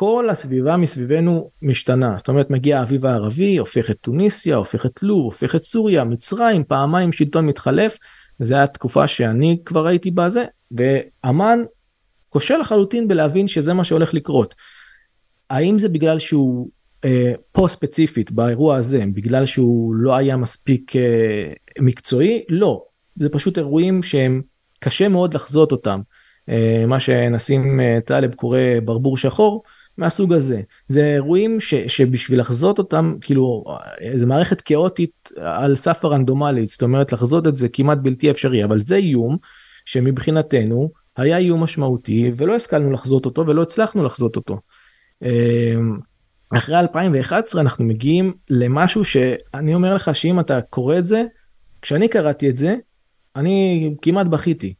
כל הסביבה מסביבנו משתנה, זאת אומרת מגיע האביב הערבי, הופך את טוניסיה, הופך את לוב, הופך את סוריה, מצרים, פעמיים שלטון מתחלף, זה היה תקופה שאני כבר הייתי בזה, ואמן כושל לחלוטין בלהבין שזה מה שהולך לקרות. האם זה בגלל שהוא אה, פה ספציפית באירוע הזה, בגלל שהוא לא היה מספיק אה, מקצועי? לא, זה פשוט אירועים שהם קשה מאוד לחזות אותם. אה, מה שנסים אה, טלב קורא ברבור שחור, מהסוג הזה. זה אירועים ש, שבשביל לחזות אותם, כאילו, זה מערכת כאוטית על סף הרנדומלית, זאת אומרת לחזות את זה כמעט בלתי אפשרי, אבל זה איום שמבחינתנו היה איום משמעותי ולא השכלנו לחזות אותו ולא הצלחנו לחזות אותו. אמ, אחרי 2011 אנחנו מגיעים למשהו שאני אומר לך שאם אתה קורא את זה, כשאני קראתי את זה, אני כמעט בכיתי.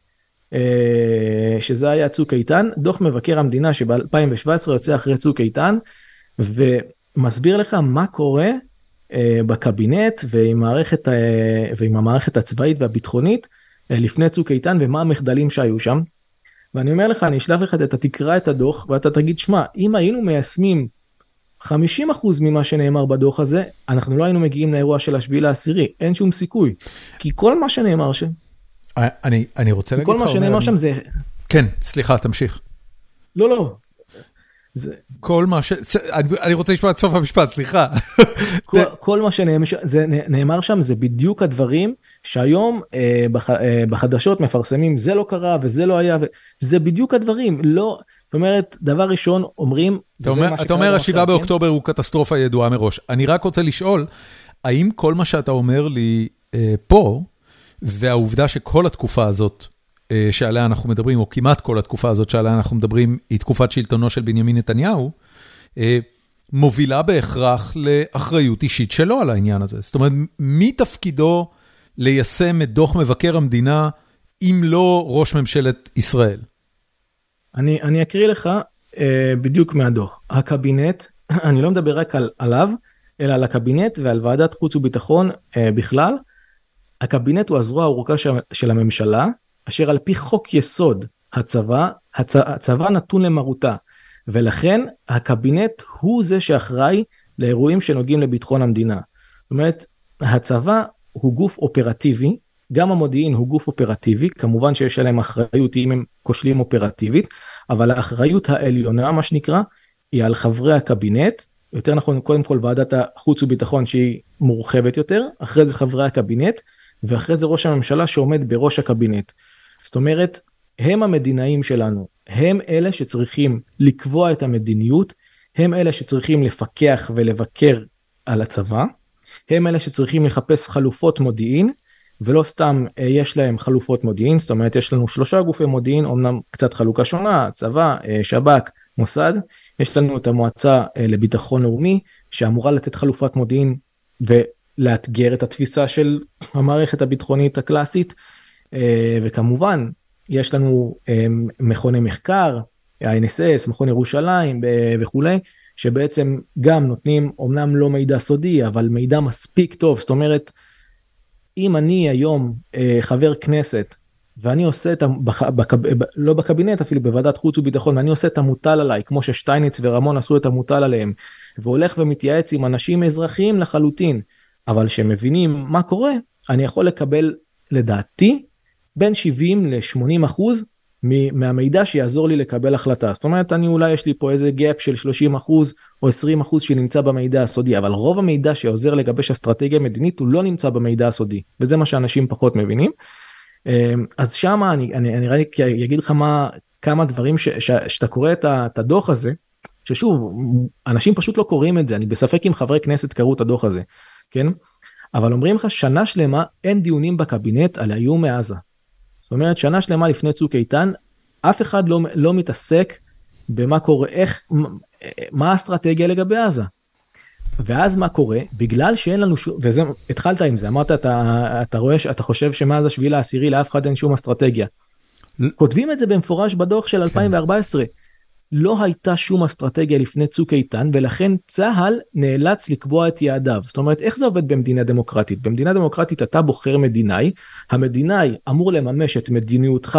אה, שזה היה צוק איתן, דוח מבקר המדינה שב-2017 יוצא אחרי צוק איתן, ומסביר לך מה קורה אה, בקבינט ועם, מערכת, אה, ועם המערכת הצבאית והביטחונית לפני צוק איתן ומה המחדלים שהיו שם. ואני אומר לך, אני אשלח לך, אתה תקרא את הדוח ואתה תגיד, שמע, אם היינו מיישמים 50% ממה שנאמר בדוח הזה, אנחנו לא היינו מגיעים לאירוע של השביעי לעשירי, אין שום סיכוי. כי כל מה שנאמר שם, אני, אני רוצה להגיד לך... כל מה שנאמר שם זה... כן, סליחה, תמשיך. לא, לא. זה... כל מה ש... אני, רוצה לשמוע את סוף המשפט, סליחה. כל, כל מה שנאמר שם זה בדיוק הדברים שהיום אה, בח, אה, בחדשות מפרסמים זה לא קרה וזה לא היה, זה בדיוק הדברים, לא, זאת אומרת, דבר ראשון אומרים... אתה אומר, השבעה? באוקטובר הוא קטסטרופה ידועה מראש. אני רק רוצה לשאול, האם כל מה שאתה אומר לי אה, פה, והעובדה שכל התקופה הזאת אה, שעליה אנחנו מדברים, או כמעט כל התקופה הזאת שעליה אנחנו מדברים, היא תקופת שלטונו של בנימין נתניהו, אה, מובילה בהכרח לאחריות אישית שלו על העניין הזה. זאת אומרת, מי תפקידו ליישם את דוח מבקר המדינה, אם לא ראש ממשלת ישראל? אני, אני אקריא לך אה, בדיוק מהדוח. הקבינט, *clears throat* אני לא מדבר רק על, עליו, אלא על הקבינט ועל ועדת חוץ וביטחון אה, בכלל, הקבינט הוא הזרוע הארוכה של הממשלה, אשר על פי חוק יסוד הצבא, הצ... הצבא נתון למרותה, ולכן הקבינט הוא זה שאחראי לאירועים שנוגעים לביטחון המדינה. זאת אומרת, הצבא הוא גוף אופרטיבי, גם המודיעין הוא גוף אופרטיבי, כמובן שיש עליהם אחריות אם הם כושלים אופרטיבית, אבל האחריות העליונה, מה שנקרא, היא על חברי הקבינט, יותר נכון קודם כל ועדת החוץ וביטחון שהיא מורחבת יותר, אחרי זה חברי הקבינט, ואחרי זה ראש הממשלה שעומד בראש הקבינט. זאת אומרת, הם המדינאים שלנו, הם אלה שצריכים לקבוע את המדיניות, הם אלה שצריכים לפקח ולבקר על הצבא, הם אלה שצריכים לחפש חלופות מודיעין, ולא סתם אה, יש להם חלופות מודיעין, זאת אומרת יש לנו שלושה גופי מודיעין, אמנם קצת חלוקה שונה, צבא, אה, שב"כ, מוסד, יש לנו את המועצה אה, לביטחון לאומי שאמורה לתת חלופת מודיעין לאתגר את התפיסה של המערכת הביטחונית הקלאסית אה, וכמובן יש לנו אה, מכוני מחקר, ה-NSS, מכון ירושלים וכולי, שבעצם גם נותנים אומנם לא מידע סודי אבל מידע מספיק טוב, זאת אומרת אם אני היום אה, חבר כנסת ואני עושה את, הבח... בק... לא בקבינט אפילו בוועדת חוץ וביטחון ואני עושה את המוטל עליי כמו ששטייניץ ורמון עשו את המוטל עליהם והולך ומתייעץ עם אנשים אזרחיים לחלוטין אבל שמבינים מה קורה, אני יכול לקבל לדעתי בין 70 ל-80 אחוז מהמידע שיעזור לי לקבל החלטה. זאת אומרת, אני אולי יש לי פה איזה gap של 30 אחוז או 20 אחוז שנמצא במידע הסודי, אבל רוב המידע שעוזר לגבש אסטרטגיה מדינית הוא לא נמצא במידע הסודי, וזה מה שאנשים פחות מבינים. אז שמה אני, אני, אני רק אגיד לך מה כמה דברים ש, ש, שאתה קורא את הדוח הזה ששוב אנשים פשוט לא קוראים את זה אני בספק אם חברי כנסת קראו את הדוח הזה כן אבל אומרים לך שנה שלמה אין דיונים בקבינט על האיום מעזה. זאת אומרת שנה שלמה לפני צוק איתן אף אחד לא, לא מתעסק במה קורה איך מה האסטרטגיה לגבי עזה. ואז מה קורה בגלל שאין לנו שום וזה התחלת עם זה אמרת אתה אתה רואה שאתה חושב שמאז השביעי לעשירי לאף אחד אין שום אסטרטגיה. כותבים את זה במפורש בדוח של 2014. לא הייתה שום אסטרטגיה לפני צוק איתן ולכן צה"ל נאלץ לקבוע את יעדיו. זאת אומרת איך זה עובד במדינה דמוקרטית? במדינה דמוקרטית אתה בוחר מדינאי, המדינאי אמור לממש את מדיניותך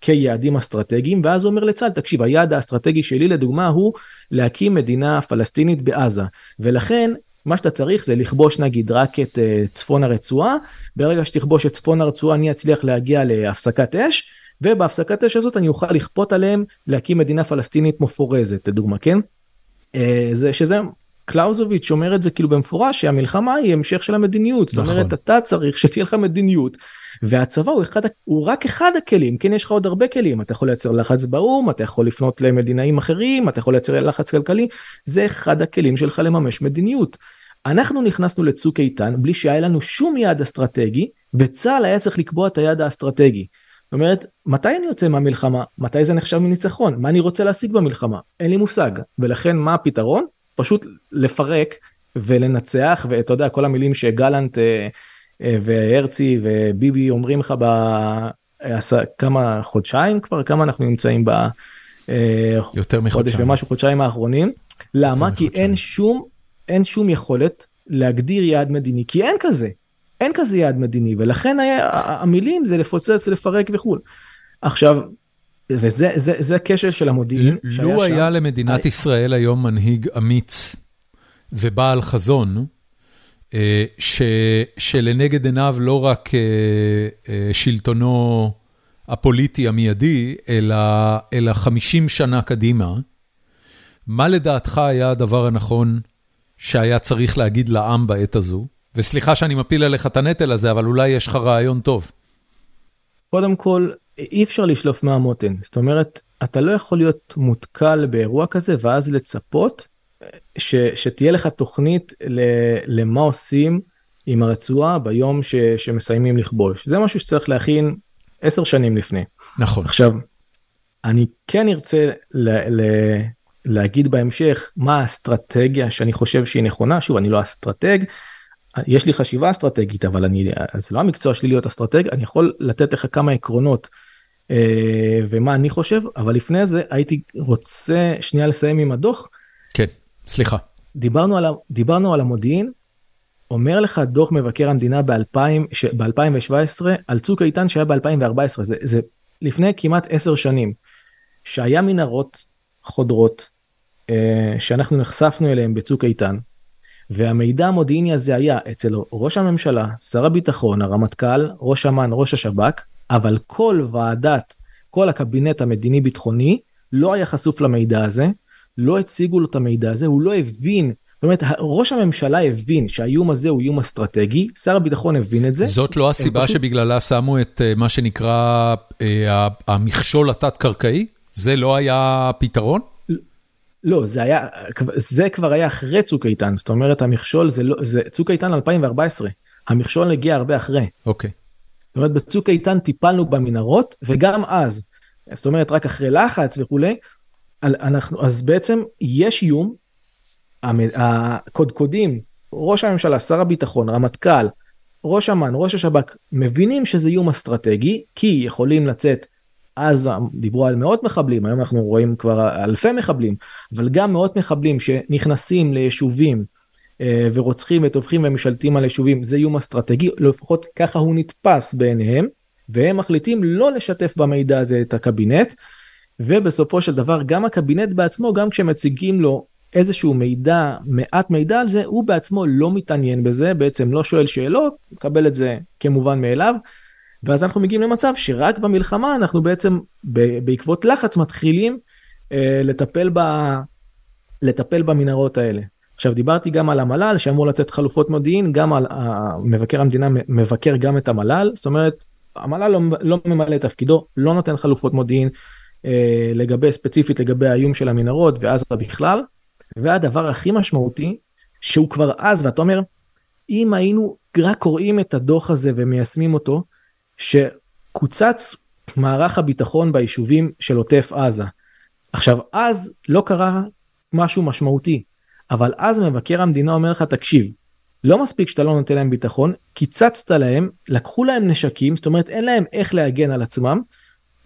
כיעדים אסטרטגיים ואז הוא אומר לצה"ל תקשיב היעד האסטרטגי שלי לדוגמה הוא להקים מדינה פלסטינית בעזה ולכן מה שאתה צריך זה לכבוש נגיד רק את uh, צפון הרצועה ברגע שתכבוש את צפון הרצועה אני אצליח להגיע להפסקת אש ובהפסקת אש הזאת אני אוכל לכפות עליהם להקים מדינה פלסטינית מפורזת לדוגמה כן. Uh, זה שזה קלאוזוביץ' אומר את זה כאילו במפורש שהמלחמה היא המשך של המדיניות נכון. זאת אומרת אתה צריך שתהיה לך מדיניות והצבא הוא, אחד, הוא רק אחד הכלים כן יש לך עוד הרבה כלים אתה יכול לייצר לחץ באו"ם אתה יכול לפנות למדינאים אחרים אתה יכול לייצר לחץ כלכלי זה אחד הכלים שלך לממש מדיניות. אנחנו נכנסנו לצוק איתן בלי שהיה לנו שום יעד אסטרטגי וצה"ל היה צריך לקבוע את היעד האסטרטגי. זאת אומרת מתי אני יוצא מהמלחמה? מתי זה נחשב מניצחון? מה אני רוצה להשיג במלחמה? אין לי מושג. ולכן מה הפתרון? פשוט לפרק ולנצח ואתה יודע כל המילים שגלנט אה, אה, והרצי וביבי אומרים לך בכמה חודשיים כבר? כמה אנחנו נמצאים ב... אה, יותר מחודש ומשהו חודשיים האחרונים? למה? כי אין שום אין שום יכולת להגדיר יעד מדיני כי אין כזה אין כזה יעד מדיני ולכן היה, המילים זה לפוצץ לפרק וכו'. עכשיו וזה זה זה כשל של המודיעין. לו היה שם, למדינת I... ישראל היום מנהיג אמיץ ובעל חזון, אה, ש, שלנגד עיניו לא רק אה, אה, שלטונו הפוליטי המיידי, אלא, אלא 50 שנה קדימה, מה לדעתך היה הדבר הנכון שהיה צריך להגיד לעם בעת הזו? וסליחה שאני מפיל עליך את הנטל הזה, אבל אולי יש לך רעיון טוב. קודם כל, אי אפשר לשלוף מהמותן. זאת אומרת, אתה לא יכול להיות מותקל באירוע כזה ואז לצפות ש, שתהיה לך תוכנית ל, למה עושים עם הרצועה ביום ש, שמסיימים לכבוש. זה משהו שצריך להכין עשר שנים לפני. נכון. עכשיו, אני כן ארצה ל, ל, להגיד בהמשך מה האסטרטגיה שאני חושב שהיא נכונה. שוב, אני לא אסטרטג, יש לי חשיבה אסטרטגית, אבל אני, זה לא המקצוע שלי להיות אסטרטג, אני יכול לתת לך כמה עקרונות אה, ומה אני חושב, אבל לפני זה הייתי רוצה שנייה לסיים עם הדוח. כן. סליחה. דיברנו על, דיברנו על המודיעין, אומר לך דוח מבקר המדינה ב-2017 על צוק איתן שהיה ב-2014, זה, זה לפני כמעט עשר שנים, שהיה מנהרות חודרות אה, שאנחנו נחשפנו אליהם בצוק איתן, והמידע המודיעיני הזה היה אצל ראש הממשלה, שר הביטחון, הרמטכ"ל, ראש אמ"ן, ראש השב"כ, אבל כל ועדת, כל הקבינט המדיני ביטחוני לא היה חשוף למידע הזה, לא הציגו לו את המידע הזה, הוא לא הבין. אומרת, ראש הממשלה הבין שהאיום הזה הוא איום אסטרטגי, שר הביטחון הבין את זה. זאת לא הסיבה פשוט... שבגללה שמו את אה, מה שנקרא אה, המכשול התת-קרקעי? זה לא היה פתרון? לא, זה היה, זה כבר היה אחרי צוק איתן, זאת אומרת המכשול זה לא, זה צוק איתן 2014, המכשול הגיע הרבה אחרי. אוקיי. זאת אומרת בצוק איתן טיפלנו במנהרות וגם אז, זאת אומרת רק אחרי לחץ וכולי, אנחנו, אז בעצם יש איום, הקודקודים, ראש הממשלה, שר הביטחון, רמטכ"ל, ראש אמ"ן, ראש השב"כ, מבינים שזה איום אסטרטגי, כי יכולים לצאת, אז דיברו על מאות מחבלים, היום אנחנו רואים כבר אלפי מחבלים, אבל גם מאות מחבלים שנכנסים ליישובים אה, ורוצחים וטובחים ומשלטים על יישובים, זה איום אסטרטגי, לפחות ככה הוא נתפס בעיניהם, והם מחליטים לא לשתף במידע הזה את הקבינט. ובסופו של דבר גם הקבינט בעצמו גם כשמציגים לו איזשהו מידע מעט מידע על זה הוא בעצמו לא מתעניין בזה בעצם לא שואל שאלות מקבל את זה כמובן מאליו. ואז אנחנו מגיעים למצב שרק במלחמה אנחנו בעצם בעקבות לחץ מתחילים אה, לטפל ב... לטפל במנהרות האלה. עכשיו דיברתי גם על המל"ל שאמור לתת חלופות מודיעין גם על מבקר המדינה מבקר גם את המל"ל זאת אומרת המל"ל לא, לא ממלא את תפקידו, לא נותן חלופות מודיעין אה, לגבי, ספציפית לגבי האיום של המנהרות ועזה בכלל. והדבר הכי משמעותי, שהוא כבר אז, ואתה אומר, אם היינו רק קוראים את הדוח הזה ומיישמים אותו, שקוצץ מערך הביטחון ביישובים של עוטף עזה. עכשיו, אז לא קרה משהו משמעותי, אבל אז מבקר המדינה אומר לך, תקשיב, לא מספיק שאתה לא נותן להם ביטחון, קיצצת להם, לקחו להם נשקים, זאת אומרת אין להם איך להגן על עצמם,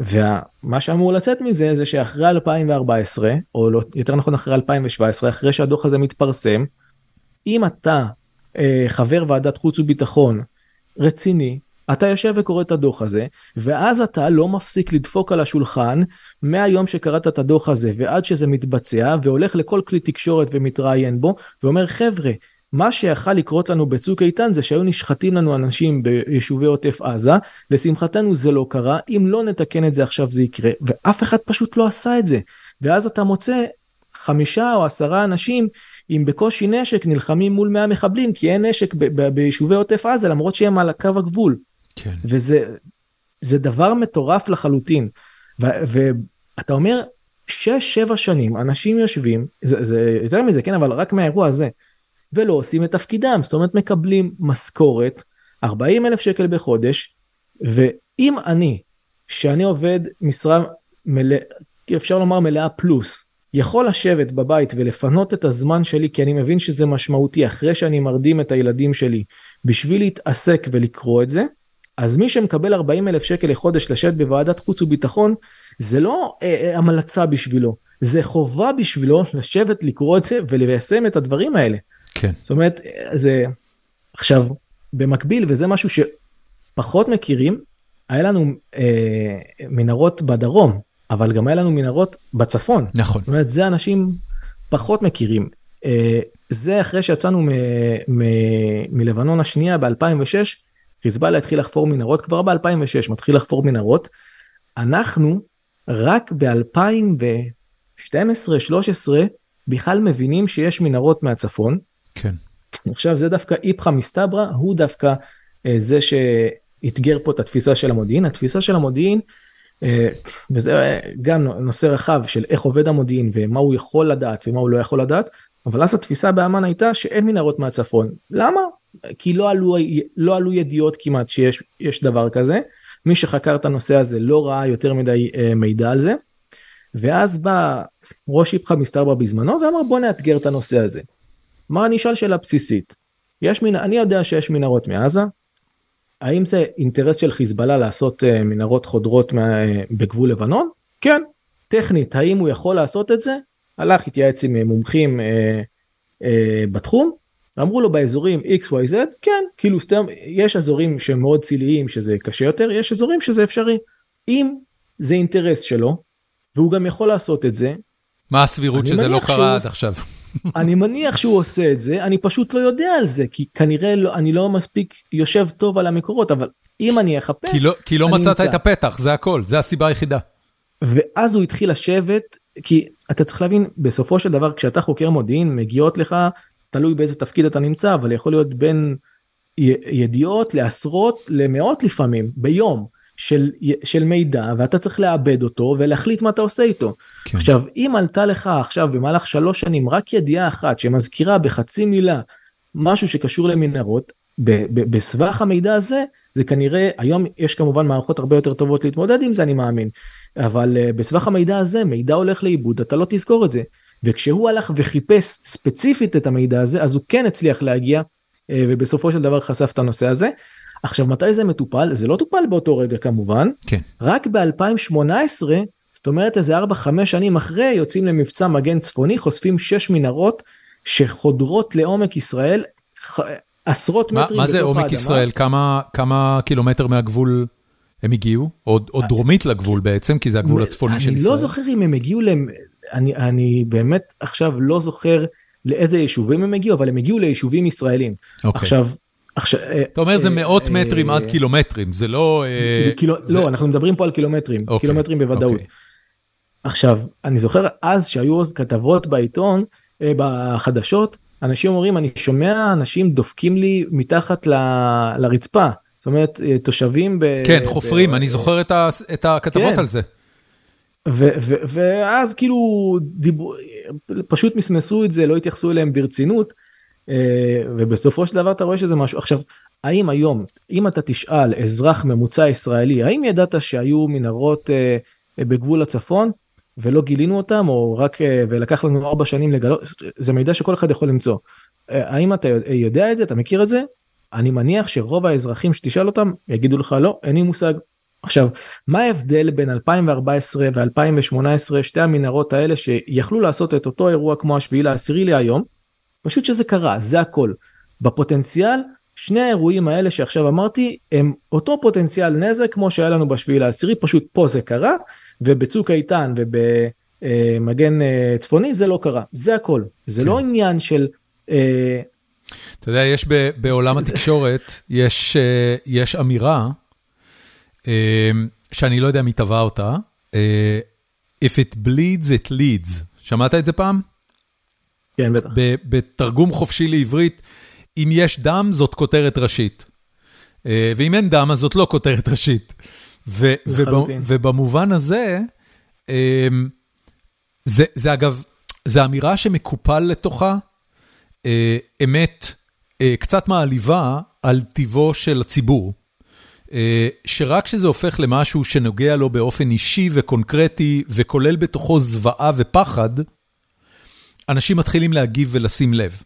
ומה שאמור לצאת מזה זה שאחרי 2014, או לא, יותר נכון אחרי 2017, אחרי שהדוח הזה מתפרסם, אם אתה אה, חבר ועדת חוץ וביטחון רציני, אתה יושב וקורא את הדוח הזה, ואז אתה לא מפסיק לדפוק על השולחן מהיום שקראת את הדוח הזה ועד שזה מתבצע, והולך לכל כלי תקשורת ומתראיין בו, ואומר חבר'ה, מה שיכל לקרות לנו בצוק איתן זה שהיו נשחטים לנו אנשים ביישובי עוטף עזה, לשמחתנו זה לא קרה, אם לא נתקן את זה עכשיו זה יקרה, ואף אחד פשוט לא עשה את זה. ואז אתה מוצא חמישה או עשרה אנשים עם בקושי נשק נלחמים מול 100 מחבלים, כי אין נשק ביישובי עוטף עזה למרות שהם על קו הגבול. כן. וזה דבר מטורף לחלוטין. ואתה אומר, שש, שבע שנים אנשים יושבים, זה, זה יותר מזה, כן, אבל רק מהאירוע הזה. ולא עושים את תפקידם, זאת אומרת מקבלים משכורת 40 אלף שקל בחודש, ואם אני, שאני עובד משרה מלאה, אפשר לומר מלאה פלוס, יכול לשבת בבית ולפנות את הזמן שלי כי אני מבין שזה משמעותי אחרי שאני מרדים את הילדים שלי בשביל להתעסק ולקרוא את זה, אז מי שמקבל 40 אלף שקל לחודש לשבת בוועדת חוץ וביטחון זה לא אה, אה, המלצה בשבילו, זה חובה בשבילו לשבת לקרוא את זה וליישם את הדברים האלה. כן. זאת אומרת, זה... עכשיו, במקביל, וזה משהו שפחות מכירים, היה לנו אה, מנהרות בדרום, אבל גם היה לנו מנהרות בצפון. נכון. זאת אומרת, זה אנשים פחות מכירים. אה, זה אחרי שיצאנו מלבנון השנייה ב-2006, חיזבאללה התחיל לחפור מנהרות, כבר ב-2006 מתחיל לחפור מנהרות. אנחנו רק ב-2012-2013 בכלל מבינים שיש מנהרות מהצפון. כן. עכשיו זה דווקא איפכא מסתברא, הוא דווקא אה, זה שאתגר פה את התפיסה של המודיעין. התפיסה של המודיעין, אה, וזה גם נושא רחב של איך עובד המודיעין ומה הוא יכול לדעת ומה הוא לא יכול לדעת, אבל אז התפיסה באמ"ן הייתה שאין מנהרות מהצפון. למה? כי לא עלו, לא עלו ידיעות כמעט שיש דבר כזה. מי שחקר את הנושא הזה לא ראה יותר מדי אה, מידע על זה. ואז בא ראש איפכא מסתברא בזמנו ואמר בוא נאתגר את הנושא הזה. מה אני אשאל שאלה בסיסית? יש מנ... אני יודע שיש מנהרות מעזה, האם זה אינטרס של חיזבאללה לעשות uh, מנהרות חודרות מה... בגבול לבנון? כן. טכנית, האם הוא יכול לעשות את זה? הלך, התייעץ עם מומחים uh, uh, בתחום, אמרו לו באזורים XYZ, כן, כאילו סתם, יש אזורים שהם מאוד ציליים שזה קשה יותר, יש אזורים שזה אפשרי. אם זה אינטרס שלו, והוא גם יכול לעשות את זה, מה הסבירות שזה לא קרה עד עכשיו? *laughs* אני מניח שהוא עושה את זה, אני פשוט לא יודע על זה, כי כנראה לא, אני לא מספיק יושב טוב על המקורות, אבל אם אני אחפש, כי לא, כי לא מצאת את הפתח, זה הכל, זה הסיבה היחידה. ואז הוא התחיל לשבת, כי אתה צריך להבין, בסופו של דבר כשאתה חוקר מודיעין, מגיעות לך, תלוי באיזה תפקיד אתה נמצא, אבל יכול להיות בין ידיעות לעשרות למאות לפעמים, ביום. של, של מידע ואתה צריך לעבד אותו ולהחליט מה אתה עושה איתו. כן. עכשיו אם עלתה לך עכשיו במהלך שלוש שנים רק ידיעה אחת שמזכירה בחצי מילה משהו שקשור למנהרות בסבך המידע הזה זה כנראה היום יש כמובן מערכות הרבה יותר טובות להתמודד עם זה אני מאמין אבל uh, בסבך המידע הזה מידע הולך לאיבוד אתה לא תזכור את זה וכשהוא הלך וחיפש ספציפית את המידע הזה אז הוא כן הצליח להגיע uh, ובסופו של דבר חשף את הנושא הזה עכשיו מתי זה מטופל? זה לא טופל באותו רגע כמובן, כן. רק ב-2018, זאת אומרת איזה 4-5 שנים אחרי, יוצאים למבצע מגן צפוני, חושפים 6 מנהרות שחודרות לעומק ישראל, עשרות מטרים מה זה עומק האדמה. ישראל? כמה, כמה קילומטר מהגבול הם הגיעו? או, או דרומית לגבול בעצם, כי זה הגבול הצפוני של לא ישראל. אני לא זוכר אם הם הגיעו, למ... אני, אני באמת עכשיו לא זוכר לאיזה יישובים הם הגיעו, אבל הם הגיעו ליישובים ישראלים. אוקיי. עכשיו, עכשיו, אתה אומר זה אה, מאות אה, מטרים עד קילומטרים, זה לא... אה, לא, אנחנו מדברים פה על קילומטרים, אוקיי, קילומטרים בוודאות. אוקיי. עכשיו, אני זוכר אז שהיו כתבות בעיתון, בחדשות, אנשים אומרים, אני שומע אנשים דופקים לי מתחת ל, לרצפה, זאת אומרת, תושבים ב... כן, חופרים, אני זוכר את הכתבות על זה. ואז כאילו דיברו, פשוט מסמסו את זה, לא התייחסו אליהם ברצינות, ובסופו של דבר אתה רואה שזה משהו. עכשיו, האם היום, אם אתה תשאל אזרח ממוצע ישראלי, האם ידעת שהיו מנהרות בגבול הצפון? ולא גילינו אותם או רק ולקח לנו ארבע שנים לגלות זה מידע שכל אחד יכול למצוא. האם אתה יודע את זה אתה מכיר את זה אני מניח שרוב האזרחים שתשאל אותם יגידו לך לא אין לי מושג. עכשיו מה ההבדל בין 2014 ו2018 שתי המנהרות האלה שיכלו לעשות את אותו אירוע כמו השביעי לעשירי להיום. פשוט שזה קרה זה הכל. בפוטנציאל שני האירועים האלה שעכשיו אמרתי הם אותו פוטנציאל נזק כמו שהיה לנו בשביעי לעשירי פשוט פה זה קרה ובצוק איתן ובמגן צפוני זה לא קרה זה הכל זה לא כן. עניין של. אתה יודע יש בעולם התקשורת יש יש אמירה שאני לא יודע מי טבע אותה if it bleeds it leads שמעת את זה פעם? כן בטח. בתרגום חופשי לעברית. אם יש דם, זאת כותרת ראשית. ואם אין דם, אז זאת לא כותרת ראשית. ובמובן הזה, זה זה אגב, זו אמירה שמקופל לתוכה אמת קצת מעליבה על טיבו של הציבור. שרק כשזה הופך למשהו שנוגע לו באופן אישי וקונקרטי וכולל בתוכו זוועה ופחד, אנשים מתחילים להגיב ולשים לב.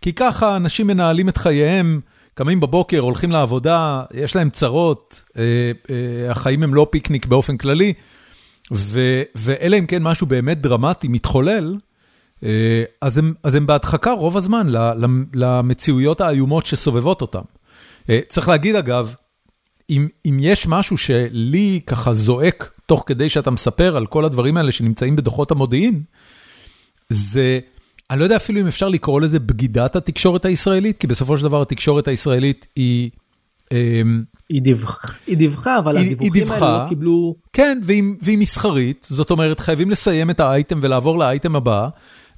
כי ככה אנשים מנהלים את חייהם, קמים בבוקר, הולכים לעבודה, יש להם צרות, אה, אה, החיים הם לא פיקניק באופן כללי, ואלה אם כן משהו באמת דרמטי מתחולל, אה, אז הם אז הם בהדחקה רוב הזמן למציאויות האיומות שסובבות אותם. צריך להגיד אגב, אם אם יש משהו שלי ככה זועק תוך כדי שאתה מספר על כל הדברים האלה שנמצאים בדוחות המודיעין, זה... אני לא יודע אפילו אם אפשר לקרוא לזה בגידת התקשורת הישראלית, כי בסופו של דבר התקשורת הישראלית היא... אמ, היא דיווחה, היא דיווחה, אבל היא, הדיווחים האלה לא קיבלו... כן, והיא, והיא מסחרית, זאת אומרת, חייבים לסיים את האייטם ולעבור לאייטם הבא,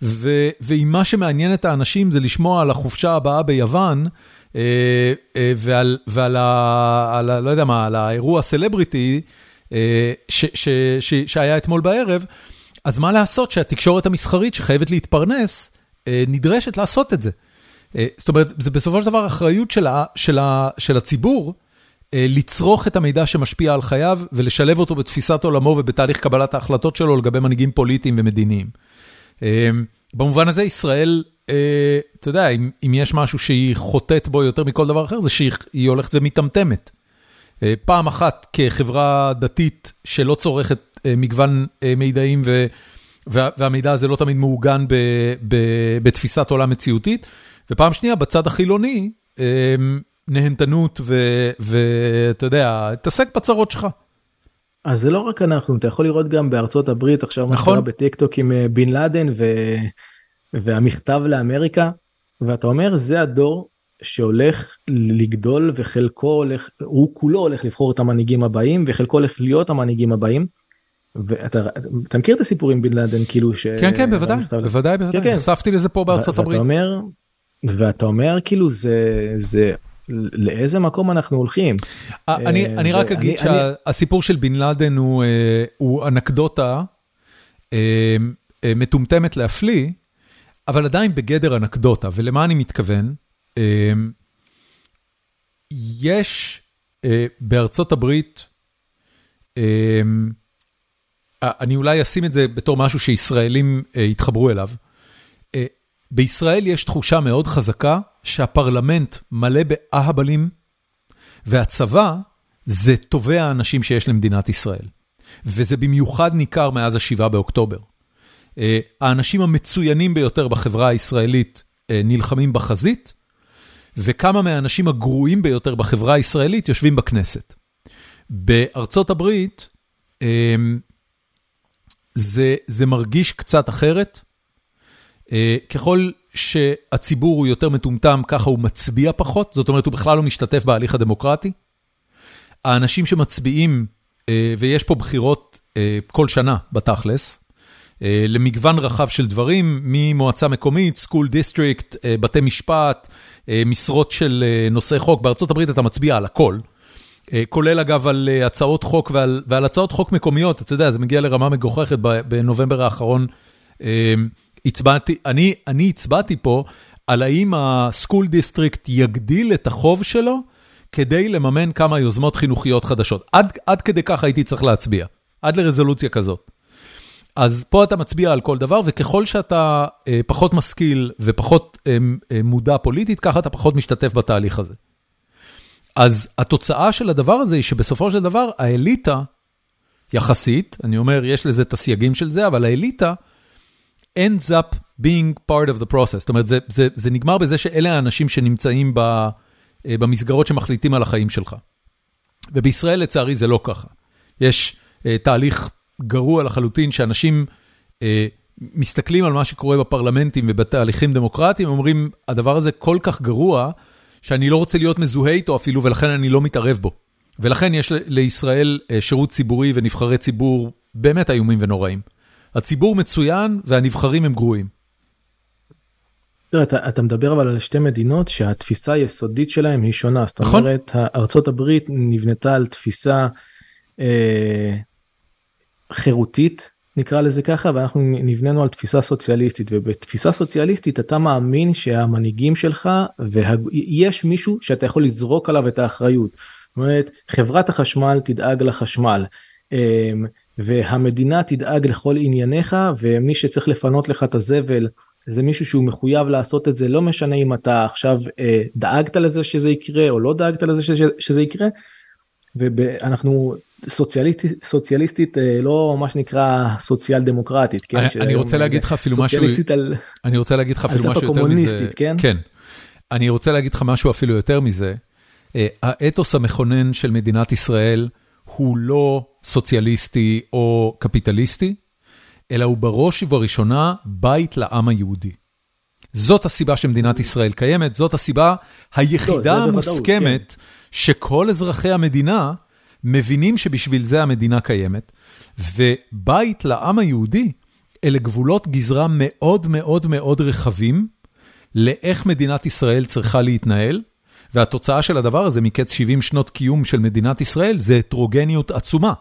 ואם מה שמעניין את האנשים זה לשמוע על החופשה הבאה ביוון, אה, אה, ועל, ועל ה, על. לא יודע מה, על האירוע סלבריטי, אה, ש, ש, ש, שהיה אתמול בערב, אז מה לעשות שהתקשורת המסחרית שחייבת להתפרנס, אה, נדרשת לעשות את זה. אה, זאת אומרת, זה בסופו של דבר אחריות שלה, שלה, של הציבור אה, לצרוך את המידע שמשפיע על חייו ולשלב אותו בתפיסת עולמו ובתהליך קבלת ההחלטות שלו לגבי מנהיגים פוליטיים ומדיניים. במובן הזה ישראל, אתה יודע, אם, אם יש משהו שהיא חוטאת בו יותר מכל דבר אחר, זה שהיא הולכת ומטמטמת. פעם אחת כחברה דתית שלא צורכת אה, מגוון אה, מידעים, והמידע הזה לא תמיד מעוגן בתפיסת עולם מציאותית. ופעם שנייה, בצד החילוני, אה, נהנתנות ואתה יודע, תעסק בצרות שלך. אז זה לא רק אנחנו, אתה יכול לראות גם בארצות הברית עכשיו נכון. מה שקרה בטיקטוק עם בן לאדן ו... והמכתב לאמריקה, ואתה אומר זה הדור שהולך לגדול וחלקו הולך, הוא כולו הולך לבחור את המנהיגים הבאים וחלקו הולך להיות המנהיגים הבאים. ואתה אתה מכיר את הסיפורים בן לאדן כאילו ש... כן כן בוודאי בוודאי בוודאי כן, כן. נחשפתי לזה פה בארצות הברית. ואתה אומר, ואתה אומר כאילו זה זה לאיזה מקום אנחנו הולכים. אה, אני אני רק אגיד שהסיפור של בן לאדן הוא אה, הוא אנקדוטה מטומטמת להפליא אבל עדיין בגדר אנקדוטה ולמה אני מתכוון. יש בארצות הברית אה, אני אולי אשים את זה בתור משהו שישראלים אה, יתחברו אליו. אה, בישראל יש תחושה מאוד חזקה שהפרלמנט מלא באהבלים, והצבא זה טובי האנשים שיש למדינת ישראל. וזה במיוחד ניכר מאז ה-7 באוקטובר. האנשים המצוינים ביותר בחברה הישראלית נלחמים בחזית, וכמה מהאנשים הגרועים ביותר בחברה הישראלית יושבים בכנסת. בארצות הברית, זה זה מרגיש קצת אחרת. אה, ככל שהציבור הוא יותר מטומטם, ככה הוא מצביע פחות, זאת אומרת, הוא בכלל לא משתתף בהליך הדמוקרטי. האנשים שמצביעים, אה, ויש פה בחירות אה, כל שנה בתכלס, למגוון רחב של דברים, ממועצה מקומית, school district, בתי משפט, משרות של נושאי חוק, בארה"ב אתה מצביע על הכל. כולל אגב על הצעות חוק ועל, ועל הצעות חוק מקומיות, אתה יודע, זה מגיע לרמה מגוחכת בנובמבר האחרון. הצבעתי, אני, אני הצבעתי פה על האם ה school district יגדיל את החוב שלו כדי לממן כמה יוזמות חינוכיות חדשות. עד, עד כדי כך הייתי צריך להצביע, עד לרזולוציה כזאת. אז פה אתה מצביע על כל דבר, וככל שאתה אה, פחות משכיל ופחות אה, אה, מודע פוליטית, ככה אתה פחות משתתף בתהליך הזה. אז התוצאה של הדבר הזה היא שבסופו של דבר האליטה, יחסית, אני אומר, יש לזה את הסייגים של זה, אבל האליטה ends up being part of the process. זאת אומרת, זה, זה, זה נגמר בזה שאלה האנשים שנמצאים ב, אה, במסגרות שמחליטים על החיים שלך. ובישראל לצערי זה לא ככה. יש uh, תהליך גרוע לחלוטין שאנשים uh, מסתכלים על מה שקורה בפרלמנטים ובתהליכים דמוקרטיים, אומרים, הדבר הזה כל כך גרוע, שאני לא רוצה להיות מזוהה איתו אפילו, ולכן אני לא מתערב בו. ולכן יש לישראל uh, שירות ציבורי ונבחרי ציבור באמת איומים ונוראים. הציבור מצוין והנבחרים הם גרועים. אתה, אתה מדבר אבל על שתי מדינות שהתפיסה היסודית שלהם היא שונה. זאת נכון. אומרת, ארצות הברית נבנתה על תפיסה אה, חירותית, נקרא לזה ככה, ואנחנו נבננו על תפיסה סוציאליסטית, ובתפיסה סוציאליסטית אתה מאמין שהמנהיגים שלך, ויש מישהו שאתה יכול לזרוק עליו את האחריות. זאת אומרת, חברת החשמל תדאג לחשמל. אה, והמדינה תדאג לכל ענייניך ומי שצריך לפנות לך את הזבל זה מישהו שהוא מחויב לעשות את זה לא משנה אם אתה עכשיו אה, דאגת לזה שזה יקרה או לא דאגת לזה שזה, שזה יקרה. ואנחנו סוציאליסטית סוציאליסטית אה, לא מה שנקרא סוציאל דמוקרטית כן? אני, אני רוצה להגיד לך אפילו משהו על, אני רוצה להגיד לך אפילו משהו יותר מזה. כן? כן. אני רוצה להגיד לך משהו אפילו יותר מזה. אה, האתוס המכונן של מדינת ישראל הוא לא סוציאליסטי או קפיטליסטי, אלא הוא בראש ובראשונה בית לעם היהודי. זאת הסיבה שמדינת ישראל קיימת, זאת הסיבה היחידה לא, המוסכמת כן. שכל אזרחי המדינה מבינים שבשביל זה המדינה קיימת, ובית לעם היהודי אלה גבולות גזרה מאוד מאוד מאוד רחבים לאיך מדינת ישראל צריכה להתנהל, והתוצאה של הדבר הזה מקץ 70 שנות קיום של מדינת ישראל זה הטרוגניות עצומה.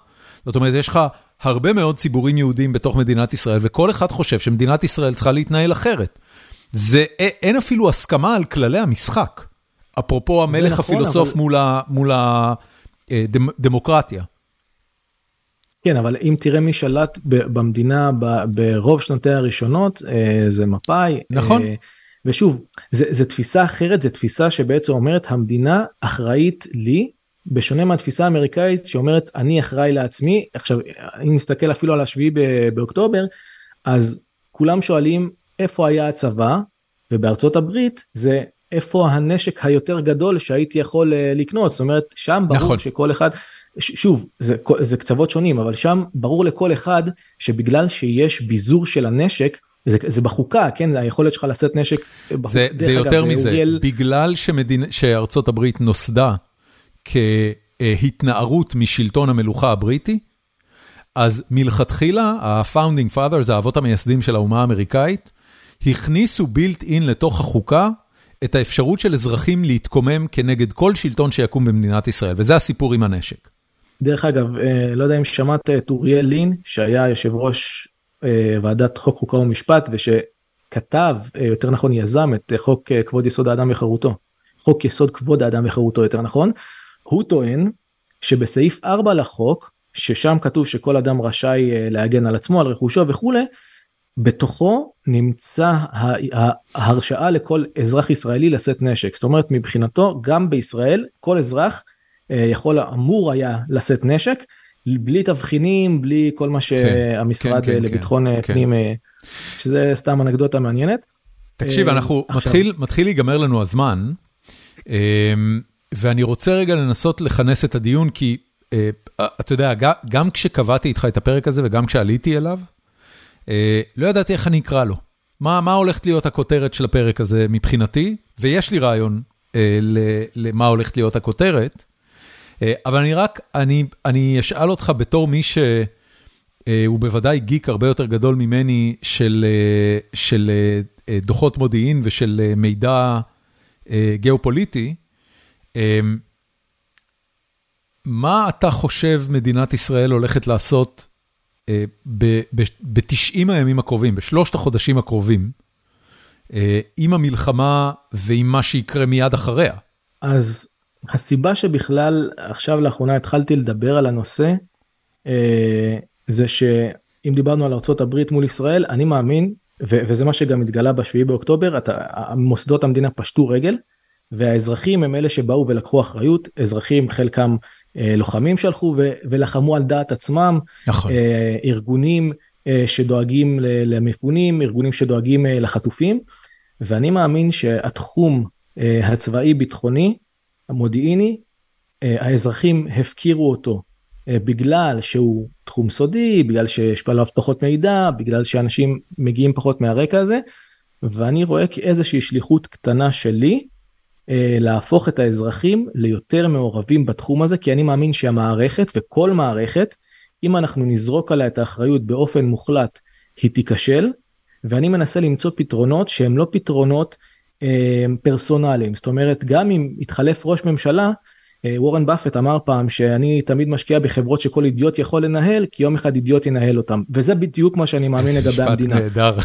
זאת אומרת, יש לך הרבה מאוד ציבורים יהודים בתוך מדינת ישראל, וכל אחד חושב שמדינת ישראל צריכה להתנהל אחרת. זה, אין אפילו הסכמה על כללי המשחק. אפרופו המלך נכון, הפילוסוף אבל... מול הדמוקרטיה. אה, כן, אבל אם תראה מי שלט במדינה ברוב שנותיה הראשונות, אה, זה מפא"י. נכון. אה, ושוב, זה, זה תפיסה אחרת, זה תפיסה שבעצם אומרת המדינה אחראית לי, בשונה מהתפיסה האמריקאית שאומרת אני אחראי לעצמי. עכשיו, אם נסתכל אפילו על השביעי באוקטובר, אז כולם שואלים איפה היה הצבא, ובארצות הברית זה איפה הנשק היותר גדול שהייתי יכול אה, לקנות, זאת אומרת שם ברור נכון. שכל אחד, שוב זה, זה קצוות שונים אבל שם ברור לכל אחד שבגלל שיש ביזור של הנשק זה, זה בחוקה, כן, היכולת שלך לשאת נשק. זה, זה יותר אגב, מזה, אוריאל... בגלל שמדינ... שארצות הברית נוסדה כהתנערות משלטון המלוכה הבריטי, אז מלכתחילה ה-founding fathers, האבות המייסדים של האומה האמריקאית, הכניסו built in לתוך החוקה את האפשרות של אזרחים להתקומם כנגד כל שלטון שיקום במדינת ישראל, וזה הסיפור עם הנשק. דרך אגב, אה, לא יודע אם שמעת את אוריאל לין, שהיה יושב ראש אה, ועדת חוק חוקה ומשפט ושכתב אה, יותר נכון יזם את חוק כבוד יסוד האדם וחירותו חוק יסוד כבוד האדם וחירותו יותר נכון הוא טוען שבסעיף 4 לחוק ששם כתוב שכל אדם רשאי להגן על עצמו על רכושו וכולי בתוכו נמצא ההרשאה לכל אזרח ישראלי לשאת נשק זאת אומרת מבחינתו גם בישראל כל אזרח יכול אמור היה לשאת נשק בלי תבחינים, בלי כל מה כן, שהמשרד כן, כן, לביטחון כן, פנים, כן. שזה סתם אנקדוטה מעניינת. תקשיב, אנחנו, עכשיו... מתחיל, מתחיל להיגמר לנו הזמן, ואני רוצה רגע לנסות לכנס את הדיון, כי אתה יודע, גם כשקבעתי איתך את הפרק הזה וגם כשעליתי אליו, לא ידעתי איך אני אקרא לו. מה, מה הולכת להיות הכותרת של הפרק הזה מבחינתי, ויש לי רעיון למה הולכת להיות הכותרת. אה, אבל אני רק, אני אני אשאל אותך בתור מי הוא בוודאי גיק הרבה יותר גדול ממני של, של דוחות מודיעין ושל מידע גיאופוליטי. מה אתה חושב מדינת ישראל הולכת לעשות ב-90 הימים הקרובים, בשלושת החודשים הקרובים, עם המלחמה ועם מה שיקרה מיד אחריה? אז הסיבה שבכלל עכשיו לאחרונה התחלתי לדבר על הנושא, זה שאם דיברנו על ארה"ב מול ישראל, אני מאמין, וזה מה שגם התגלה בשביעי באוקטובר, מוסדות המדינה פשטו רגל, והאזרחים הם אלה שבאו ולקחו אחריות, אזרחים חלקם אה, לוחמים שהלכו ולחמו על דעת עצמם, נכון. אה, ארגונים אה, שדואגים למפונים, ארגונים שדואגים לחטופים, ואני מאמין שהתחום הצבאי ביטחוני, המודיעיני, האזרחים הפקירו אותו בגלל שהוא תחום סודי, בגלל שיש עליו פחות מידע, בגלל שאנשים מגיעים פחות מהרקע הזה, ואני רואה כאיזושהי שליחות קטנה שלי, אה, להפוך את האזרחים ליותר מעורבים בתחום הזה, כי אני מאמין שהמערכת וכל מערכת, אם אנחנו נזרוק עליה את האחריות באופן מוחלט, היא תיכשל, ואני מנסה למצוא פתרונות שהם לא פתרונות אה, פרסונליים. זאת אומרת, גם אם יתחלף ראש ממשלה, אה, וורן באפט אמר פעם שאני תמיד משקיע בחברות שכל אידיוט יכול לנהל, כי יום אחד אידיוט ינהל אותם. וזה בדיוק מה שאני מאמין לגבי המדינה. איזה משפט נהדר.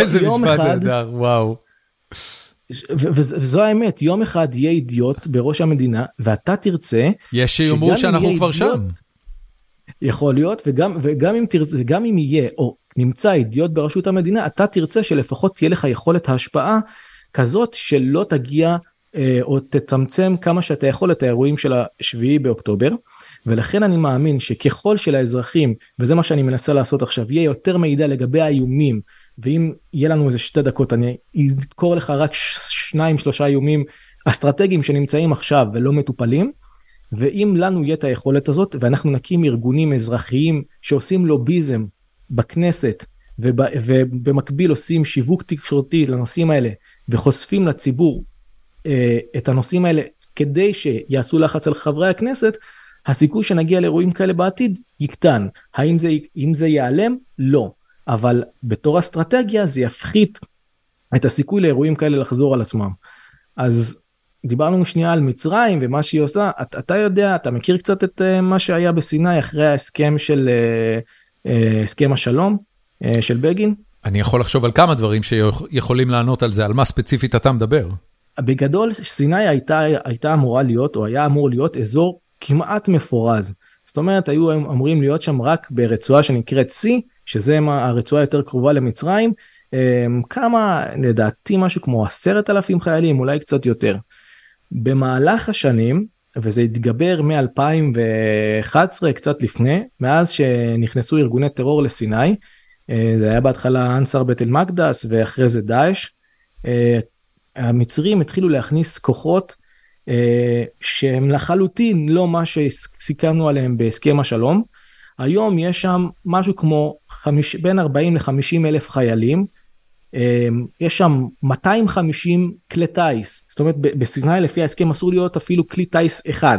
איזה משפט נהדר, וואו. וזו האמת יום אחד יהיה אידיוט בראש המדינה ואתה תרצה יש שיאמרו שאנחנו כבר שם. יכול להיות וגם וגם אם תרצה גם אם יהיה או נמצא אידיוט בראשות המדינה אתה תרצה שלפחות תהיה לך יכולת ההשפעה כזאת שלא תגיע אה, או תצמצם כמה שאתה יכול את האירועים של השביעי באוקטובר ולכן אני מאמין שככל שלאזרחים וזה מה שאני מנסה לעשות עכשיו יהיה יותר מידע לגבי האיומים ואם יהיה לנו איזה שתי דקות אני אזכור לך רק שניים שלושה איומים אסטרטגיים שנמצאים עכשיו ולא מטופלים. ואם לנו יהיה את היכולת הזאת ואנחנו נקים ארגונים אזרחיים שעושים לוביזם בכנסת וב, ובמקביל עושים שיווק תקשורתי לנושאים האלה וחושפים לציבור אה, את הנושאים האלה כדי שיעשו לחץ על חברי הכנסת, הסיכוי שנגיע לאירועים כאלה בעתיד יקטן. האם זה, זה ייעלם? לא. אבל בתור אסטרטגיה זה יפחית את הסיכוי לאירועים כאלה לחזור על עצמם. אז דיברנו שנייה על מצרים ומה שהיא עושה, אתה, אתה יודע, אתה מכיר קצת את uh, מה שהיה בסיני אחרי ההסכם של uh, uh, הסכם השלום uh, של בגין? אני יכול לחשוב על כמה דברים שיכולים לענות על זה, על מה ספציפית אתה מדבר. בגדול סיני הייתה, הייתה אמורה להיות או היה אמור להיות אזור כמעט מפורז. זאת אומרת היו אמורים להיות שם רק ברצועה שנקראת C שזה הרצועה יותר קרובה למצרים, אמ, כמה לדעתי משהו כמו עשרת אלפים חיילים אולי קצת יותר. במהלך השנים וזה התגבר מ-2011 קצת לפני מאז שנכנסו ארגוני טרור לסיני אה, זה היה בהתחלה אנסר בית אל מקדס ואחרי זה דאעש. אה, המצרים התחילו להכניס כוחות אה, שהם לחלוטין לא מה שסיכמנו עליהם בהסכם השלום. היום יש שם משהו כמו חמיש, בין 40 ל-50 אלף חיילים, אמ, יש שם 250 כלי טיס, זאת אומרת בסיני לפי ההסכם אסור להיות אפילו כלי טיס אחד,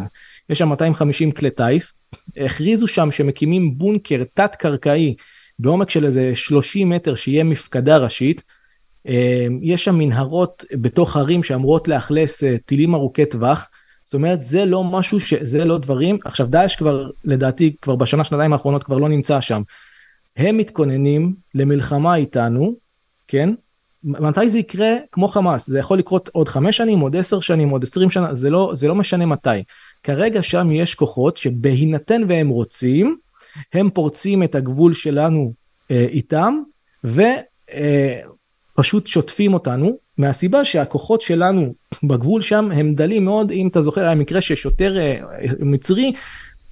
יש שם 250 כלי טיס, הכריזו שם שמקימים בונקר תת קרקעי בעומק של איזה 30 מטר שיהיה מפקדה ראשית, אמ, יש שם מנהרות בתוך ערים שאמורות לאכלס אה, טילים ארוכי טווח, זאת אומרת זה לא משהו שזה לא דברים. עכשיו דאעש כבר לדעתי כבר בשנה שנתיים האחרונות כבר לא נמצא שם. הם מתכוננים למלחמה איתנו כן? מתי זה יקרה? כמו חמאס. זה יכול לקרות עוד חמש שנים עוד עשר שנים עוד עשרים שנה זה לא זה לא משנה מתי. כרגע שם יש כוחות שבהינתן והם רוצים הם פורצים את הגבול שלנו אה, איתם ופשוט אה, שוטפים אותנו מהסיבה שהכוחות שלנו בגבול שם הם דלים מאוד אם אתה זוכר המקרה ששוטר אה, מצרי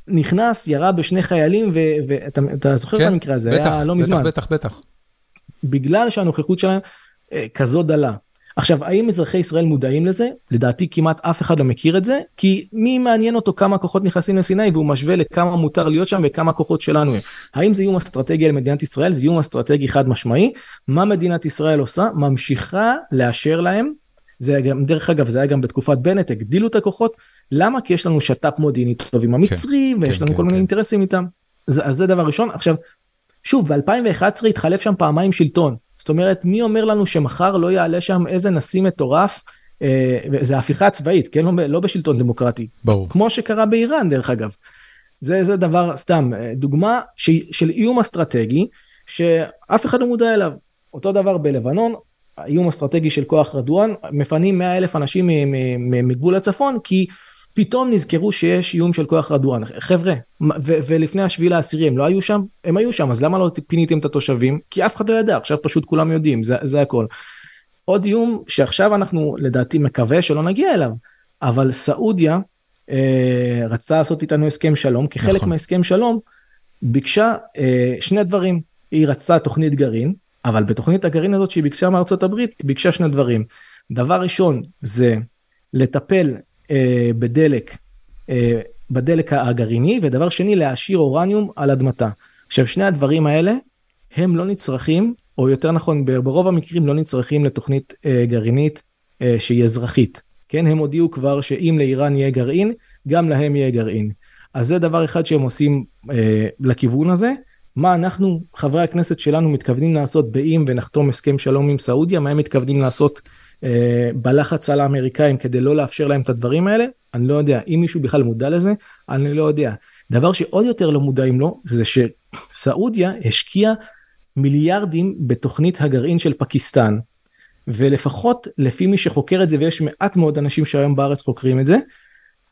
נכנס ירה בשני חיילים ואתה זוכר כן, את המקרה הזה בטח, היה לא מזמן. בטח בטח בטח. בגלל שהנוכחות שלהם אה, כזו דלה. עכשיו האם אזרחי ישראל מודעים לזה? לדעתי כמעט אף אחד לא מכיר את זה כי מי מעניין אותו כמה כוחות נכנסים לסיני והוא משווה לכמה מותר להיות שם וכמה כוחות שלנו הם. האם זה איום אסטרטגי על מדינת ישראל? זה איום אסטרטגי חד משמעי. מה מדינת ישראל עושה? ממשיכה לאשר להם. זה גם דרך אגב זה היה גם בתקופת בנט הגדילו את הכוחות למה כי יש לנו שת"פ מודיעיני טוב עם המצרים כן, ויש כן, לנו כן, כל כן. מיני אינטרסים איתם. אז זה דבר ראשון. עכשיו, שוב, ב-2011 התחלף שם פעמיים שלטון. זאת אומרת, מי אומר לנו שמחר לא יעלה שם איזה נשיא מטורף, אה, זה הפיכה צבאית, כן? לא, לא בשלטון דמוקרטי. ברור. כמו שקרה באיראן, דרך אגב. זה, זה דבר, סתם, אה, דוגמה ש, של איום אסטרטגי, שאף אחד לא מודע אליו. אותו דבר בלבנון, האיום אסטרטגי של כוח רדואן, מפנים 100 אלף אנשים מגבול הצפון, כי פתאום נזכרו שיש איום של כוח רדואן. חבר'ה, ולפני השביעי לעשירי הם לא היו שם? הם היו שם, אז למה לא פיניתם את התושבים? כי אף אחד לא ידע, עכשיו פשוט כולם יודעים, זה, זה הכל. עוד איום שעכשיו אנחנו לדעתי מקווה שלא נגיע אליו, אבל סעודיה אה, רצתה לעשות איתנו הסכם שלום, כחלק נכון. מהסכם שלום ביקשה אה, שני דברים, היא רצתה תוכנית גרעין, אבל בתוכנית הגרעין הזאת שהיא ביקשה מארצות הברית, היא ביקשה שני דברים. דבר ראשון זה לטפל בדלק, אה, בדלק הגרעיני, ודבר שני להעשיר אורניום על אדמתה. עכשיו שני הדברים האלה הם לא נצרכים, או יותר נכון ברוב המקרים לא נצרכים לתוכנית אה, גרעינית אה, שהיא אזרחית. כן, הם הודיעו כבר שאם לאיראן יהיה גרעין, גם להם יהיה גרעין. אז זה דבר אחד שהם עושים אה, לכיוון הזה. מה אנחנו, חברי הכנסת שלנו, מתכוונים לעשות באם ונחתום הסכם שלום עם סעודיה, מה הם מתכוונים לעשות אה, בלחץ על האמריקאים כדי לא לאפשר להם את הדברים האלה, אני לא יודע. אם מישהו בכלל מודע לזה, אני לא יודע. דבר שעוד יותר לא מודעים לו, זה שסעודיה השקיעה מיליארדים בתוכנית הגרעין של פקיסטן. ולפחות לפי מי שחוקר את זה, ויש מעט מאוד אנשים שהיום בארץ חוקרים את זה,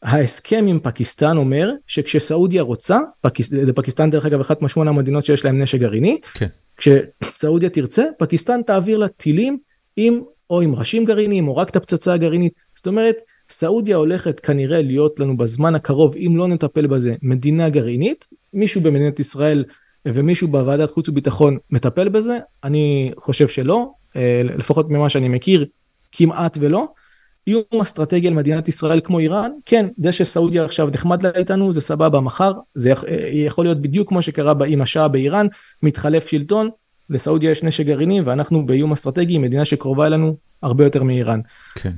ההסכם עם פקיסטן אומר שכשסעודיה רוצה, פקיס... פקיסטן דרך אגב אחת משמונה המדינות שיש להם נשק גרעיני, כן. כשסעודיה תרצה, פקיסטן תעביר לה טילים עם או עם ראשים גרעיניים או רק את הפצצה הגרעינית. זאת אומרת, סעודיה הולכת כנראה להיות לנו בזמן הקרוב, אם לא נטפל בזה, מדינה גרעינית. מישהו במדינת ישראל ומישהו בוועדת חוץ וביטחון מטפל בזה? אני חושב שלא, אה, לפחות ממה שאני מכיר, כמעט ולא. איום אסטרטגי על מדינת ישראל כמו איראן, כן, זה שסעודיה עכשיו נחמד לה איתנו זה סבבה מחר, זה אה, יכול להיות בדיוק כמו שקרה עם השעה באיראן, מתחלף שלטון, לסעודיה יש נשק גרעיני ואנחנו באיום אסטרטגי, מדינה שקרובה אלינו הרבה יותר מאיראן. כן.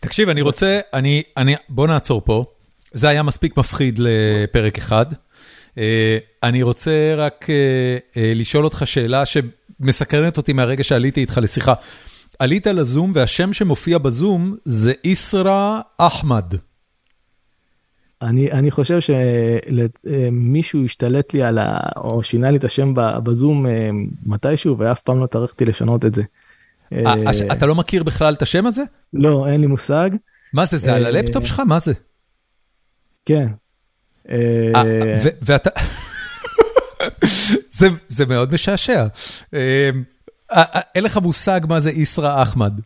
תקשיב, אני רוצה, אני, אני, בוא נעצור פה, זה היה מספיק מפחיד לפרק אחד. אה, אני רוצה רק לשאול אותך שאלה שמסקרנת אותי מהרגע שעליתי איתך לשיחה. עלית לזום והשם שמופיע בזום זה איסרא אחמד. אני, אני חושב שמישהו השתלט לי על ה... או שינה לי את השם בזום אה, מתישהו ואף פעם לא טרחתי לשנות את זה. אה, אתה לא מכיר בכלל את השם הזה? לא, אין לי מושג. מה זה, זה על הלפטופ שלך? מה זה? כן. ואתה... *laughs* זה מאוד משעשע. אה, אה, אין לך מושג מה זה איסרא אחמד.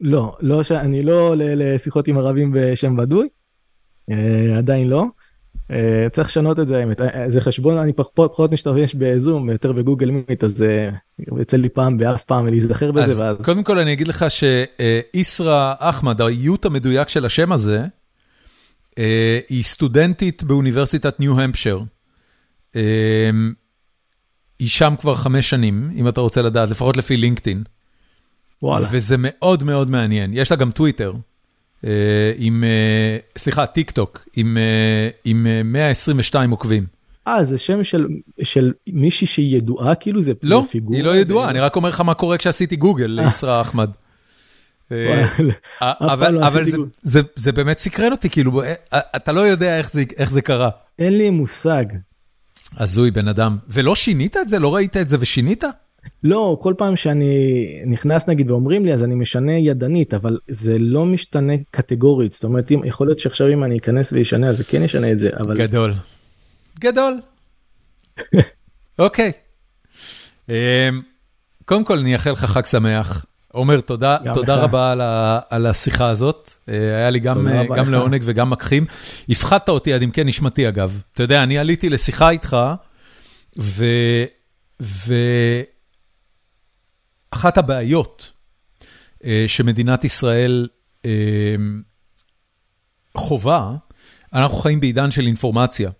לא, לא אני לא עולה לשיחות עם ערבים בשם בדוי, אה, עדיין לא. צריך לשנות את זה האמת, זה חשבון אני פחות, פחות משתמש בזום יותר בגוגל מיט אז יוצא לי פעם באף פעם להיזכר בזה אז ואז קודם כל אני אגיד לך שאיסרא אחמד האיות המדויק של השם הזה היא סטודנטית באוניברסיטת ניו-המפשר. היא שם כבר חמש שנים, אם אתה רוצה לדעת, לפחות לפי לינקדאין. וואלה. וזה מאוד מאוד מעניין. יש לה גם טוויטר, עם, אה, סליחה, טיק טוק, עם, אה, עם 122 עוקבים. אה, זה שם של, של מישהי שהיא ידועה, כאילו זה לא, פיגורה? לא, היא לא ידועה, אני רק אומר לך מה קורה כשעשיתי גוגל לישראל אחמד. אבל, לא אבל זה, זה, זה באמת סקרן אותי, כאילו, אתה לא יודע איך זה, איך זה קרה. אין לי מושג. הזוי בן אדם. ולא שינית את זה? לא ראית את זה ושינית? לא, כל פעם שאני נכנס נגיד ואומרים לי אז אני משנה ידנית, אבל זה לא משתנה קטגורית, זאת אומרת אם, יכול להיות שעכשיו אם אני אכנס וישנה אז זה כן ישנה את זה, אבל... גדול. גדול. *laughs* אוקיי. um, קודם כל אני אאחל לך חג שמח. עומר, תודה, תודה רבה על, ה, על השיחה הזאת, אה, היה לי גם, אה, גם לעונג וגם מקחים. הפחדת אותי עד עמקי נשמתי אגב. אתה יודע, אני עליתי לשיחה איתך, ו... ואחת הבעיות אה, שמדינת ישראל חובה, אנחנו חיים בעידן של אינפורמציה,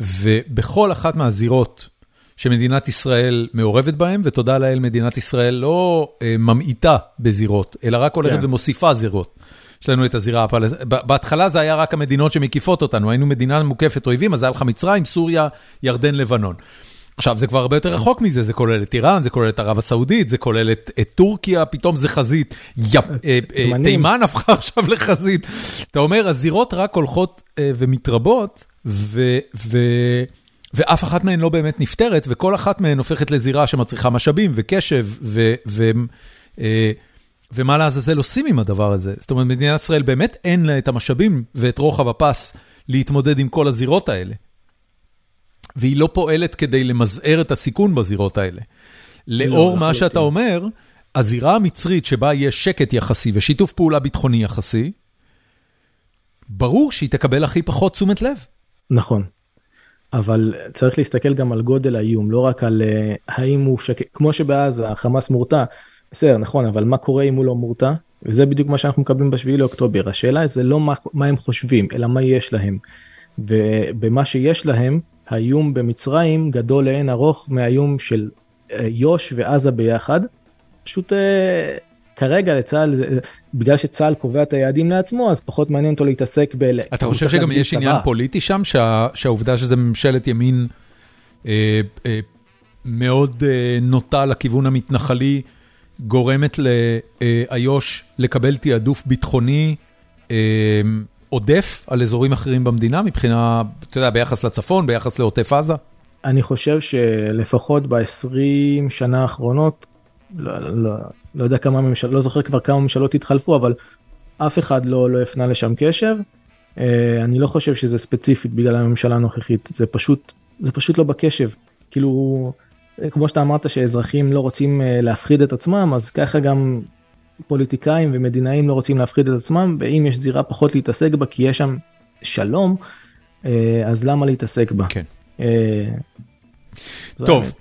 ובכל אחת מהזירות שמדינת ישראל מעורבת בהם, ותודה לאל, מדינת ישראל לא אה, ממעיטה בזירות, אלא רק הולכת כן. ומוסיפה זירות. יש לנו את הזירה הפלסטינית, בהתחלה זה היה רק המדינות שמקיפות אותנו, היינו מדינה מוקפת אויבים, אז היה לך מצרים, סוריה, ירדן, לבנון. עכשיו זה כבר הרבה יותר רחוק מזה, זה כולל את איראן, זה כולל את ערב הסעודית, זה כולל את, טורקיה, פתאום זה חזית, אה, אה, תימן הפכה *laughs* עכשיו לחזית. אתה אומר, הזירות רק הולכות אה, ומתרבות, ואף אחת מהן לא באמת נפתרת, וכל אחת מהן הופכת לזירה שמצריכה משאבים וקשב, ומה לעזאזל עושים עם הדבר הזה. זאת אומרת, מדינת ישראל באמת אין לה את המשאבים ואת רוחב הפס להתמודד עם כל הזירות האלה. והיא לא פועלת כדי למזער את הסיכון בזירות האלה. לאור מה שאתה אומר, הזירה המצרית שבה יש שקט יחסי ושיתוף פעולה ביטחוני יחסי, ברור שהיא תקבל הכי פחות תשומת לב. נכון. אבל צריך להסתכל גם על גודל האיום, לא רק על uh, האם הוא שקט, כמו שבעזה החמאס מורתע, בסדר, נכון, אבל מה קורה אם הוא לא מורתע? וזה בדיוק מה שאנחנו מקבלים בשביעי לאוקטובר. השאלה זה לא מה, מה הם חושבים, אלא מה יש להם. ובמה שיש להם, האיום במצרים גדול לאין ארוך מהאיום של אה, יו"ש ועזה ביחד. פשוט אה, כרגע לצה"ל, בגלל שצה"ל קובע את היעדים לעצמו, אז פחות מעניין אותו להתעסק ב... אתה חושב שגם יש עניין פוליטי שם, שה, שהעובדה שזה ממשלת ימין אה, אה, מאוד אה, נוטה לכיוון המתנחלי, גורמת לאיו"ש לקבל תעדוף ביטחוני אה, עודף על אזורים אחרים במדינה מבחינה, אתה יודע, ביחס לצפון, ביחס לעוטף עזה? אני חושב שלפחות ב-20 שנה האחרונות, לא, לא, לא יודע כמה ממשלות, לא זוכר כבר כמה ממשלות התחלפו, אבל אף אחד לא, לא הפנה לשם קשב. אה, אני לא חושב שזה ספציפית בגלל הממשלה הנוכחית, זה פשוט, זה פשוט לא בקשב. כאילו, כמו שאתה אמרת שאזרחים לא רוצים אה, להפחיד את עצמם, אז ככה גם פוליטיקאים ומדינאים לא רוצים להפחיד את עצמם, ואם יש זירה פחות להתעסק בה כי יש שם שלום, אה, אז למה להתעסק בה? כן. אה, טוב.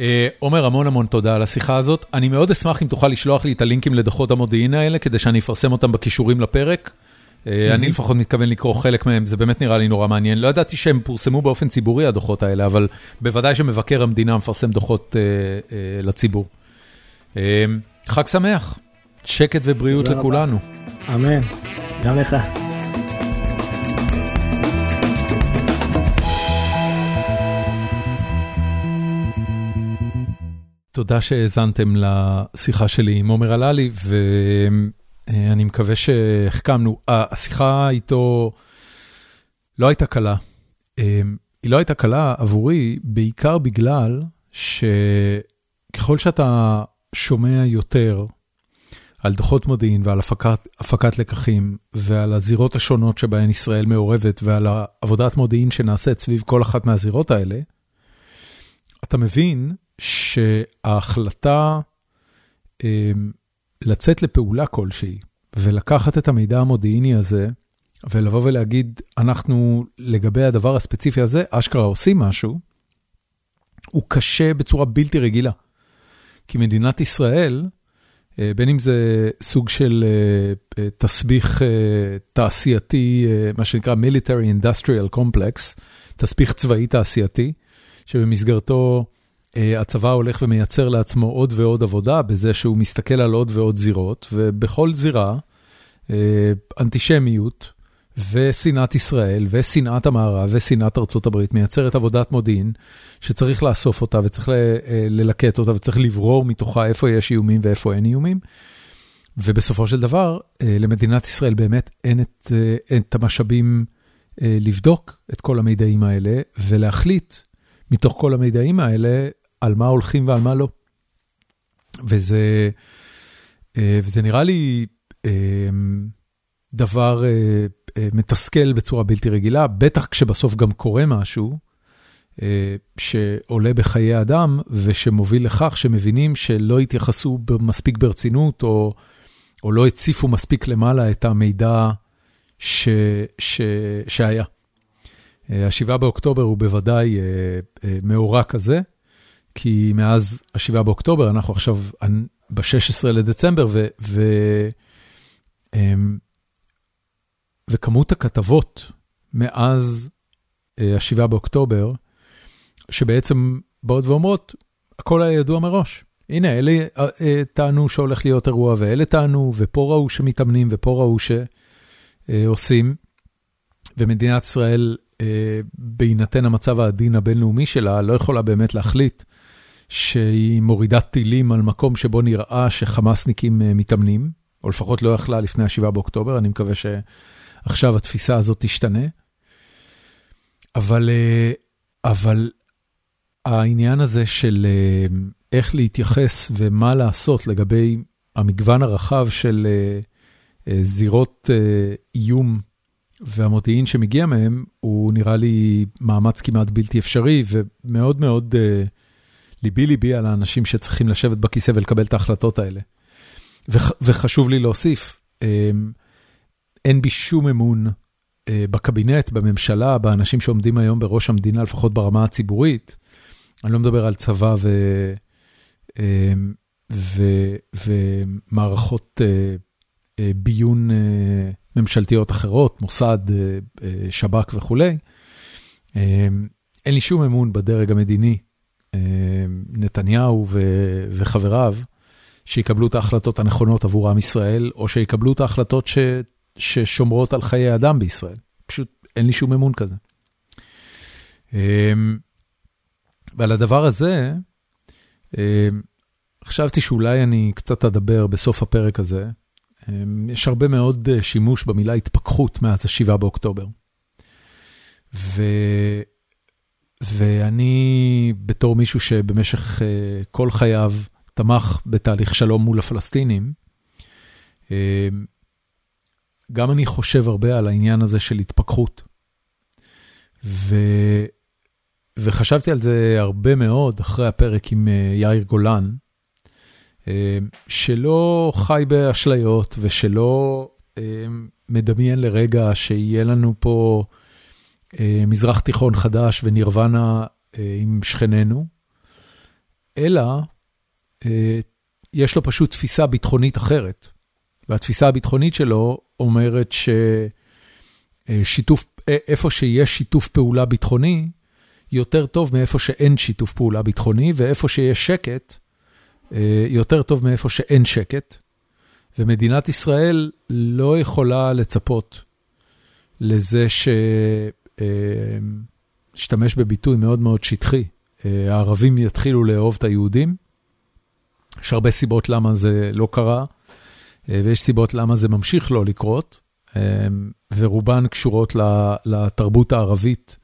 אה, עומר, המון המון תודה על השיחה הזאת. אני מאוד אשמח אם תוכל לשלוח לי את הלינקים לדוחות המודיעין האלה, כדי שאני אפרסם אותם בכישורים לפרק. אני לפחות מתכוון לקרוא חלק מהם, זה באמת נראה לי נורא מעניין. לא ידעתי שהם פורסמו באופן ציבורי, הדוחות האלה, אבל בוודאי שמבקר המדינה מפרסם דוחות לציבור. חג שמח. שקט ובריאות לכולנו. אמן, גם לך. תודה שהאזנתם לשיחה שלי עם עומר הללי, ואני מקווה שהחכמנו. השיחה איתו לא הייתה קלה. היא לא הייתה קלה עבורי, בעיקר בגלל שככל שאתה שומע יותר, על דוחות מודיעין ועל הפקת, הפקת לקחים ועל הזירות השונות שבהן ישראל מעורבת ועל עבודת מודיעין שנעשית סביב כל אחת מהזירות האלה, אתה מבין שההחלטה אה, לצאת לפעולה כלשהי ולקחת את המידע המודיעיני הזה ולבוא ולהגיד, אנחנו לגבי הדבר הספציפי הזה, אשכרה עושים משהו, הוא קשה בצורה בלתי רגילה. כי מדינת ישראל, בין אם זה סוג של אה, אה, תסביך תעשייתי, מה שנקרא Military Industrial Complex, תסביך צבאי תעשייתי, שבמסגרתו הצבא הולך ומייצר לעצמו עוד ועוד עבודה בזה שהוא מסתכל על עוד ועוד זירות, ובכל זירה, אנטישמיות ושנאת ישראל ושנאת המערב ושנאת ארצות הברית מייצרת עבודת מודיעין שצריך לאסוף אותה וצריך אה, ללקט אותה וצריך לברור מתוכה איפה יש איומים ואיפה אין איומים. ובסופו של דבר, אה, למדינת ישראל באמת אין את, אה, את המשאבים לבדוק את כל המידעים האלה ולהחליט מתוך כל המידעים האלה על מה הולכים ועל מה לא. וזה, וזה נראה לי דבר מתסכל בצורה בלתי רגילה, בטח כשבסוף גם קורה משהו אה, שעולה בחיי אדם ושמוביל לכך שמבינים שלא התייחסו מספיק ברצינות או, או לא הציפו מספיק למעלה את המידע ש, ש, שהיה. אה, השבעה באוקטובר הוא בוודאי אה, מאורע כזה, כי מאז השבעה באוקטובר אנחנו עכשיו ב-16 לדצמבר, ו... ו אמ, וכמות הכתבות מאז ה-7 באוקטובר, שבעצם באות ואומרות, הכל היה ידוע מראש. הנה, אלה טענו שהולך להיות אירוע, ואלה טענו, ופה ראו שמתאמנים, ופה ראו שעושים. ומדינת ישראל, בהינתן המצב העדין הבינלאומי שלה, לא יכולה באמת להחליט שהיא מורידה טילים על מקום שבו נראה שחמאסניקים מתאמנים, או לפחות לא יכלה לפני ה-7 באוקטובר, אני מקווה שעכשיו התפיסה הזאת תשתנה. אבל, אבל העניין הזה של איך להתייחס ומה לעשות לגבי המגוון הרחב של זירות איום והמודיעין שמגיע מהם, הוא נראה לי מאמץ כמעט בלתי אפשרי, ומאוד מאוד ליבי ליבי על האנשים שצריכים לשבת בכיסא ולקבל את ההחלטות האלה. וחשוב לי להוסיף, אין בי שום אמון בקבינט, בממשלה, באנשים שעומדים היום בראש המדינה, לפחות ברמה הציבורית. אני לא מדבר על צבא ו... ו... ומערכות ביון ממשלתיות אחרות, מוסד, שב"כ וכולי. אין לי שום אמון בדרג המדיני, נתניהו ו... וחבריו, שיקבלו את ההחלטות הנכונות עבור עם ישראל, או שיקבלו את ההחלטות ש... ששומרות על חיי אדם בישראל. פשוט אין לי שום אמון כזה. ועל הדבר הזה, חשבתי שאולי אני קצת אדבר בסוף הפרק הזה. יש הרבה מאוד שימוש במילה התפכחות מאז ה-7 באוקטובר. ו... ואני, בתור מישהו שבמשך כל חייו תמך בתהליך שלום מול הפלסטינים, גם אני חושב הרבה על העניין הזה של התפכחות. ו... וחשבתי על זה הרבה מאוד אחרי הפרק עם יאיר גולן, שלא חי באשליות ושלא מדמיין לרגע שיהיה לנו פה מזרח תיכון חדש ונירוונה עם שכנינו, אלא יש לו פשוט תפיסה ביטחונית אחרת. והתפיסה הביטחונית שלו אומרת ששיתוף, איפה שיש שיתוף פעולה ביטחוני, יותר טוב מאיפה שאין שיתוף פעולה ביטחוני, ואיפה שיש שקט, יותר טוב מאיפה שאין שקט. ומדינת ישראל לא יכולה לצפות לזה ש... אשתמש בביטוי מאוד מאוד שטחי, הערבים יתחילו לאהוב את היהודים. יש הרבה סיבות למה זה לא קרה. ויש סיבות למה זה ממשיך לא לקרות, ורובן קשורות לתרבות הערבית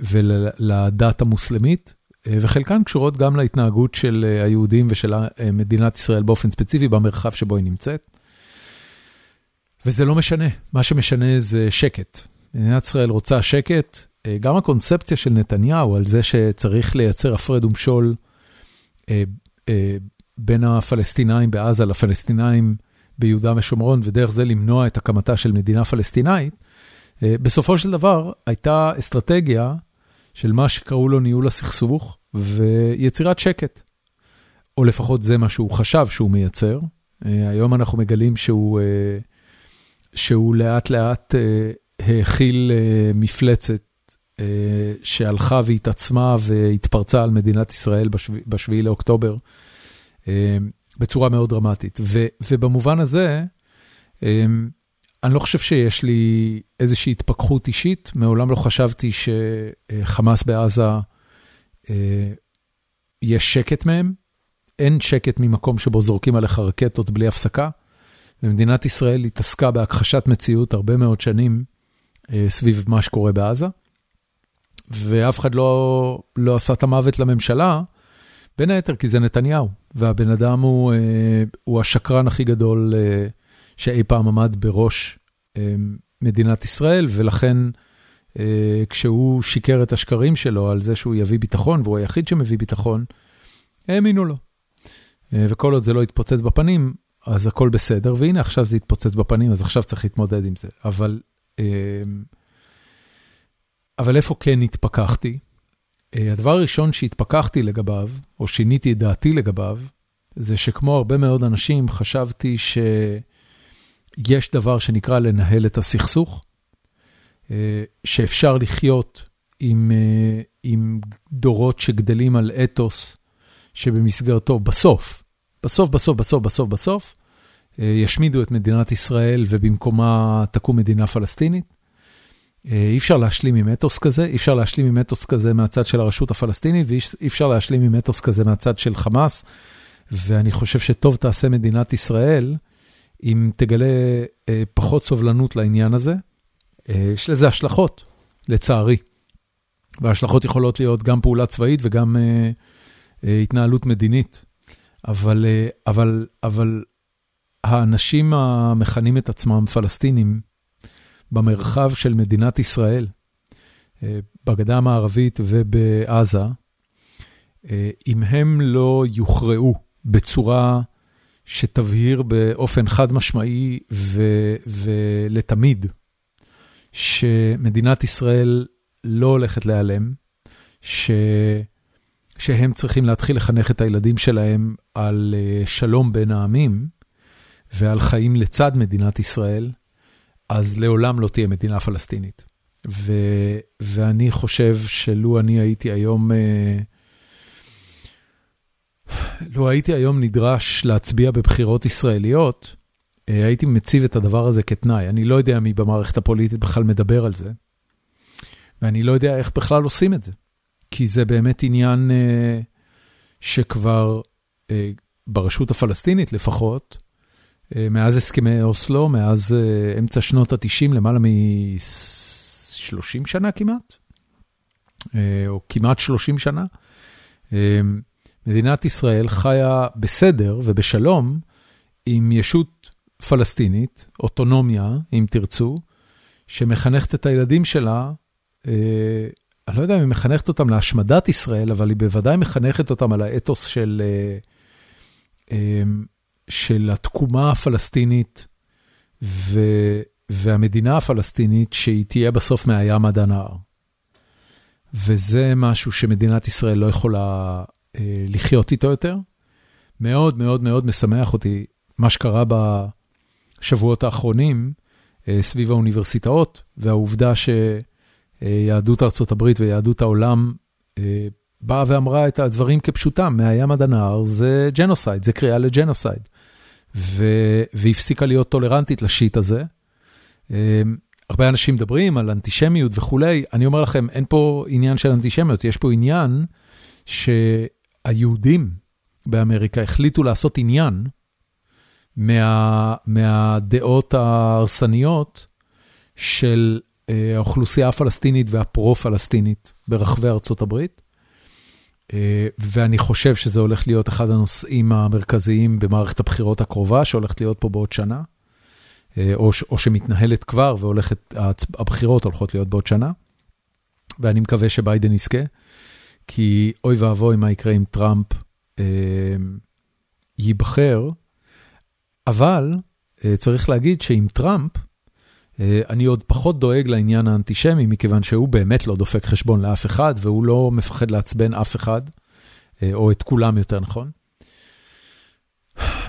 ולדת המוסלמית, וחלקן קשורות גם להתנהגות של היהודים ושל מדינת ישראל באופן ספציפי במרחב שבו היא נמצאת. וזה לא משנה, מה שמשנה זה שקט. מדינת ישראל רוצה שקט, גם הקונספציה של נתניהו על זה שצריך לייצר הפרד ומשול בין הפלסטינאים בעזה לפלסטינאים ביהודה ושומרון, ודרך זה למנוע את הקמתה של מדינה פלסטינאית, בסופו של דבר הייתה אסטרטגיה של מה שקראו לו ניהול הסכסוך ויצירת שקט. או לפחות זה מה שהוא חשב שהוא מייצר. היום אנחנו מגלים שהוא, שהוא לאט לאט האכיל מפלצת שהלכה והתעצמה והתפרצה על מדינת ישראל בשביעי לאוקטובר. בצורה מאוד דרמטית. ו, ובמובן הזה, אני לא חושב שיש לי איזושהי התפכחות אישית, מעולם לא חשבתי שחמאס בעזה, יש שקט מהם. אין שקט ממקום שבו זורקים עליך רקטות בלי הפסקה. ומדינת ישראל התעסקה בהכחשת מציאות הרבה מאוד שנים סביב מה שקורה בעזה. ואף אחד לא, לא עשה את המוות לממשלה, בין היתר כי זה נתניהו, והבן אדם הוא, הוא השקרן הכי גדול שאי פעם עמד בראש מדינת ישראל, ולכן כשהוא שיקר את השקרים שלו על זה שהוא יביא ביטחון, והוא היחיד שמביא ביטחון, האמינו לו. וכל עוד זה לא יתפוצץ בפנים, אז הכל בסדר, והנה עכשיו זה יתפוצץ בפנים, אז עכשיו צריך להתמודד עם זה. אבל, אבל איפה כן התפכחתי? הדבר הראשון שהתפכחתי לגביו, או שיניתי את דעתי לגביו, זה שכמו הרבה מאוד אנשים חשבתי שיש דבר שנקרא לנהל את הסכסוך, שאפשר לחיות עם, עם דורות שגדלים על אתוס שבמסגרתו בסוף, בסוף, בסוף, בסוף, בסוף, בסוף, ישמידו את מדינת ישראל ובמקומה תקום מדינה פלסטינית. אי אפשר להשלים עם אתוס כזה, אי אפשר להשלים עם אתוס כזה מהצד של הרשות הפלסטינית, ואי אפשר להשלים עם אתוס כזה מהצד של חמאס, ואני חושב שטוב תעשה מדינת ישראל אם תגלה פחות סובלנות לעניין הזה. יש לזה השלכות, לצערי. וההשלכות יכולות להיות גם פעולה צבאית וגם התנהלות מדינית. אבל, אבל, אבל האנשים המכנים את עצמם פלסטינים, במרחב של מדינת ישראל, בגדה המערבית ובעזה, אם הם לא יוכרעו בצורה שתבהיר באופן חד משמעי ולתמיד, שמדינת ישראל לא הולכת להיעלם, ש... שהם צריכים להתחיל לחנך את הילדים שלהם על שלום בין העמים ועל חיים לצד מדינת ישראל, אז לעולם לא תהיה מדינה פלסטינית. ו, ואני חושב שלו אני הייתי היום, לו הייתי היום נדרש להצביע בבחירות ישראליות, הייתי מציב את הדבר הזה כתנאי. אני לא יודע מי במערכת הפוליטית בכלל מדבר על זה, ואני לא יודע איך בכלל עושים את זה. כי זה באמת עניין שכבר ברשות הפלסטינית לפחות, מאז הסכמי אוסלו, מאז אמצע שנות ה-90, למעלה מ-30 שנה כמעט, או כמעט 30 שנה, מדינת ישראל חיה בסדר ובשלום עם ישות פלסטינית, אוטונומיה, אם תרצו, שמחנכת את הילדים שלה, אני לא יודע אם היא מחנכת אותם להשמדת ישראל, אבל היא בוודאי מחנכת אותם על האתוס של... של התקומה הפלסטינית ו, והמדינה הפלסטינית שהיא תהיה בסוף מהים עד הנהר. וזה משהו שמדינת ישראל לא יכולה אה, לחיות איתו יותר. מאוד מאוד מאוד משמח אותי מה שקרה בשבועות האחרונים אה, סביב האוניברסיטאות, והעובדה שיהדות ארצות הברית ויהדות העולם אה, באה ואמרה את הדברים כפשוטם, מהים עד הנהר זה genocide, זה קריאה ל genocide. והפסיקה להיות טולרנטית ל shit הזה. הרבה אנשים מדברים על אנטישמיות וכולי, אני אומר לכם, אין פה עניין של אנטישמיות, יש פה עניין שהיהודים באמריקה החליטו לעשות עניין מה, מהדעות ההרסניות של האוכלוסייה הפלסטינית והפרו-פלסטינית ברחבי ארצות הברית. ואני חושב שזה הולך להיות אחד הנושאים המרכזיים במערכת הבחירות הקרובה, שהולכת להיות פה בעוד שנה, או, או שמתנהלת כבר והולכת, הבחירות הולכות להיות בעוד שנה, ואני מקווה שביידן יזכה, כי אוי ואבוי מה יקרה אם טראמפ אה, ייבחר, אבל אה, צריך להגיד שעם טראמפ, אני עוד פחות דואג לעניין האנטישמי, מכיוון שהוא באמת לא דופק חשבון לאף אחד, והוא לא מפחד לעצבן אף אחד, או את כולם יותר נכון.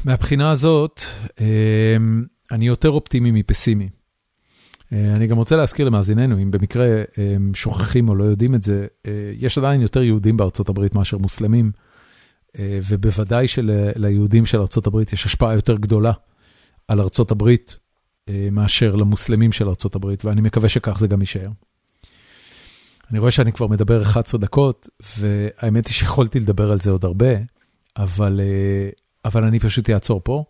מהבחינה הזאת, אני יותר אופטימי מפסימי. אני גם רוצה להזכיר למאזיננו, אם במקרה הם שוכחים או לא יודעים את זה, יש עדיין יותר יהודים בארצות הברית מאשר מוסלמים, ובוודאי שליהודים של ארצות הברית יש השפעה יותר גדולה על ארצות הברית. מאשר למוסלמים של ארה"ב, ואני מקווה שכך זה גם יישאר. אני רואה שאני כבר מדבר 11 דקות, והאמת היא שיכולתי לדבר על זה עוד הרבה, אבל, אבל אני פשוט אעצור פה.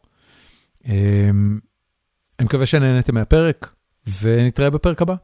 אני מקווה שנהנתם מהפרק, ונתראה בפרק הבא.